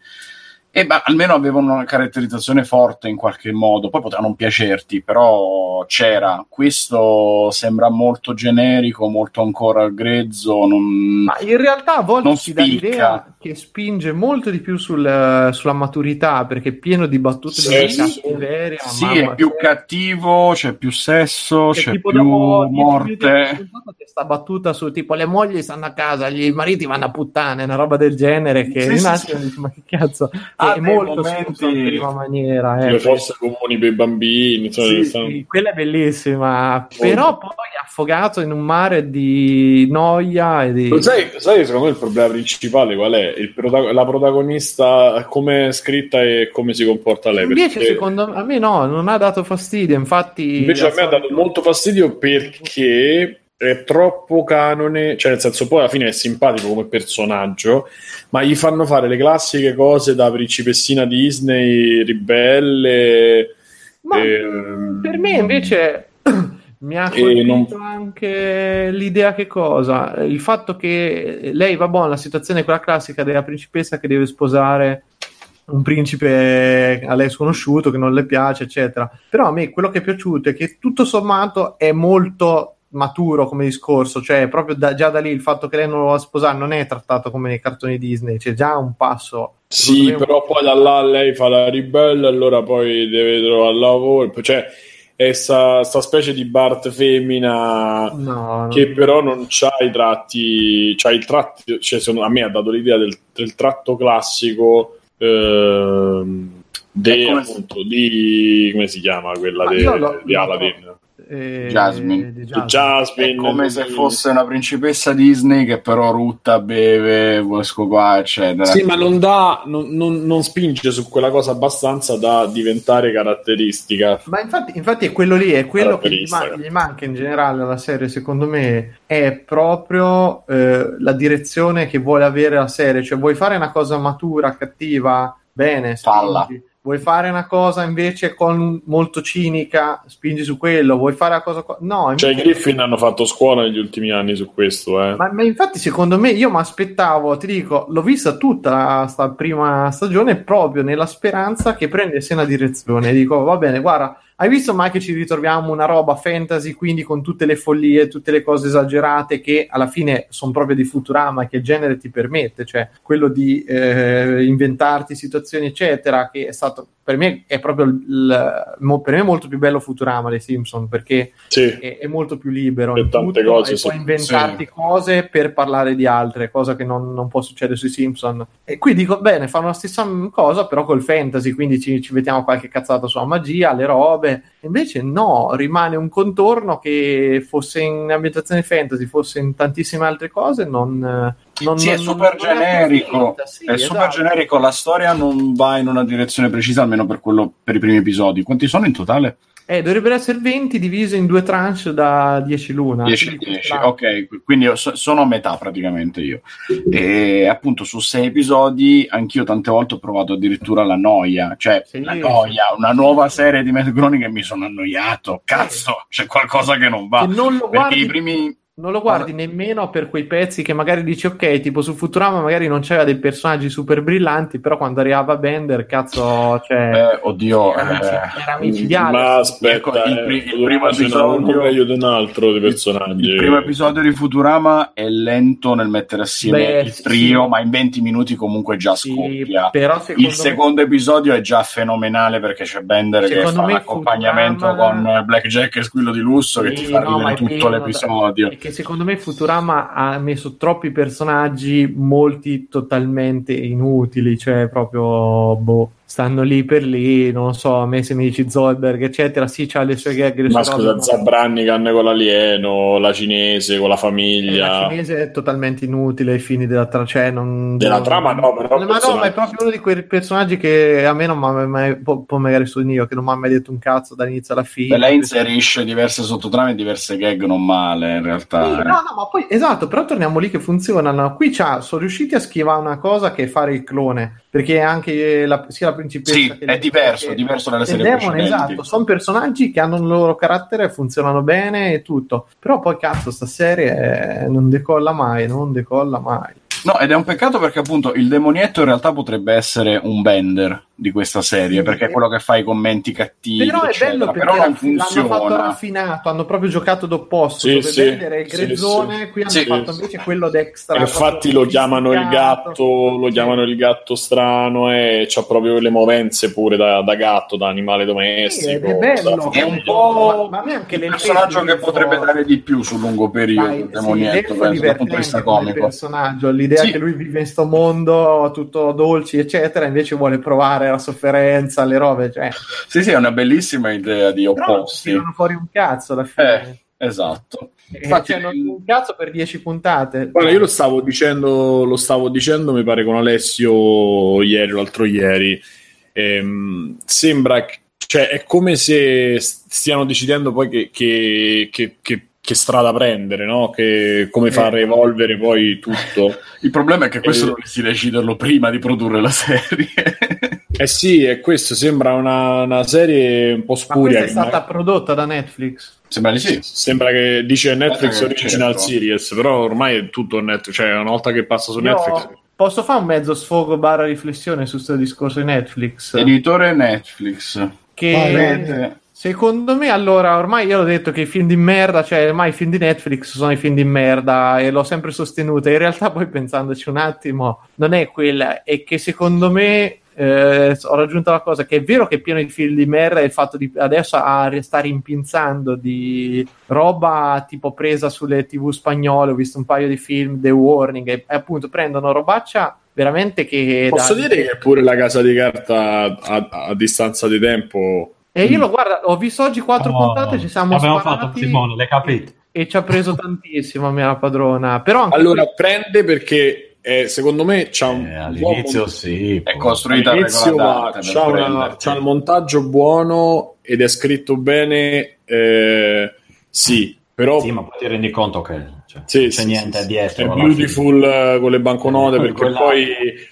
e beh, almeno avevano una caratterizzazione forte in qualche modo, poi poteva non piacerti, però c'era. Questo sembra molto generico, molto ancora grezzo. Non, Ma in realtà a volte si dà l'idea che spinge molto di più sul, sulla maturità, perché è pieno di battute sì, di sì. cattiveria. Sì, è più c'è... cattivo, c'è più sesso, c'è, c'è più morte. Questa battuta su tipo le mogli stanno a casa, gli mariti vanno a puttane, una roba del genere che sì, rinasce sì, sì. ma che cazzo. Ah, è molto momenti... in prima maniera. Eh, le forze comuni per i bambini. Sì, sì, quella è bellissima, molto. però poi affogato in un mare di noia e di... Sai, sai, secondo me il problema principale qual è? Protagon- la protagonista, come è scritta e come si comporta lei. Invece perché... secondo me, a me no, non ha dato fastidio, infatti... Invece a me ha dato molto fastidio perché è troppo canone, cioè nel senso poi alla fine è simpatico come personaggio, ma gli fanno fare le classiche cose da principessina Disney, ribelle. Ma e... per me invece mi ha colpito non... anche l'idea che cosa? Il fatto che lei, va buona, la situazione è quella classica della principessa che deve sposare un principe a lei sconosciuto che non le piace, eccetera. Però a me quello che è piaciuto è che tutto sommato è molto maturo come discorso, cioè proprio da, già da lì il fatto che lei non lo va a sposare non è trattato come nei cartoni Disney, c'è già un passo. Sì, però poi da là lei fa la ribella, allora poi deve trovare lavoro, cioè è sta, sta specie di Bart femmina no, che non... però non c'ha i tratti, c'ha il tratto, cioè secondo, a me ha dato l'idea del, del tratto classico eh, de, appunto, di come si chiama quella de, lo, di Aladdin eh, Jasmine. Jasmine. Jasmine. È come se fosse una principessa Disney che però rutta, beve, vuole scopare, eccetera. Sì, ma non, dà, non, non, non, spinge su quella cosa abbastanza da diventare caratteristica. Ma infatti, infatti è quello lì, è quello che gli, man- gli, manca in generale alla serie, secondo me, è proprio eh, la direzione che vuole avere la serie. Cioè, vuoi fare una cosa matura, cattiva, bene, falla. Vuoi fare una cosa invece con molto cinica, spingi su quello. Vuoi fare una cosa. Co- no, invece... cioè, i Griffin hanno fatto scuola negli ultimi anni su questo. Eh. Ma, ma, infatti, secondo me, io mi aspettavo, ti dico, l'ho vista tutta la prima stagione proprio nella speranza che prendesse una direzione. Dico, va bene, guarda hai visto mai che ci ritroviamo una roba fantasy, quindi con tutte le follie, tutte le cose esagerate che alla fine sono proprio di Futurama, che il genere ti permette, cioè quello di eh, inventarti situazioni, eccetera, che è stato per me è proprio il, per me è molto più bello Futurama dei Simpson perché sì. è, è, molto più libero in tante tutto, cose, e puoi inventarti sì. cose per parlare di altre, cosa che non, non, può succedere sui Simpson. E qui dico bene, fanno la stessa cosa però col fantasy, quindi ci, ci mettiamo qualche cazzata sulla magia, le robe. Invece no, rimane un contorno che fosse in ambientazione fantasy, fosse in tantissime altre cose, non, non, sì, non, è super non generico. È, sì, è esatto. super generico. La storia non va in una direzione precisa, almeno per, quello, per i primi episodi. Quanti sono in totale? Eh, dovrebbero essere 20 divise in due tranche da 10 l'una. 10, 10. ok, quindi sono a metà praticamente io. E appunto su 6 episodi anch'io tante volte ho provato addirittura la noia, cioè sì, la noia, una nuova serie di Groening e mi sono annoiato. Cazzo, c'è qualcosa che non va. Se non lo guardi... Perché i primi non lo guardi nemmeno per quei pezzi che magari dici ok, tipo su Futurama magari non c'era dei personaggi super brillanti, però quando arrivava Bender, cazzo, cioè... Eh, oddio, era, eh, micidiale. Ma aspetta, ecco, il, pri- il, primo episodio... meglio di un altro dei personaggi. Il, primo episodio di Futurama è lento nel mettere assieme Beh, il trio, sì. ma in 20 minuti comunque già scoppia. Sì, il secondo me... episodio è già fenomenale perché c'è Bender secondo che fa l'accompagnamento Futurama... con Blackjack e Squillo di Lusso sì, che ti fa no, ridere tutto l'episodio che secondo me Futurama ha messo troppi personaggi, molti totalmente inutili, cioè proprio boh stanno lì per lì, non so, a me se mi dici Zollberg, eccetera, sì, c'ha le sue gag. Le ma sue scusa, Zabrannigan con l'alieno, la cinese con la famiglia. la cinese è totalmente inutile ai fini della trama, cioè non... Della trama no, però... Ma no, ma è proprio uno di quei personaggi che a me non mi ha mai, poi magari sono io, che non mi ha mai detto un cazzo dall'inizio alla fine. Beh, lei inserisce diverse sottotrame e diverse gag non male, in realtà. Sì, eh. No, no, ma poi, esatto, però torniamo lì che funzionano. Qui c'ha, sono riusciti a schivare una cosa che è fare il clone, perché anche la, sia la principessa sì, è diverso, è diverso dalle serie Demon, esatto, sono personaggi che hanno il loro carattere, funzionano bene e tutto. Però poi cazzo, sta serie eh, non decolla mai, non decolla mai. No, ed è un peccato perché appunto il demonietto in realtà potrebbe essere un bender di questa serie, sì, perché è quello che fa i commenti cattivi. Però è eccetera. bello perché però non funziona. l'hanno fatto raffinato, hanno proprio giocato d'opposto, sì, dove sì, vendere il grezzone, sì, qui hanno fatto invece quello d'extra. Infatti lo chiamano il gatto, lo chiamano il gatto strano e c'ha proprio le movenze pure da, da gatto, da animale domestico. è bello, è un po' ma, ma anche il personaggio che potrebbe dare di più sul lungo periodo, Dai, demonietto, penso, dal punto di vista comico. personaggio, l'idea che lui vive in sto mondo tutto dolci, eccetera, invece vuole provare la sofferenza, le robe. Cioè. Sì, sì, è una bellissima idea di opposti. Però fuori un cazzo alla fine. Eh, esatto. Eh, Infatti, cioè, un cazzo per 10 puntate. Guarda, io lo stavo dicendo, lo stavo dicendo, mi pare con Alessio ieri, l'altro ieri. Ehm, sembra che cioè, è come se stiano decidendo poi che, che, che, che che strada prendere, no? che, come far eh. evolvere poi tutto. Il problema è che questo e... dovresti deciderlo prima di produrre la serie. Eh sì, è questo, sembra una, una serie un po' spuria. Ma è stata magari... prodotta da Netflix? Sembra di sì. Sembra che dice Netflix eh, Original certo. Series, però ormai è tutto Netflix, cioè una volta che passa su Io... Netflix... Posso fare un mezzo sfogo barra riflessione su questo discorso di Netflix? Editore Netflix. Che... Parete Secondo me, allora, ormai io ho detto che i film di merda, cioè ormai i film di Netflix sono i film di merda e l'ho sempre sostenuta. In realtà, poi pensandoci un attimo, non è quella, è che secondo me eh, ho raggiunto la cosa che è vero che è pieno di film di merda e il fatto di adesso a stare impinzando di roba tipo presa sulle tv spagnole. Ho visto un paio di film, The Warning, e, e appunto prendono robaccia veramente che. Posso da... dire che pure la casa di carta a, a, a distanza di tempo e io lo guarda, ho visto oggi quattro oh, puntate, ci siamo abbiamo fatto Simone, l'hai capito? E ci ha preso tantissimo mia padrona. Però allora qui... prende perché eh, secondo me c'ha un eh, all'inizio buon... sì, è costruita all'inizio va, c'ha, una, c'ha, il montaggio buono ed è scritto bene eh, sì, però sì, ma poi ti rendi conto che cioè, sì, c'è sì, niente sì, dietro. È beautiful uh, con le banconote perché quella... poi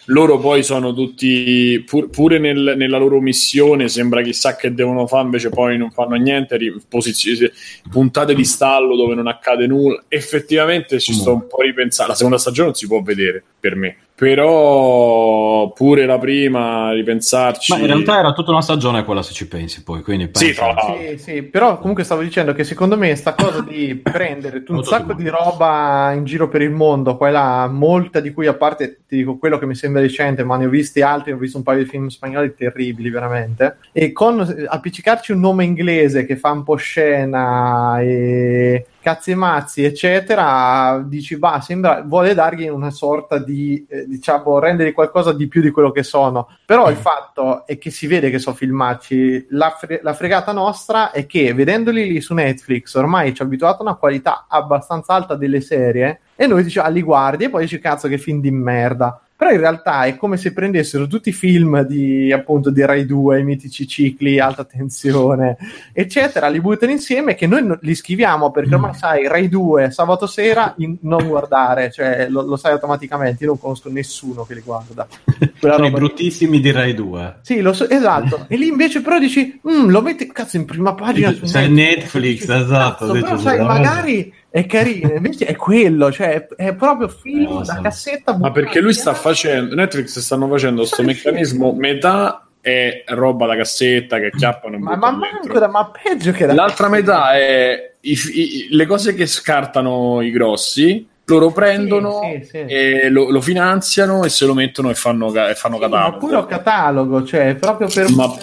loro poi sono tutti pur, pure nel, nella loro missione sembra chissà che devono fare invece poi non fanno niente posizioni, puntate di stallo dove non accade nulla effettivamente ci mm. sto un po' ripensando la seconda stagione non si può vedere per me però pure la prima ripensarci ma in realtà era tutta una stagione quella se ci pensi poi quindi sì, sì, sì, però comunque stavo dicendo che secondo me sta cosa di prendere un sacco di roba in giro per il mondo quella molta di cui a parte ti dico quello che mi sembra decente ma ne ho visti altri ho visto un paio di film spagnoli terribili veramente. E con appiccicarci un nome inglese che fa un po' scena e cazzi e mazzi, eccetera, dici, va, sembra, vuole dargli una sorta di, eh, diciamo, rendere qualcosa di più di quello che sono. Però il fatto è che si vede che sono filmacci. La, fre- la fregata nostra è che, vedendoli lì su Netflix, ormai ci ha abituato a una qualità abbastanza alta delle serie, e noi diciamo, ah, li guardi e poi dici, cazzo, che film di merda però in realtà è come se prendessero tutti i film di appunto di Rai 2, i mitici cicli, alta tensione, eccetera, li buttano insieme che noi li scriviamo perché ormai mm. sai, Rai 2, sabato sera, non guardare, cioè lo, lo, sai automaticamente, io non conosco nessuno che li guarda. Sono i bruttissimi di Rai 2. Sì, so, esatto. e lì invece però dici, mm, lo metti, cazzo, in prima pagina su Netflix. Netflix esatto. Cazzo, però sai, magari è carino, invece è quello, cioè è proprio film eh, da cassetta. Ma perché lui sta facendo, Netflix stanno facendo questo meccanismo, metà è roba da cassetta che chiappano ma, ma, ancora, ma peggio che da l'altra metà è i, i, le cose che scartano i grossi loro prendono sì, sì, sì. e lo, lo, finanziano e se lo mettono e fanno, e fanno catalogo. Ma pure catalogo, cioè proprio per ma,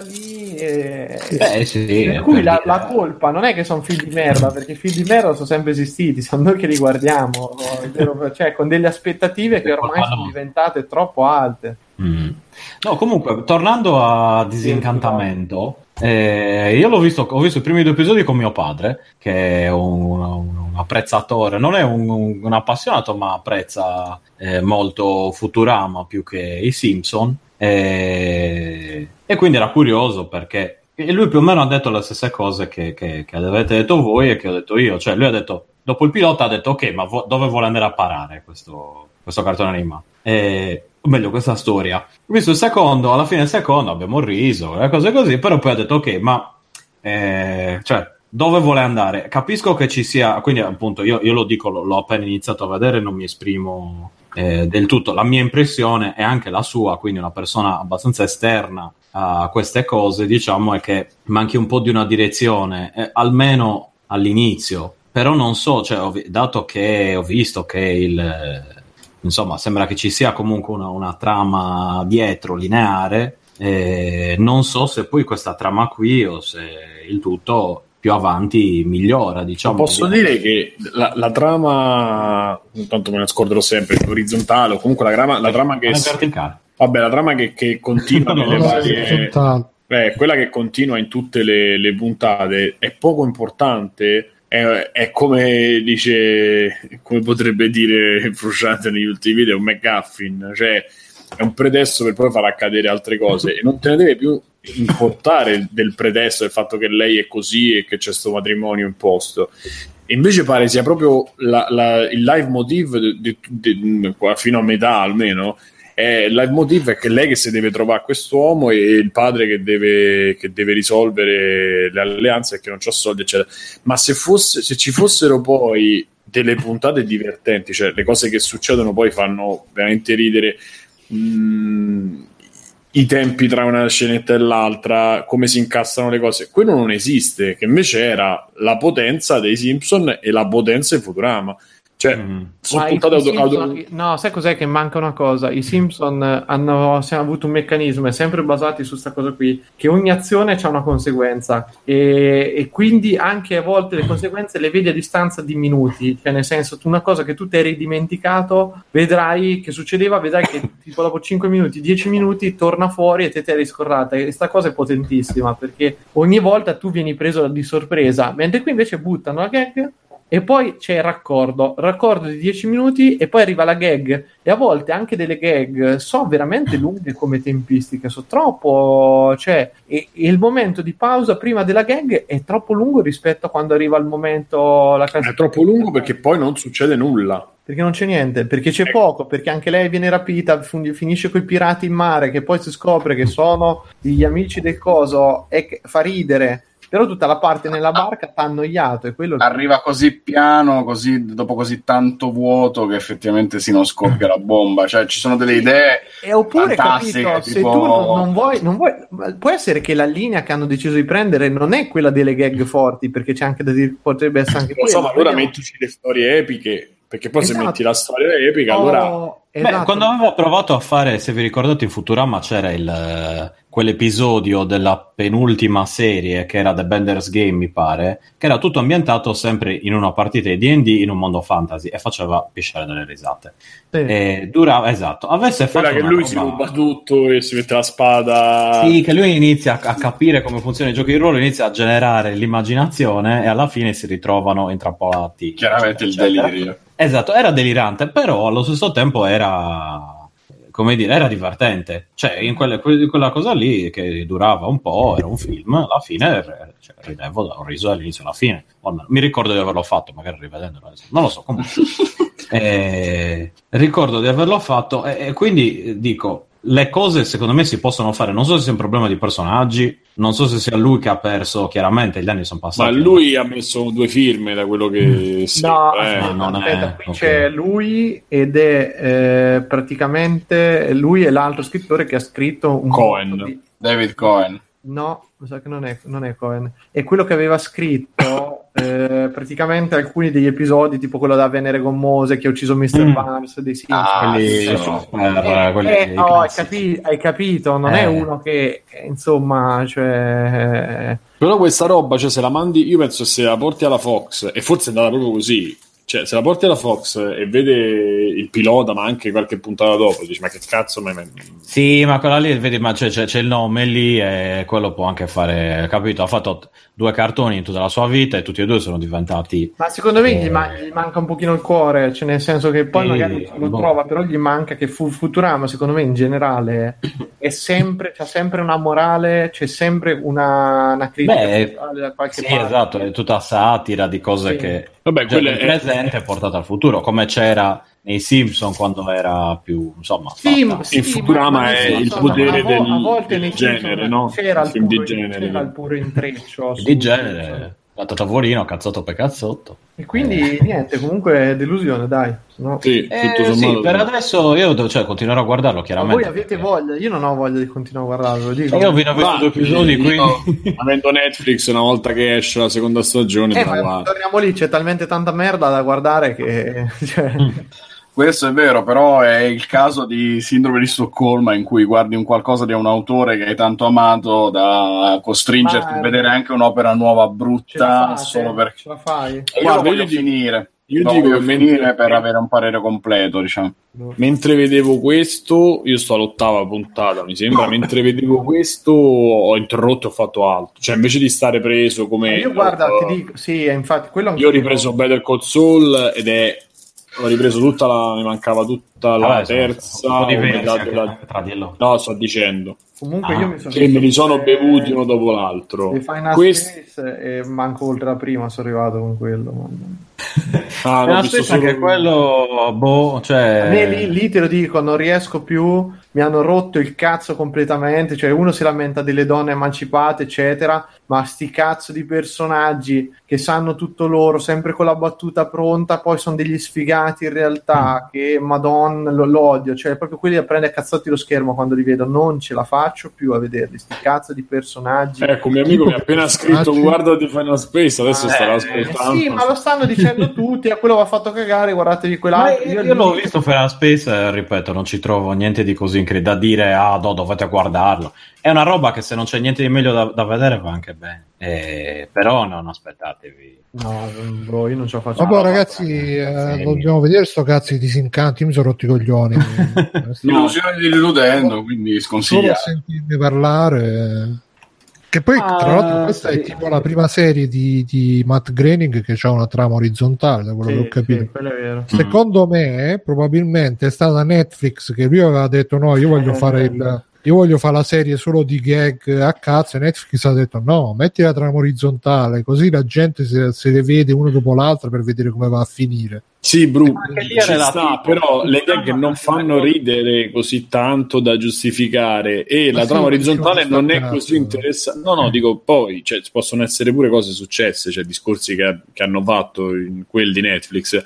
eh, Beh, sì, per cui la, la, colpa non è che sono film di merda, perché i film di merda sono sempre esistiti, sono noi che li guardiamo, cioè con delle aspettative che ormai sono diventate troppo alte. Mm. No, comunque, tornando a Disincantamento, eh, io l'ho visto, ho visto i primi due episodi con mio padre, che è un, un, un apprezzatore, non è un, un appassionato, ma apprezza eh, molto Futurama più che i Simpson. E, e quindi era curioso perché e lui più o meno ha detto le stesse cose che, che, che, avete detto voi e che ho detto io. Cioè, lui ha detto, dopo il pilota, ha detto, ok, ma vo- dove vuole andare a parare questo, questo cartone animato? E, o meglio, questa storia. Visto il secondo, alla fine del secondo abbiamo riso, e cose così, però poi ha detto, ok, ma... Eh, cioè, dove vuole andare? Capisco che ci sia, quindi appunto io, io lo dico, l'ho appena iniziato a vedere, non mi esprimo eh, del tutto. La mia impressione e anche la sua, quindi una persona abbastanza esterna a queste cose, diciamo, è che manchi un po' di una direzione, eh, almeno all'inizio. Però non so, cioè, ho, dato che ho visto che il insomma, sembra che ci sia comunque una, una trama dietro lineare. Eh, non so se poi questa trama qui o se il tutto più avanti migliora. Diciamo. Posso dire che la, la trama, intanto me ne scorderò sempre, orizzontale o comunque la, trama, la trama che... Vabbè, la trama che, che continua nelle varie... Beh, quella che continua in tutte le, le puntate è poco importante è, è, come dice, come potrebbe dire Frusciante negli ultimi video, un McGuffin, cioè è un pretesto per poi far accadere altre cose e non te ne deve più importare del pretesto del fatto che lei è così e che c'è questo matrimonio imposto. Invece pare sia proprio la, la, il live motive de, de, de, fino a metà almeno è, il motivo è che lei che si deve trovare quest'uomo e il padre che deve, che deve risolvere le alleanze che non ha soldi, eccetera. Ma se, fosse, se ci fossero poi delle puntate divertenti, cioè le cose che succedono poi fanno veramente ridere. Mm, i tempi tra una scenetta e l'altra, come si incastrano le cose, quello non esiste, che invece era la potenza dei Simpson e la potenza di Futurama. Cioè, mm. sono puntate auto, auto... No, sai cos'è che manca una cosa? I Simpson hanno, hanno avuto un meccanismo, è sempre basato su questa cosa qui, che ogni azione ha una conseguenza e, e, quindi anche a volte le conseguenze le vedi a distanza di minuti, cioè nel senso, una cosa che tu ti eri dimenticato, vedrai che succedeva, vedrai che tipo dopo 5 minuti, 10 minuti torna fuori e te ti eri scordata e questa cosa è potentissima perché ogni volta tu vieni preso di sorpresa, mentre qui invece buttano la gag e poi c'è il raccordo, raccordo di 10 minuti e poi arriva la gag e a volte anche delle gag sono veramente lunghe come tempistiche, sono troppo, cioè e, e, il momento di pausa prima della gag è troppo lungo rispetto a quando arriva il momento la canzone. È troppo lungo perché poi non succede nulla. Perché non c'è niente, perché c'è poco, perché anche lei viene rapita, finisce con i pirati in mare, che poi si scopre che sono gli amici del coso e fa ridere però tutta la parte nella barca ti ha annoiato e quello arriva così piano così, dopo così tanto vuoto che effettivamente si non scoppia la bomba cioè ci sono delle idee e oppure capito tipo... se tu non, non, vuoi, non vuoi può essere che la linea che hanno deciso di prendere non è quella delle gag forti perché c'è anche da dire potrebbe essere anche quella so, ma allora mettici le storie epiche perché poi esatto. se metti la storia epica oh, allora esatto. Beh, quando avevo provato a fare se vi ricordate in Futurama c'era il quell'episodio della penultima serie che era The Bender's Game, mi pare, che era tutto ambientato sempre in una partita di D&D in un mondo fantasy e faceva pisciare delle risate. Sì. E durava, esatto, avesse Quella fatto che lui roba... si ruba tutto e si mette la spada. Sì, che lui inizia a capire come funzionano i giochi di ruolo, inizia a generare l'immaginazione e alla fine si ritrovano intrappolati. Chiaramente eccetera, il delirio. Esatto, era delirante, però allo stesso tempo era come dire, era divertente. Cioè, in, quelle, quella cosa lì che durava un po', era un film, alla fine cioè, ridevo, ho riso dall'inizio alla fine. mi ricordo di averlo fatto, magari rivedendolo adesso. Non lo so, comunque. eh, ricordo di averlo fatto e, e quindi dico, le cose secondo me si possono fare. Non so se sia un problema di personaggi, non so se sia lui che ha perso. Chiaramente gli anni sono passati. Ma lui ha messo due firme da quello che. Mm. no, eh, aspetta, non aspetta, è... qui okay. c'è lui ed è eh, praticamente lui e l'altro scrittore che ha scritto un. Cohen, di... David Cohen. No, mi sa che non è, non è Cohen. È quello che aveva scritto eh, praticamente alcuni degli episodi, tipo quello da Venere Gommose che ha ucciso Mr. Mm. Barnes dei Simpsons. Ah, quelli, so. eh, quelli eh, oh, hai, capi- hai, capito? Non è eh. uno che, insomma, cioè... Però questa roba, cioè, se la mandi, io penso se la porti alla Fox, e forse è andata proprio così, cioè, se la porti alla Fox e vede il pilota, ma anche qualche puntata dopo, dici: Ma che cazzo? Ma... Sì, ma quella lì, vedi, ma c'è, c'è, c'è, il nome lì e quello può anche fare, capito? Ha fatto due cartoni in tutta la sua vita e tutti e due sono diventati. Ma secondo me eh... gli, man- gli, manca un pochino il cuore, cioè nel senso che poi sì, magari lo boh. trova, però gli manca che fu- Futurama, secondo me in generale, è sempre, c'è sempre una morale, c'è sempre una, una critica Beh, da qualche sì, parte. esatto, è tutta satira di cose sì. che Vabbè, già nel è... presente è portata al futuro, come c'era nei Simpson quando era più insomma sì, sì, in Futurama è il potere del, a volte del genere no? c'era il, puro, di genere c'era il puro intreccio di genere Fatto tavolino, cazzotto per cazzotto. E quindi eh. niente, comunque delusione, dai. No. Sì, eh, sì, per adesso io cioè, continuerò a guardarlo chiaramente. Ma voi avete perché... voglia, io non ho voglia di continuare a guardarlo. Dico. Io ho visto due episodi, quindi... avendo Netflix una volta che esce la seconda stagione, eh, ma torniamo lì, c'è talmente tanta merda da guardare che... Cioè... Questo è vero, però è il caso di sindrome di Stoccolma in cui guardi un qualcosa di un autore che hai tanto amato da costringerti Ma... a vedere anche un'opera nuova brutta solo perché ce la fai. Io voglio finire. Io no, dico che finire per avere un parere completo, diciamo. Mentre vedevo questo, io sto all'ottava puntata, mi sembra. mentre vedevo questo, ho interrotto e ho fatto altro. Cioè, invece di stare preso come. Io guarda, uh, ti dico, sì, infatti, quello Io ho ripreso Better Call Saul ed è ho ripreso tutta la. mi mancava tutta la Vabbè, terza. Sono, sono della... No, sto dicendo. Comunque ah, io mi sono che me li sono bevuti uno dopo l'altro. Quest... e manco oltre la prima sono arrivato con quello. ah, no, stessa solo... che quello boh, cioè... A me lì, lì te lo dico, non riesco più mi hanno rotto il cazzo completamente. Cioè, uno si lamenta delle donne emancipate, eccetera, ma sti cazzo di personaggi che sanno tutto loro, sempre con la battuta pronta, poi sono degli sfigati in realtà. Mm. Che madonna, lo, l'odio. Cioè, proprio quelli a prendere cazzotti lo schermo quando li vedo. Non ce la faccio più a vederli. Sti cazzo di personaggi. Ecco, mio amico mi ha appena scritto: Guarda di Final Space. Adesso ah, starà eh, ascoltando. Sì, ma lo stanno dicendo tutti. A quello va fatto cagare. Guardatevi quell'altro. Io, io l'ho visto Final Space, eh, ripeto, non ci trovo niente di così incredibile da dire ah no dovete guardarlo è una roba che se non c'è niente di meglio da, da vedere va anche bene. Eh, però non aspettatevi. No bro io non ce la faccio. Vabbè ragazzi eh, dobbiamo vedere sto cazzo di disincanti mi sono rotti i coglioni. L'illusione di illudendo quindi sconsigliato solo sentirmi parlare. Che poi, ah, tra l'altro, questa sì. è tipo la prima serie di, di Matt Groening che ha una trama orizzontale, da quello sì, che ho capito. Sì, Secondo mm. me, probabilmente è stata Netflix che lui aveva detto: No, io voglio eh, fare il io voglio fare la serie solo di gag a cazzo e Netflix ha detto no, metti la trama orizzontale così la gente se, se le vede uno dopo l'altro per vedere come va a finire. Sì, Bru, ci sta, però le gag non fanno ridere così tanto da giustificare e Ma la trama orizzontale non è così interessante. No, no, dico poi, cioè, possono essere pure cose successe, cioè discorsi che, che hanno fatto in quel di Netflix,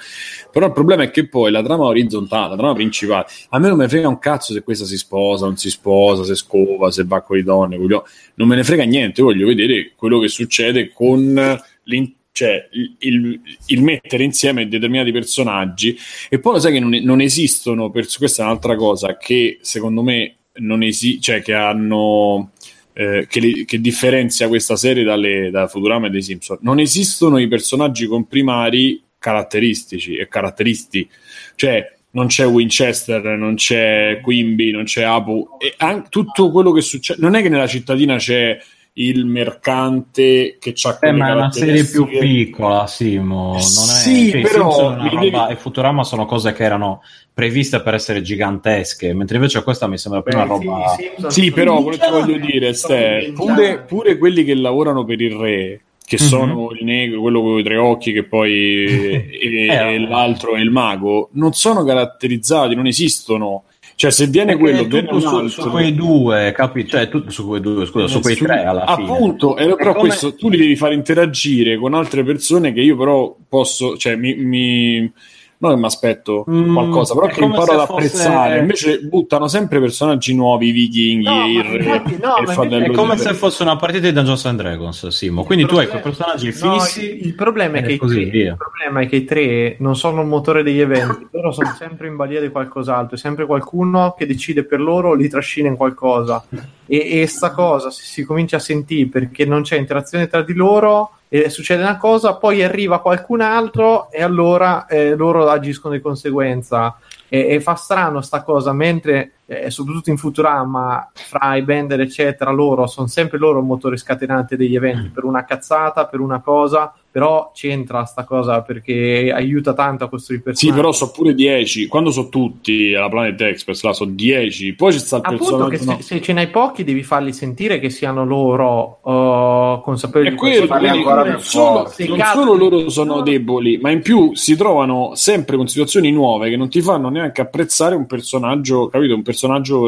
però il problema è che poi la trama orizzontale, la trama principale, a me non me frega un cazzo se questa si sposa, non si sposa, se scova, se va con le donne, non me ne frega niente, io voglio vedere quello che succede con l'intero cioè il, il, mettere insieme determinati personaggi e poi lo sai che non, non esistono, per, questa è un'altra cosa che secondo me non esiste, cioè che hanno... Eh, che, li, che, differenzia questa serie dalle, da Futurama e dei Simpson. Non esistono i personaggi comprimari caratteristici e caratteristi, cioè non c'è Winchester, non c'è Quimby, non c'è Apu, e anche tutto quello che succede. Non è che nella cittadina c'è il mercante che c'ha eh, ma è una serie più piccola Simo non è, sì, cioè, però roba, devi... e Futurama sono cose che erano previste per essere gigantesche mentre invece questa mi sembra più Beh, una roba sì, sì, sì però quello che voglio dire Ste, pure, pure quelli che lavorano per il re che mm-hmm. sono il negro, quello con i tre occhi che poi e, eh, e l'altro è il mago, non sono caratterizzati, non esistono cioè, se viene Perché quello, tutto su, su, quei due, capi? Cioè, tutto su quei due, scusa, su quei su, tre alla fine. Appunto, eh, però come... questo tu li devi fare interagire con altre persone che io però posso, cioè, mi, mi non che mi aspetto mm, qualcosa, però che imparo ad apprezzare. Fosse... Invece buttano sempre personaggi nuovi, vichinghi, no, il, infatti, no, il. È come se fosse una partita di Dungeons and Dragons, Simo. Quindi il tu problema... hai quei personaggi fissi. No, il, problema è che tre, il problema è che i tre non sono il motore degli eventi, loro sono sempre in balia di qualcos'altro, è sempre qualcuno che decide per loro, li trascina in qualcosa. E, e sta cosa si, si comincia a sentire perché non c'è interazione tra di loro e succede una cosa, poi arriva qualcun altro e allora eh, loro agiscono di conseguenza. E, e, fa strano sta cosa, mentre eh, soprattutto in Futurama, fra i Bender, eccetera, loro sono sempre loro motori scatenanti degli eventi per una cazzata, per una cosa, però c'entra sta cosa perché aiuta tanto a costruire personaggi. Sì, però so pure 10. Quando so tutti alla Planet Express, là so 10. Poi c'è stato il Appunto personaggio. Che no. se, ce n'hai pochi, devi farli sentire che siano loro uh, consapevoli di quello, farli ancora più solo, Non solo loro sono deboli, ma in più si trovano sempre con situazioni nuove che non ti fanno neanche apprezzare un personaggio, capito? Un personaggio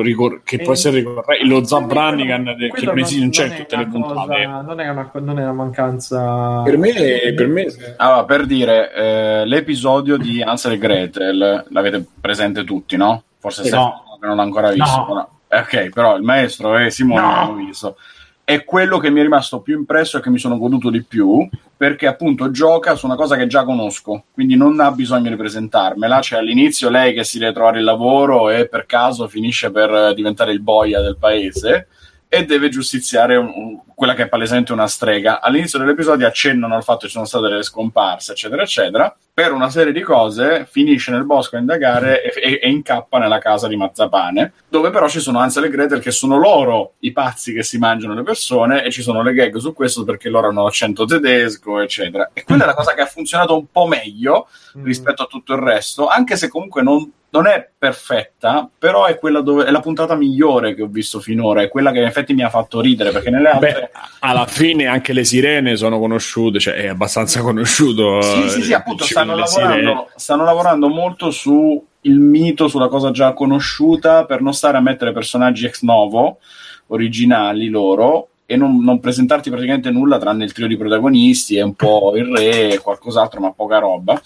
ricor- che e può essere ricorrente. Lo Zabranigan che non, non c'è in tutte le puntate. Non è, una, non è una mancanza. Per me per me... Allora, per dire, eh, l'episodio di Hansel e Gretel l'avete presente tutti, no? Forse sì, no. non l'ha ancora visto. No. No. Eh, ok, però il maestro e Simone no. l'hanno visto. È quello che mi è rimasto più impresso e che mi sono goduto di più, perché appunto gioca su una cosa che già conosco, quindi non ha bisogno di presentarmela. Cioè, all'inizio lei che si deve trovare il lavoro e per caso finisce per diventare il boia del paese e deve giustiziare un, quella che è palesemente una strega. All'inizio dell'episodio accennano al fatto che ci sono state delle scomparse, eccetera, eccetera. Per una serie di cose finisce nel bosco a indagare e, e, incappa nella casa di Mazzapane, dove però ci sono Ansel e Gretel che sono loro i pazzi che si mangiano le persone e ci sono le gag su questo perché loro hanno l'accento tedesco, eccetera. E quella è la cosa che ha funzionato un po' meglio mm. rispetto a tutto il resto, anche se comunque non non è perfetta, però è quella dove è la puntata migliore che ho visto finora, è quella che in effetti mi ha fatto ridere perché nelle altre alla fine anche le sirene sono conosciute, cioè è abbastanza conosciuto. Sì, sì, sì, appunto stanno lavorando, stanno lavorando molto su il mito, sulla cosa già conosciuta per non stare a mettere personaggi ex novo originali loro e non, non, presentarti praticamente nulla tranne il trio di protagonisti e un po' il re e qualcos'altro, ma poca roba.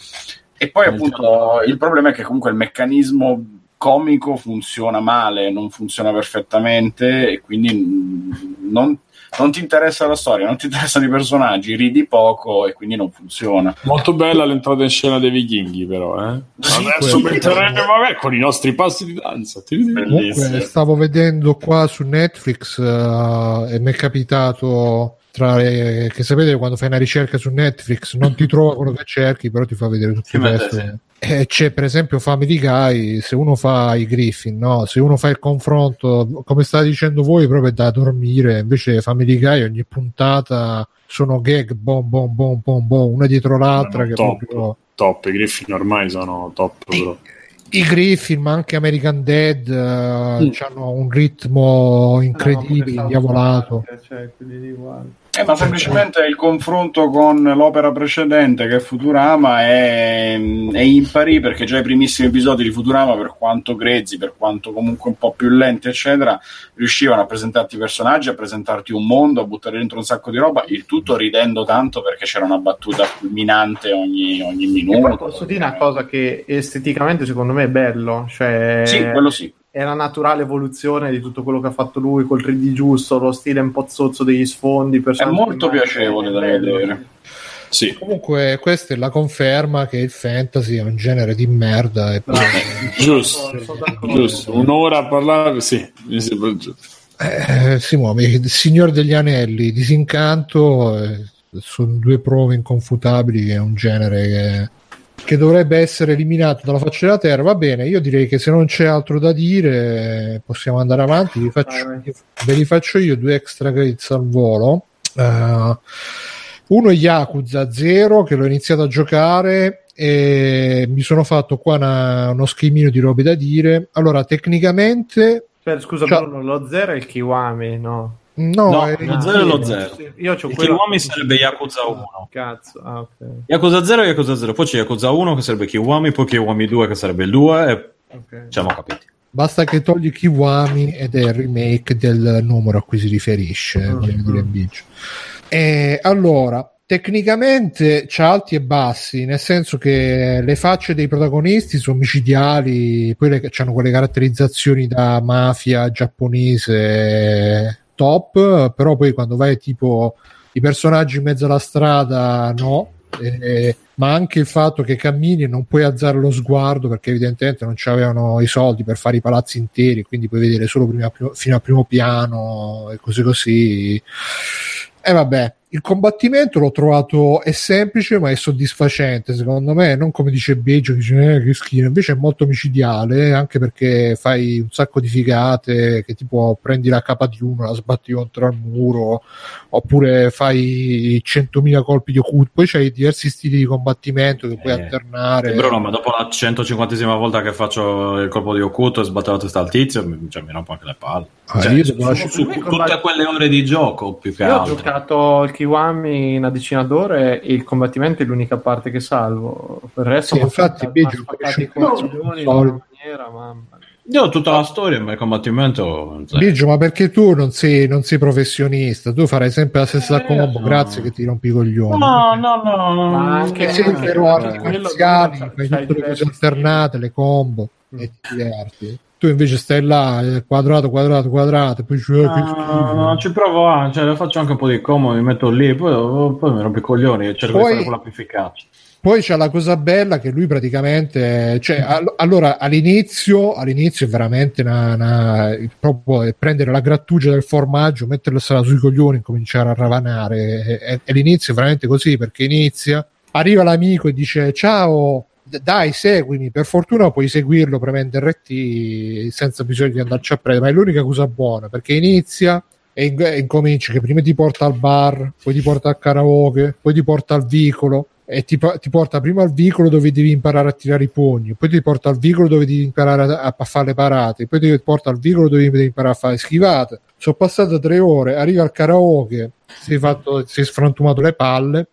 E poi appunto il problema è che comunque il meccanismo comico funziona male, non funziona perfettamente e quindi non, non ti interessa la storia, non ti interessano i personaggi, ridi poco e quindi non funziona. Molto bella l'entrata in scena dei vichinghi, però. Eh? Sì, Adesso metteremo vabbè, con i nostri passi di danza. Comunque, stavo vedendo qua su Netflix uh, e mi è capitato tra le, che sapete quando fai una ricerca su Netflix non ti trova quello che cerchi però ti fa vedere tutto il resto sì. eh, c'è per esempio Family Guy se uno fa i Griffin no? se uno fa il confronto come state dicendo voi proprio è da dormire invece Family Guy ogni puntata sono gag bom bom bom bom bom una dietro l'altra che top, proprio... top i Griffin ormai sono top però i Griffin, ma anche American Dead, uh, mm. hanno un ritmo incredibile, no, indiavolato. Cioè, eh, ma semplicemente il confronto con l'opera precedente che è Futurama è, è impari perché già i primissimi episodi di Futurama, per quanto grezzi, per quanto comunque un po' più lenti, eccetera, riuscivano a presentarti personaggi, a presentarti un mondo, a buttare dentro un sacco di roba, il tutto ridendo tanto perché c'era una battuta fulminante ogni, ogni minuto. E poi posso dire una cosa che esteticamente secondo me è bello, cioè... Sì, quello sì è la naturale evoluzione di tutto quello che ha fatto lui col 3D giusto, lo stile un po' zozzo degli sfondi. È molto piacevole da vedere. Sì. Comunque, questa è la conferma che il fantasy è un genere di merda. E poi... giusto, giusto. un'ora a parlare, sì, mi sembra giusto. Eh, si muove il Signore degli Anelli, Disincanto, eh, sono due prove inconfutabili che è un genere che che dovrebbe essere eliminato dalla faccia della terra. Va bene, io direi che se non c'è altro da dire possiamo andare avanti. Vi faccio, ve li faccio io due extra credits al volo. Uh, uno è Yakuza 0 che l'ho iniziato a giocare e mi sono fatto qua una, uno schemino di robe da dire. Allora, tecnicamente... Cioè, scusa, Bruno, lo 0 è il Kiwami, no? No, no è... lo 0 è lo 0. Io c'ho quello... Kiwami sarebbe Yakuza 1. Cazzo, ah, okay. Yakuza 0 e Yakuza 0. Poi c'è Yakuza 1 che sarebbe Kiwami, poi Kiwami 2 che sarebbe il 2 e okay. ci siamo capiti. Basta che togli Kiwami ed è il remake del numero a cui si riferisce. Mm-hmm. E allora, tecnicamente c'ha alti e bassi, nel senso che le facce dei protagonisti sono micidiali, poi hanno quelle caratterizzazioni da mafia giapponese top, però poi quando vai tipo i personaggi in mezzo alla strada no, eh, ma anche il fatto che cammini e non puoi alzare lo sguardo perché evidentemente non c'avevano i soldi per fare i palazzi interi, quindi puoi vedere solo prima, fino al primo piano e così così. E vabbè, il combattimento l'ho trovato è semplice ma è soddisfacente secondo me non come dice Beggio che dice eh, che schifo invece è molto micidiale anche perché fai un sacco di figate che tipo prendi la capa di uno la sbatti contro il muro oppure fai 100.000 colpi di occulto. Poi c'hai diversi stili di combattimento che puoi eh, alternare. Bruno ma dopo la 150esima volta che faccio il colpo di occulto e sbatto la testa al tizio cioè, mi rompo anche le palle. Ah, cioè, io su, su, su tutte quelle ore di gioco più che io altro. ho giocato il Kiwami una decina d'ore e il combattimento è l'unica parte che salvo. Per il resto, sì, infatti, Biggio, io ho tutta la storia, ma il combattimento. Biggio, ma perché tu non sei, non sei, professionista? Tu farai sempre la stessa eh, combo, no. grazie che ti rompi i coglioni. No, no, no, no. Ma anche se sei arti marziali, fai tutte le cose alternate, le combo mm. e ti diverti tu invece stai là eh, quadrato quadrato quadrato poi cioè, no, no, ci provo a cioè, le faccio anche un po' di comodo mi metto lì poi, poi mi rompo i coglioni e cerco poi, di fare quella più efficace. poi c'è la cosa bella che lui praticamente cioè, all- allora all'inizio all'inizio è veramente una, una, proprio prendere la grattugia del formaggio mettersela sui coglioni e cominciare a ravanare e, e, e l'inizio è veramente così perché inizia arriva l'amico e dice ciao dai, seguimi. Per fortuna puoi seguirlo premendo RT senza bisogno di andarci a prendere, ma è l'unica cosa buona perché inizia e, in- incominci che prima ti porta al bar, poi ti porta al karaoke, poi ti porta al vicolo e ti, ti, porta prima al vicolo dove devi imparare a tirare i pugni, poi ti porta al vicolo dove devi imparare a, a fare le parate, poi ti porta al vicolo dove devi imparare a fare schivate. Sono passate tre ore, arriva al karaoke, si è, fatto, si è sfrantumato le palle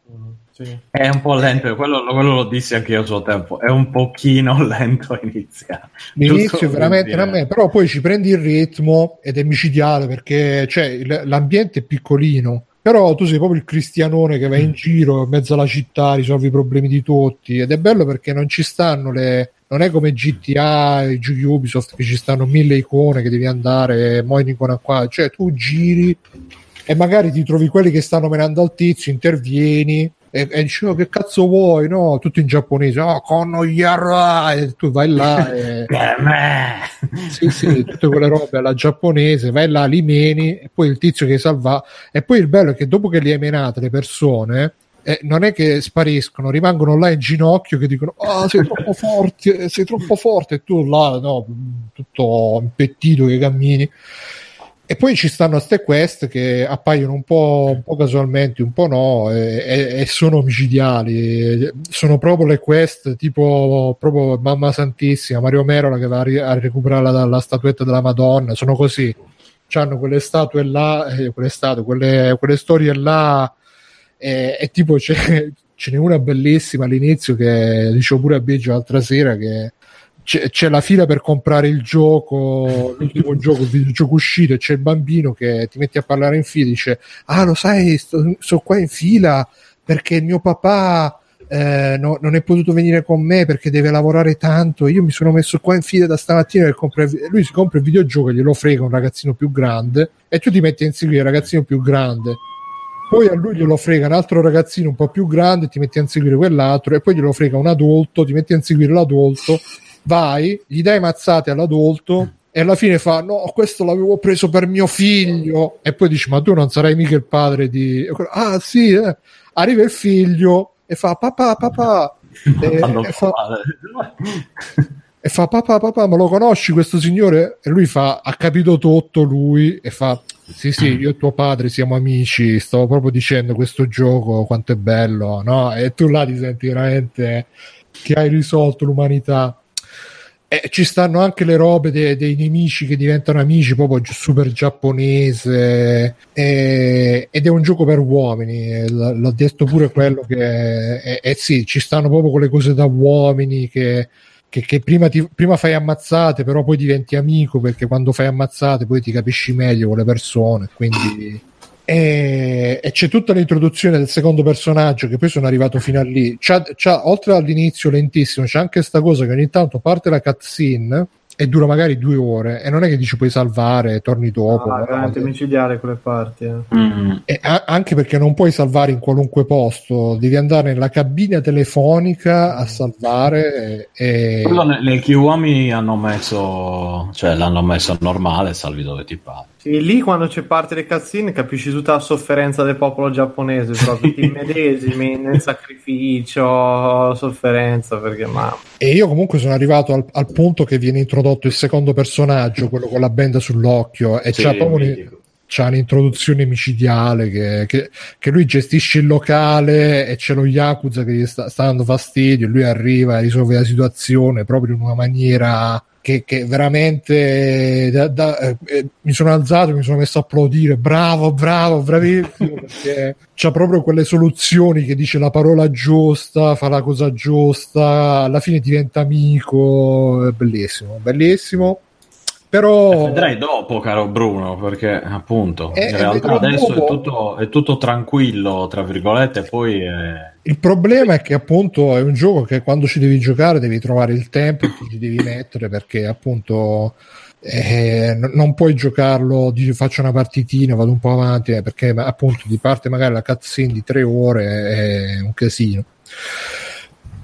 sì. È un po' lento, quello, quello lo dissi anche io a suo tempo, è un pochino lento inizia. L'inizio veramente a me, però poi ci prendi il ritmo ed è micidiale perché cioè, l'ambiente è piccolino, però tu sei proprio il cristianone che va in giro in mezzo alla città, risolvi i problemi di tutti ed è bello perché non ci stanno le... Non è come GTA e giochi Ubisoft che ci stanno mille icone che devi andare, mo un'icona qua, cioè tu giri e magari ti trovi quelli che stanno menando al tizio, intervieni, e, e dicevo che cazzo vuoi no? Tutto in giapponese oh con yara e tu vai là e... sì sì tutte quelle robe alla giapponese vai là li meni e poi il tizio che salva e poi il bello è che dopo che li hai menate le persone eh, non è che spariscono, rimangono là in ginocchio che dicono oh, sei troppo forte, sei troppo forte. E tu là no, tutto impettito che cammini e poi ci stanno queste quest che appaiono un po', un po casualmente, un po' no, e, e, sono omicidiali. Sono proprio le quest tipo proprio Mamma Santissima, Mario Merola che va a, recuperare la, statuetta della Madonna. Sono così. Hanno quelle statue là, eh, quelle statue, quelle, quelle storie là, e, e tipo ce n'è una bellissima all'inizio che dicevo pure a Biggio l'altra sera che c'è, c'è, la fila per comprare il gioco, l'ultimo gioco, il videogioco uscito, e c'è il bambino che ti metti a parlare in fila e dice: Ah, lo sai, sto, sto qua in fila perché mio papà. Eh, no, non è potuto venire con me perché deve lavorare tanto. Io mi sono messo qua in fila da stamattina per comprare. Lui si compra il videogioco e glielo frega un ragazzino più grande. E tu ti metti a inseguire il ragazzino più grande. Poi a lui glielo frega un altro ragazzino un po' più grande, ti metti a inseguire quell'altro. E poi glielo frega un adulto, ti metti a inseguire l'adulto vai, gli dai mazzate all'adulto e alla fine fa no questo l'avevo preso per mio figlio. E poi dici ma tu non sarai mica il padre di ah sì eh. arriva il figlio e fa papà papà. E, e, fa, e fa papà papà ma lo conosci questo signore? E lui fa ha capito tutto lui. E fa sì sì io e tuo padre siamo amici stavo proprio dicendo questo gioco quanto è bello no? E tu là ti senti veramente che hai risolto l'umanità eh, ci stanno anche le robe de- dei nemici che diventano amici proprio super giapponese eh, ed è un gioco per uomini l- l'ho detto pure quello che eh, eh, sì ci stanno proprio quelle cose da uomini che, che, che prima, ti, prima, fai ammazzate però poi diventi amico perché quando fai ammazzate poi ti capisci meglio con le persone quindi e, e, c'è tutta l'introduzione del secondo personaggio che poi sono arrivato fino a lì. C'ha, c'ha, oltre all'inizio lentissimo c'è anche questa cosa che ogni tanto parte la cutscene e dura magari due ore e non è che dici puoi salvare torni dopo ah, è veramente micidiale quelle parti eh. mm. a- anche perché non puoi salvare in qualunque posto devi andare nella cabina telefonica a salvare e, e... le Kiwami hanno messo cioè l'hanno messo normale salvi dove ti pare sì, lì quando c'è parte le cazzine capisci tutta la sofferenza del popolo giapponese, proprio ti medesimi nel sacrificio, sofferenza, perché ma... E io comunque sono arrivato al, al, punto che viene introdotto il secondo personaggio, quello con la benda sull'occhio, e sì, c'ha proprio c'ha un'introduzione micidiale che, che, che, lui gestisce il locale e c'è lo Yakuza che gli sta, sta dando fastidio e lui arriva e risolve la situazione proprio in una maniera che, che veramente da, da, eh, mi sono alzato, mi sono messo a applaudire, bravo, bravo, bravissimo, perché c'ha proprio quelle soluzioni che dice la parola giusta, fa la cosa giusta, alla fine diventa amico, è bellissimo, bellissimo. Però... Vedrai dopo, caro Bruno, perché appunto eh, in realtà adesso è tutto, è tutto, tranquillo, tra virgolette, poi... È... Il problema è che appunto è un gioco che quando ci devi giocare devi trovare il tempo e ti ci devi mettere perché appunto eh, non puoi giocarlo, dici faccio una partitina, vado un po' avanti, eh, perché appunto di parte magari la cutscene di tre ore è un casino.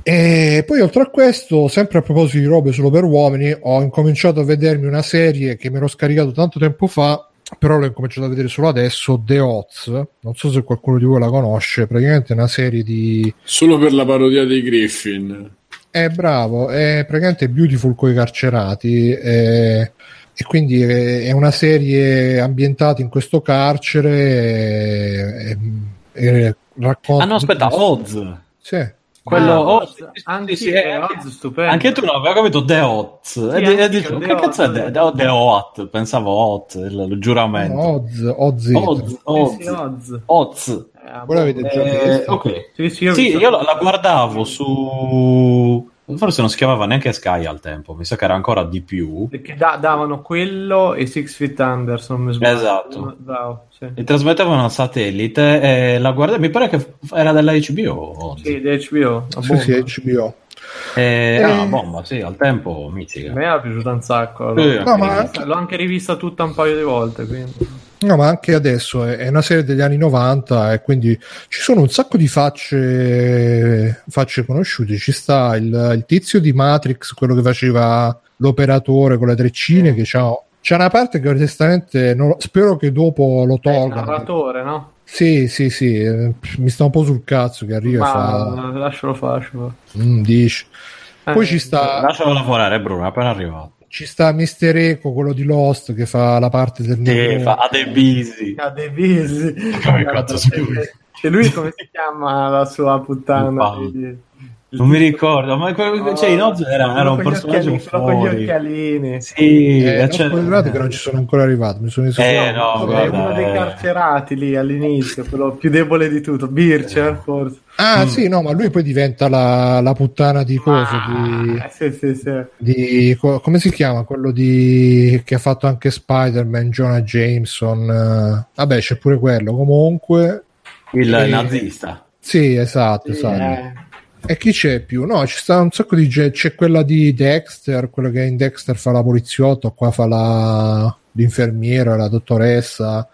E poi oltre a questo, sempre a proposito di robe solo per uomini, ho incominciato a vedermi una serie che mi ero scaricato tanto tempo fa, però l'ho incominciato a vedere solo adesso, The Oz. Non so se qualcuno di voi la conosce, praticamente è una serie di... Solo per la parodia dei Griffin. È bravo, è praticamente Beautiful coi carcerati. È... E quindi è una serie ambientata in questo carcere. E, e racconta. Ah, no, aspetta, Oz. Sì. Quello ah, Oz, anche, sì, è, anche tu non avevi capito The Oz. Sì, e, e dicevo, che cazzo è The, The, The Oz pensavo Oz il, il giuramento. Oz Oz Oz. Oz. Oz. Voi l'avete già eh, ok. Sì, sì, io, sì, io la, la guardavo su Forse non si chiamava neanche Sky al tempo, mi sa che era ancora di più. Perché da- davano quello e Six Feet Under, se non mi sbaglio. Esatto. Bravo, sì. E trasmettevano a satellite e la guarda, mi pare che era della HBO. Sì, di HBO. Sì, sì, HBO. E... Eh, ah, bomba, sì, al tempo mitica. A me era piaciuta un sacco. Allora. No, ma... L'ho anche rivista tutta un paio di volte, quindi... No, ma anche adesso è, una serie degli anni 90 e quindi ci sono un sacco di facce, facce conosciute. Ci sta il, il, tizio di Matrix, quello che faceva l'operatore con le treccine, mm. che c'ha, c'è una parte che onestamente non, spero che dopo lo tolga. Il narratore, no? Sì, sì, sì, eh, mi sta un po' sul cazzo che arriva ma, fa... Lascialo fare. Mm, dici. Poi eh, ci sta... Lascialo lavorare Bruno, appena arrivato ci sta Mister Eco, quello di Lost, che fa la parte del sì, fa Adebisi. Adebisi. Come cazzo si chiama? E lui come si chiama la sua puttana? Non mi ricordo, ma no, cioè, in Oz era, era un personaggio fuori. con gli occhialini. Sì, eh, cioè... non che non ci sono ancora arrivato. Mi sono eh, no, no, è uno dei carcerati lì all'inizio, quello più debole di tutto, Bircher forse. Ah, mm. sì, no, ma lui poi diventa la, la puttana di cosa? Ah, di, sì, sì, sì. Di, come si chiama? Quello di, che ha fatto anche Spider-Man, Jonah Jameson. vabbè, c'è pure quello. Comunque, il e... nazista. Sì, esatto, sì, esatto. Eh. E chi c'è più? No, ci sta un sacco di gente. C'è quella di Dexter, quella che in Dexter fa la poliziotto, qua fa la, l'infermiera, la dottoressa.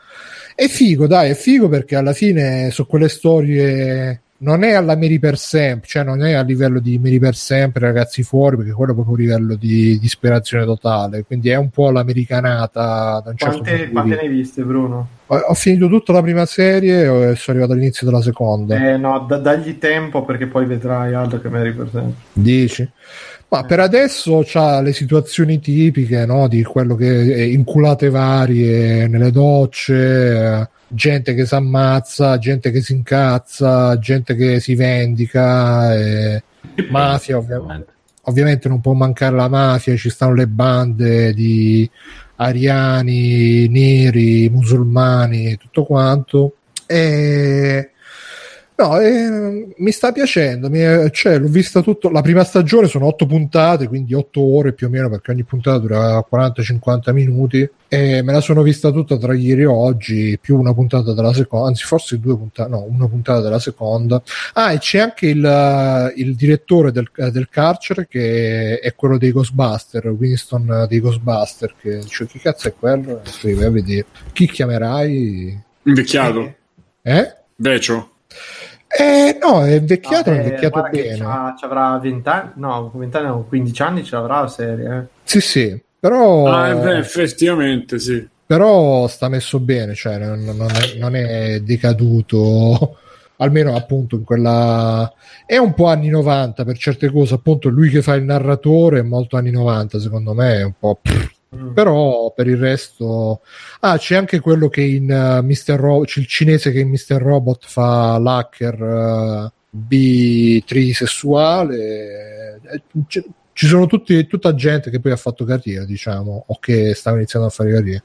È figo, dai, è figo perché alla fine su quelle storie non è alla Mary per sempre, cioè non è a livello di Mary per sempre, ragazzi fuori, perché quello è proprio un livello di disperazione totale, quindi è un po' l'americanata. Da un certo quante, quante ne hai viste, Bruno? Ho, ho, finito tutta la prima serie e sono arrivato all'inizio della seconda. Eh no, da, dagli tempo perché poi vedrai altro che Mary per sempre. Dici? Ma per adesso c'ha le situazioni tipiche no? di quello che è inculate varie nelle docce, gente che si ammazza, gente che si incazza, gente che si vendica, e... mafia ovviamente. Ovviamente non può mancare la mafia, ci stanno le bande di ariani, neri, musulmani, tutto quanto. E No, eh, mi sta piacendo, mi è, cioè, l'ho vista tutto, la prima stagione sono otto puntate, quindi otto ore più o meno, perché ogni puntata dura 40-50 minuti, e me la sono vista tutta tra ieri e oggi, più una puntata della seconda, anzi forse due puntate, no, una puntata della seconda. Ah, e c'è anche il, il direttore del, del, carcere, che è quello dei Ghostbuster, Winston dei Ghostbuster, che dice, chi cazzo è quello? E vai a vedere. Chi chiamerai? Invecchiato. Eh? Vecio. Eh, no, è invecchiato, no, è invecchiato bene. Ci avrà 20 anni, no, 20 anni, no, 15 anni ce l'avrà la serie. Eh. Sì, sì, però... Ah, beh, effettivamente sì. Però sta messo bene, cioè non, non, è, non è decaduto almeno appunto in quella è un po' anni 90 per certe cose appunto lui che fa il narratore è molto anni 90 secondo me è un po' Mm. Però per il resto, ah, c'è anche quello che in uh, eh, Mr. Ro- c'è il cinese che in Mr. Robot fa l'hacker uh, b trisessuale. Eh, c- ci sono tutti, tutta gente che poi ha fatto carriera, diciamo, o che stava iniziando a fare carriera.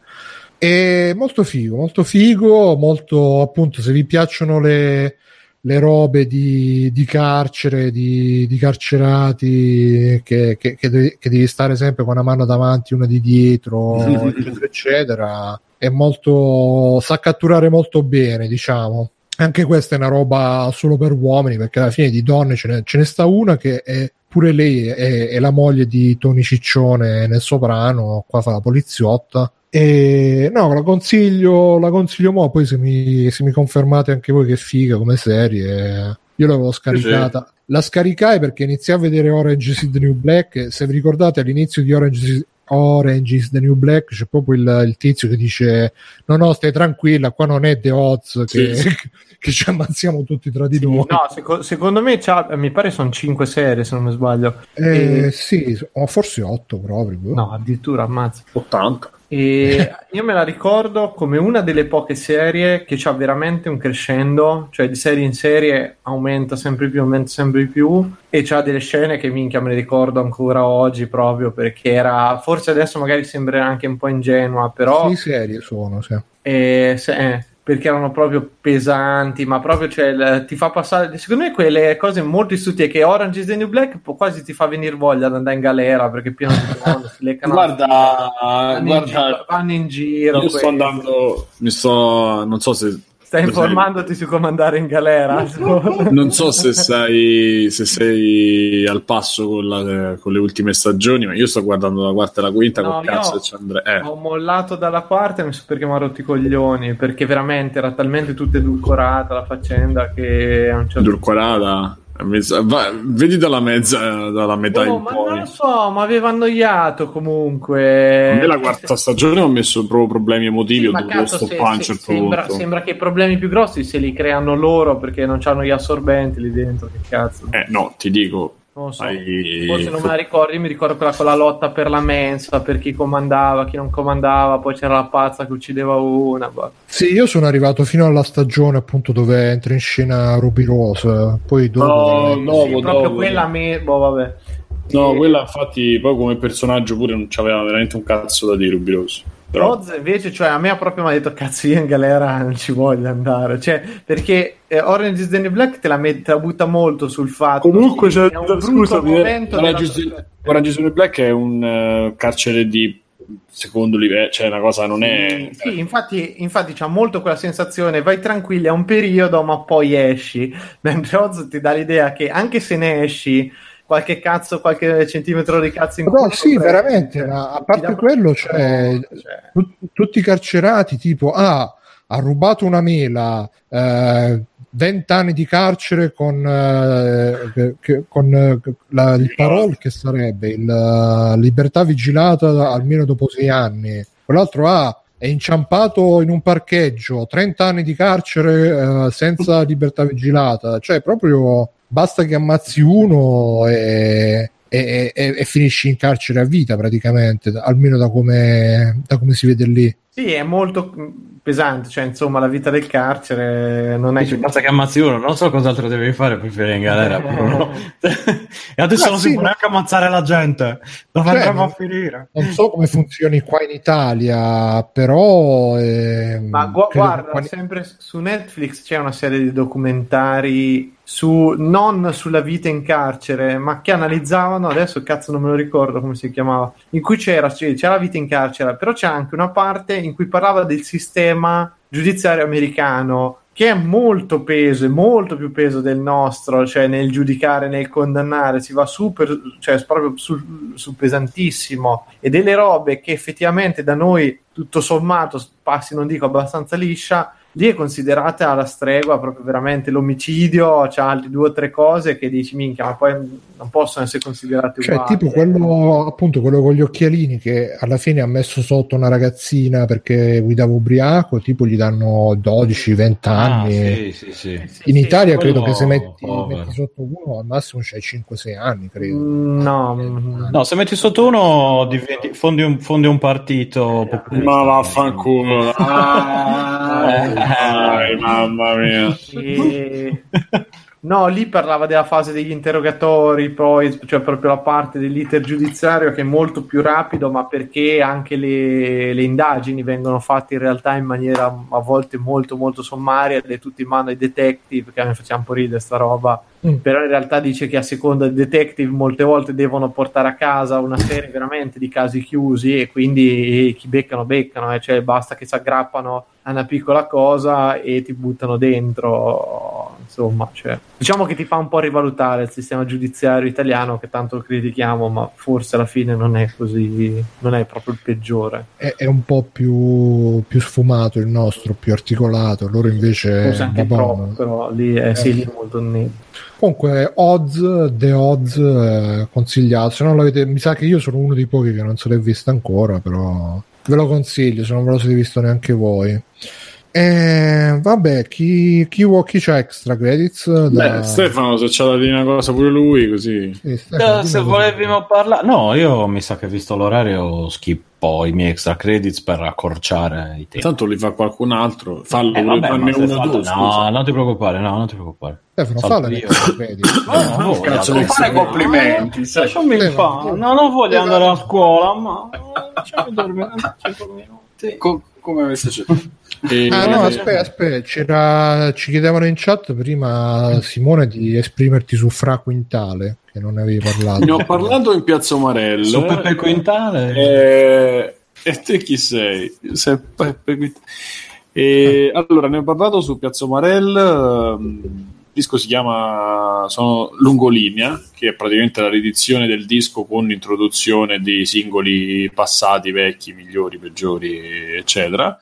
E molto figo, molto figo, molto appunto se vi piacciono le, le robe di, di carcere, di, di carcerati, che, che, che, devi, che, devi, stare sempre con una mano davanti, una di dietro, eccetera, eccetera. È molto, sa catturare molto bene, diciamo. Anche questa è una roba solo per uomini, perché alla fine di donne ce ne, ce ne sta una che è pure lei è, è, la moglie di Tony Ciccione nel soprano, qua fa la poliziotta e no, la consiglio, la consiglio mo, poi se mi, se mi confermate anche voi che figa come serie, io l'avevo scaricata. Sì. La scaricai perché iniziai a vedere Orange is the New Black. Se vi ricordate all'inizio di Orange is, Orange is the New Black c'è proprio il, il, tizio che dice no no stai tranquilla qua non è The Oz che, sì. che ci ammazziamo tutti tra di noi no seco- secondo me mi pare sono 5 serie se non mi sbaglio eh, e... sì o forse 8 proprio no addirittura ammazza 80 e io me la ricordo come una delle poche serie che ha veramente un crescendo, cioè di serie in serie aumenta sempre più, aumenta sempre di più e c'ha delle scene che minchia me le ricordo ancora oggi proprio perché era, forse adesso magari sembra anche un po' ingenua, però... Sì, serie sono, sì. E, se, eh, perché erano proprio pesanti, ma proprio cioè, l- ti fa passare. Secondo me, quelle cose molto istituite che Orange is the New Black quasi ti fa venire voglia di andare in galera perché pieno di donne si leccano. guarda, vanno, guarda, in giro, vanno in giro. Io sto andando, mi sto, non so se Stai informandoti su come andare in galera? non so se sei, se sei al passo con, la, con, le ultime stagioni, ma io sto guardando la quarta e la quinta. No, con cazzo c'è Andrea. Eh. Ho mollato dalla quarta e non so perché mi ha rotto i coglioni. Perché veramente era talmente tutta edulcorata la faccenda che a un certo Edulcorata? Va, vedi dalla mezza, dalla metà oh, ma poi. Non lo so, ma aveva annoiato comunque. A me la quarta stagione ho messo proprio problemi emotivi. Sì, ho dovuto stoppare se, se, sembra, sembra, che i problemi più grossi se li creano loro perché non hanno gli assorbenti lì dentro. Che cazzo? Eh, no, ti dico, non so, Hai... forse non me la ricordo, io mi ricordo quella con la lotta per la mensa, per chi comandava, chi non comandava, poi c'era la pazza che uccideva una. Bah. Sì, io sono arrivato fino alla stagione appunto dove entra in scena Ruby Rose, poi dopo... No, no, sì, proprio quella me... Boh, vabbè. No, e... quella infatti poi come personaggio pure non c'aveva veramente un cazzo da dire Ruby Rose. Però... Oz invece, cioè, a me ha proprio mi ha detto cazzo io in galera non ci voglio andare, cioè, perché eh, Orange is the New Black te la, met- te la butta molto sul fatto comunque c'è, scusami, Orange, della... is, Orange is the New Black è un uh, carcere di secondo livello, cioè una cosa non è... Sì, infatti, infatti c'ha molto quella sensazione, vai tranquilli a un periodo ma poi esci, mentre Oz ti dà l'idea che anche se ne esci qualche cazzo, qualche centimetro di cazzo in no, sì, veramente, a parte quello, cioè, cioè. Tutti i carcerati, tipo, ah, ha rubato una mela, eh, 20 anni di carcere con, eh, che, con eh, la, il parol che sarebbe la libertà vigilata almeno dopo 6 anni. Quell'altro ha è inciampato in un parcheggio, 30 anni di carcere eh, senza libertà vigilata, cioè proprio basta che ammazzi uno e, e, e, e, finisci in carcere a vita praticamente, almeno da come, da come si vede lì. Sì, è molto pesante, cioè insomma la vita del carcere non è... Dici, basta che ammazzi uno, non so cos'altro devi fare per finire in galera. e adesso non si può neanche ammazzare la gente, dove cioè, andremo a finire? Non so come funzioni qua in Italia, però... Eh, Ma gu- guarda, qua... sempre su Netflix c'è una serie di documentari su, non sulla vita in carcere, ma che analizzavano, adesso cazzo non me lo ricordo come si chiamava, in cui c'era, c'era la vita in carcere, però c'è anche una parte in cui parlava del sistema giudiziario americano che è molto peso, molto più peso del nostro, cioè nel giudicare, nel condannare, si va super, cioè proprio su, su pesantissimo. E delle robe che effettivamente da noi tutto sommato passi, non dico abbastanza liscia, lì è considerata la stregua proprio veramente l'omicidio, c'ha altre due o tre cose che dici minchia, ma poi non possono essere considerate cioè, uguali. tipo quello appunto quello con gli occhialini che alla fine ha messo sotto una ragazzina perché guidava ubriaco, tipo gli danno 12-20 ah, anni. Ah, sì, sì, sì. In Italia credo che se metti, metti, sotto uno al massimo c'hai 5-6 anni, credo. Mm, no, no, se metti sotto uno diventi, fondi, un, fondi un partito popolare. Ma vaffanculo. Ah, Ai, mamma mia. E... No, lì parlava della fase degli interrogatori, poi, cioè proprio la parte dell'iter giudiziario che è molto più rapido, ma perché anche le, le indagini vengono fatte in realtà in maniera a volte molto molto sommaria ed è tutto in mano ai detective, che a me facciamo un po' ridere sta roba, mm. però in realtà dice che a seconda dei detective molte volte devono portare a casa una serie veramente di casi chiusi e quindi chi beccano beccano, eh? cioè basta che si aggrappano a una piccola cosa e ti buttano dentro, insomma, cioè, diciamo che ti fa un po' rivalutare il sistema giudiziario italiano che tanto critichiamo, ma forse alla fine non è così, non è proprio il peggiore. È, è un po' più, più, sfumato il nostro, più articolato, loro invece... Forse anche troppo, però lì è, eh. sì, lì molto netto. Comunque, Oz, The Oz, eh, consigliato. Se non l'avete, mi sa che io sono uno dei pochi che non se l'è vista ancora, però ve lo consiglio se non ve lo siete visto neanche voi. Eh, vabbè, chi, chi, chi c'ha extra credits? Da... Beh, Stefano, se c'ha da dire una cosa pure lui, così. Sì, Stefano, se volevimo parlare, no, io mi sa che visto l'orario schippo i miei extra credits per accorciare i tempi. Tanto li fa qualcun altro, fallo eh, vabbè, uno fatto, due, No, non ti preoccupare, no, non ti preoccupare. Stefano, falla io. credits. no, no, cazzo, non fare complimenti. Lasciami in fa. No, non voglio andare a scuola, ma lasciami dormire 5 minuti. Co- come avesse detto. E... Ah no, aspetta, aspetta, c'era... ci chiedevano in chat prima Simone di esprimerti su Fra Quintale, che non avevi parlato. Ne ho parlato in Piazza Umarella. Su Peppe Quintale? E, e te chi sei? sei Peppe Quintale. E... Allora, ne ho parlato su Piazza Umarella. Il disco si chiama sono Lungolinea, che è praticamente la riedizione del disco con l'introduzione di singoli passati, vecchi, migliori, peggiori, eccetera.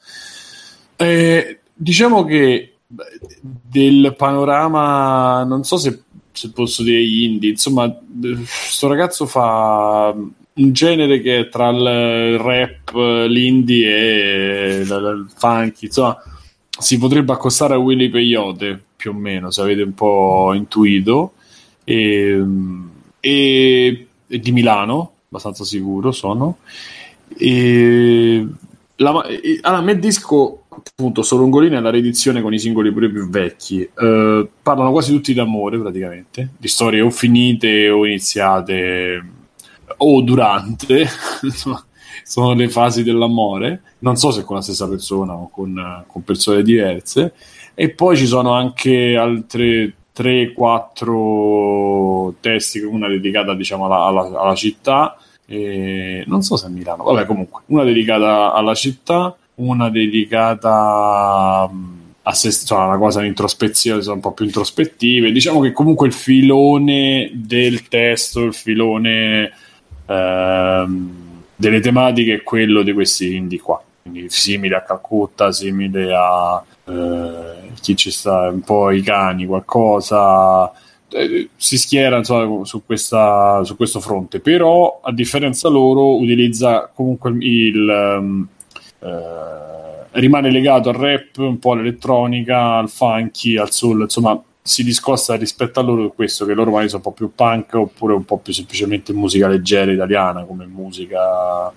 Eh, diciamo che del panorama, non so se, se posso dire indie, insomma, questo ragazzo fa un genere che è tra il rap, l'indie e il funky, insomma, si potrebbe accostare a Willy Peyote più o meno, se avete un po' intuito, e, e, e di Milano, abbastanza sicuro sono. E la, allora, a me disco appunto Solongolina è la riedizione con i singoli pure più vecchi. Uh, parlano quasi tutti d'amore praticamente di storie o finite o iniziate o durante sono le fasi dell'amore. Non so se con la stessa persona o con, con persone diverse. E poi ci sono anche altre 3-4 testi una dedicata diciamo alla, alla, alla città. E non so se a Milano. Vabbè comunque una dedicata alla città una dedicata mm, a se, cioè una cosa introspezione, un po' più introspettive. Diciamo che comunque il filone del testo, il filone ehm, delle tematiche è quello di questi indie qua. Quindi simile a Calcutta, simile a eh, chi ci sta, un po' i cani, qualcosa. Eh, si schiera insomma, su, questa, su questo fronte, però a differenza loro utilizza comunque il, um, eh, rimane legato al rap, un po' all'elettronica, al funky, al soul, insomma si discosta rispetto a loro questo, che loro magari sono un po' più punk oppure un po' più semplicemente musica leggera italiana come musica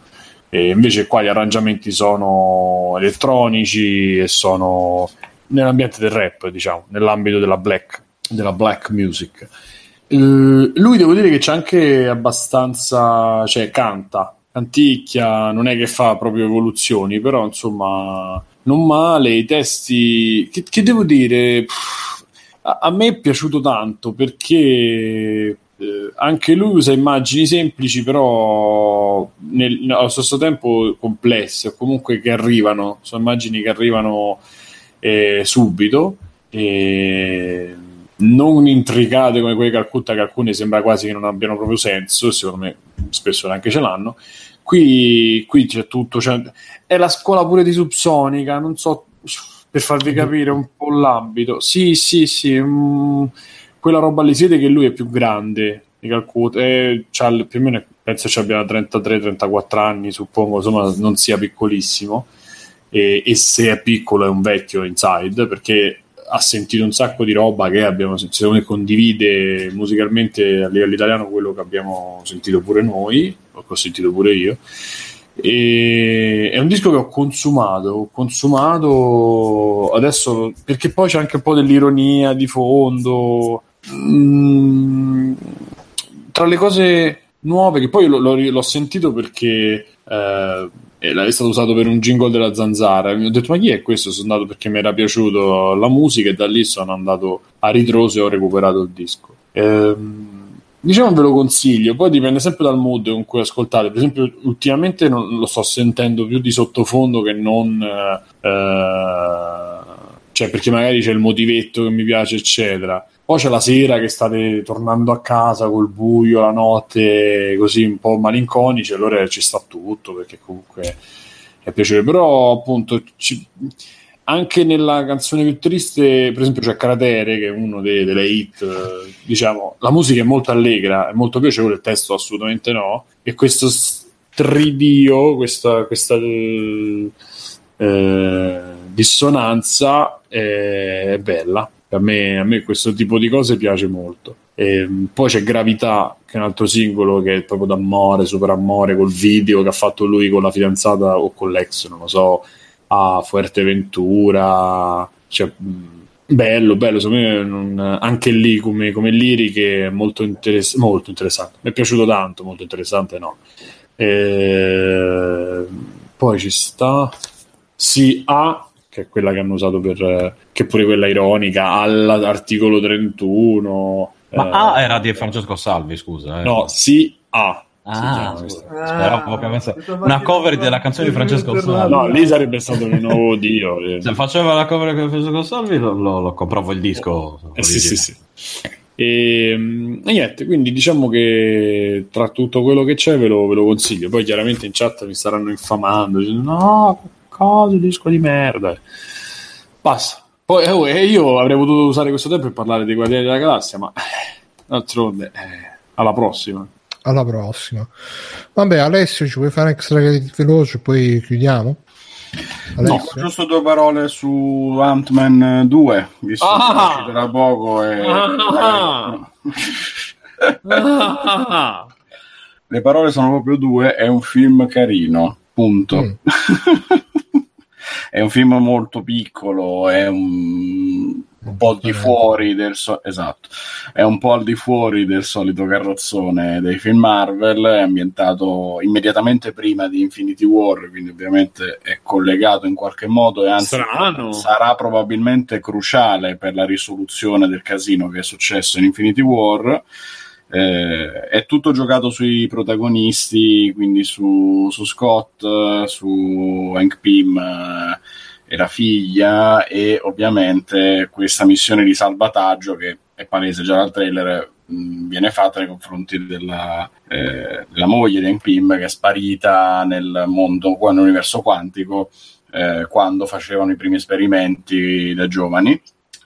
E invece qua gli arrangiamenti sono elettronici e sono nell'ambiente del rap, diciamo, nell'ambito della black, della black music. Uh, lui devo dire che c'è anche abbastanza, cioè canta, canticchia, non è che fa proprio evoluzioni, però insomma non male, i testi, che, che devo dire, Pff, a, a, me è piaciuto tanto perché eh, anche lui usa immagini semplici però nel, allo stesso tempo complesse o comunque che arrivano, sono immagini che arrivano eh, subito. E non intricate come quelle Calcutta, che alcune sembra quasi che non abbiano proprio senso, secondo me spesso neanche ce l'hanno. Qui, qui c'è tutto, cioè, è la scuola pure di Subsonica, non so, per farvi capire un po' l'ambito. Sì, sì, sì, mh, mm, quella roba lì, siete che lui è più grande di Calcutta, eh, più o meno penso ci abbia 33-34 anni, suppongo, insomma non sia piccolissimo. E, e se è piccolo è un vecchio inside perché ha sentito un sacco di roba che abbiamo sentito, che condivide musicalmente a livello italiano quello che abbiamo sentito pure noi, o che ho sentito pure io. E è un disco che ho consumato, ho consumato adesso perché poi c'è anche un po' dell'ironia di fondo. Mm, tra le cose nuove che poi l'ho, l'ho sentito perché eh, è stato usato per un jingle della zanzara. Mi ho detto, ma chi è questo? Sono andato perché mi era piaciuto la musica e da lì sono andato a ritroso e ho recuperato il disco. Ehm, diciamo ve lo consiglio, poi dipende sempre dal mood con cui ascoltate. Per esempio, ultimamente non, lo sto sentendo più di sottofondo che non. Eh, cioè, perché magari c'è il motivetto che mi piace, eccetera. Poi c'è la sera che state tornando a casa col buio, la notte così un po' malinconici, allora ci sta tutto perché comunque è piacevole. Però appunto ci, anche nella canzone più triste, per esempio c'è Cratere che è uno dei, delle hit, diciamo, la musica è molto allegra, è molto piacevole, il testo assolutamente no, e questo stridio, questa, questa eh, dissonanza è, è bella a me, a me questo tipo di cose piace molto. E, ehm, poi c'è Gravità, che è un altro singolo che è proprio d'amore, super amore, col video che ha fatto lui con la fidanzata o con l'ex, non lo so, a Fuerteventura. Cioè, bello, bello, secondo me non, anche lì come, come liriche molto, interess- molto interessante. Mi è piaciuto tanto, molto interessante, no. E, poi ci sta... Si ha che è quella che hanno usato per che pure quella ironica all'articolo 31 ma eh, A era di Francesco Salvi scusa eh. no sì A Ah, avesse una cover della canzone di Francesco Salvi. No, lì sarebbe stato un nuovo Dio. Se faceva la cover di Francesco Salvi, lo, lo, lo compravo il disco. Eh, sì, sì, sì. E, e, niente, quindi diciamo che tra tutto quello che c'è ve lo, ve lo, consiglio. Poi chiaramente in chat mi staranno infamando, dicendo no, cosa, disco di merda. Basta. Poi eh, io avrei potuto usare questo tempo per parlare dei Guardiani della Galassia, ma eh, d'altronde, eh, alla prossima. Alla prossima. Vabbè, Alessio, ci vuoi fare extra veloce, poi chiudiamo? No, giusto due parole su Ant-Man 2, visto ah! che da poco e... Ah! Le parole sono proprio due, è un film carino, punto. Mm. è un film molto piccolo, è un, un po' al di fuori del so- esatto, è un po' al di fuori del solito carrozzone dei film Marvel, è ambientato immediatamente prima di Infinity War, quindi ovviamente è collegato in qualche modo e anzi Strano. sarà probabilmente cruciale per la risoluzione del casino che è successo in Infinity War. Eh, è tutto giocato sui protagonisti, quindi su, su Scott, su Hank Pym eh, e la figlia, e ovviamente questa missione di salvataggio che è palese già dal trailer. Mh, viene fatta nei confronti della, eh, della moglie di Hank Pym che è sparita nel mondo, nell'universo quantico, eh, quando facevano i primi esperimenti da giovani.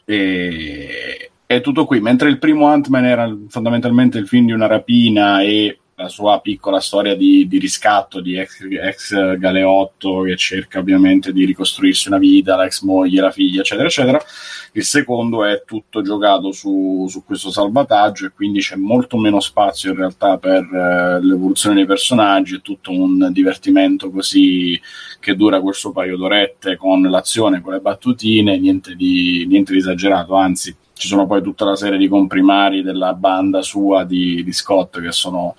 E, è tutto qui. Mentre il primo Ant-Man era fondamentalmente il film di una rapina e la sua piccola storia di, di riscatto di ex, ex, Galeotto che cerca ovviamente di ricostruirsi una vita, la ex moglie, la figlia, eccetera, eccetera. Il secondo è tutto giocato su, su questo salvataggio e quindi c'è molto meno spazio in realtà per eh, l'evoluzione dei personaggi, è tutto un divertimento così che dura quel suo paio d'orette con l'azione, con le battutine, niente di, niente di esagerato, anzi ci sono poi tutta la serie di comprimari della banda sua di, di Scott che sono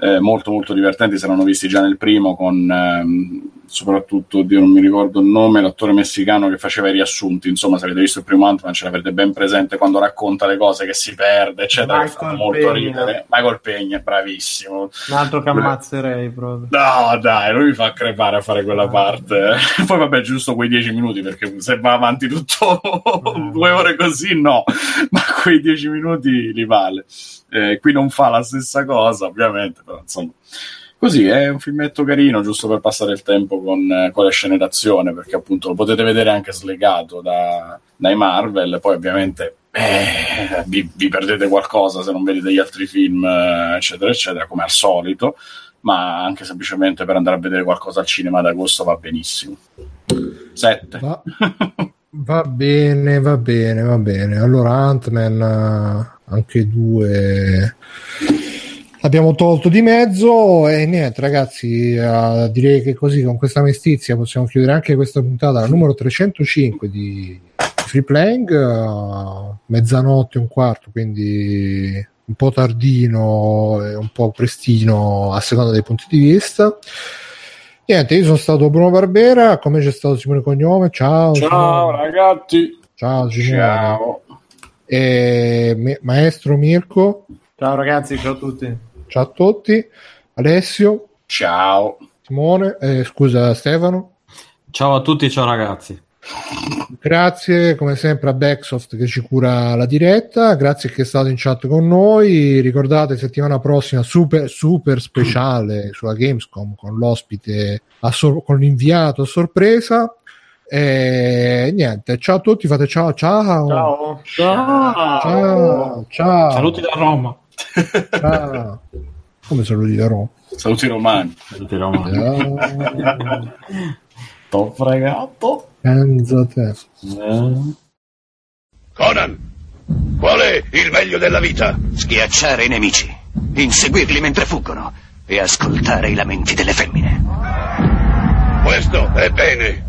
eh, molto molto divertenti, si erano visti già nel primo con ehm, soprattutto, oddio, non mi ricordo il nome, l'attore messicano che faceva i riassunti, insomma se avete visto il primo Ant-Man ce l'avrete ben presente quando racconta le cose che si perde, eccetera, Michael fa molto Pegna. ridere. Michael Pegna è bravissimo. Un altro che ammazzerei proprio. No, dai, lui mi fa crepare a fare quella parte. Poi vabbè, giusto quei dieci minuti, perché se va avanti tutto due ore così, no, ma quei dieci minuti li vale. Eh, qui non fa la stessa cosa, ovviamente, però insomma Così è un filmetto carino, giusto per passare il tempo con, eh, con le scene d'azione, perché appunto lo potete vedere anche slegato da, dai Marvel. Poi ovviamente eh, vi, vi, perdete qualcosa se non vedete gli altri film, eh, eccetera, eccetera, come al solito. Ma anche semplicemente per andare a vedere qualcosa al cinema ad agosto va benissimo. Sette. Va, va bene, va bene, va bene. Allora, Ant-Man, eh, anche due l'abbiamo tolto di mezzo e niente ragazzi uh, direi che così con questa mestizia possiamo chiudere anche questa puntata la numero 305 di Free Playing uh, mezzanotte e un quarto quindi un po' tardino e un po' prestino a seconda dei punti di vista. Niente io sono stato Bruno Barbera come c'è stato Simone Cognome ciao ciao Simone. ragazzi. Ciao Simone. Ciao. E, maestro Mirko. Ciao ragazzi ciao a tutti Ciao a tutti, Alessio. Ciao. Simone, eh, scusa Stefano. Ciao a tutti, ciao ragazzi. Grazie come sempre a Backsoft che ci cura la diretta, grazie che è stato in chat con noi. Ricordate settimana prossima super, super speciale sulla Gamescom con l'ospite, sor- con l'inviato a sorpresa. E niente, ciao a tutti, fate ciao ciao. Ciao. Ciao. Ciao. ciao. Saluti da Roma. Ah, come saluti da Roma? Saluti romani. Saluti romani. Ah. T'ho fregato. Pensa te. Eh. Conan, qual è il meglio della vita? Schiacciare i nemici, inseguirli mentre fuggono e ascoltare i lamenti delle femmine. Questo è bene.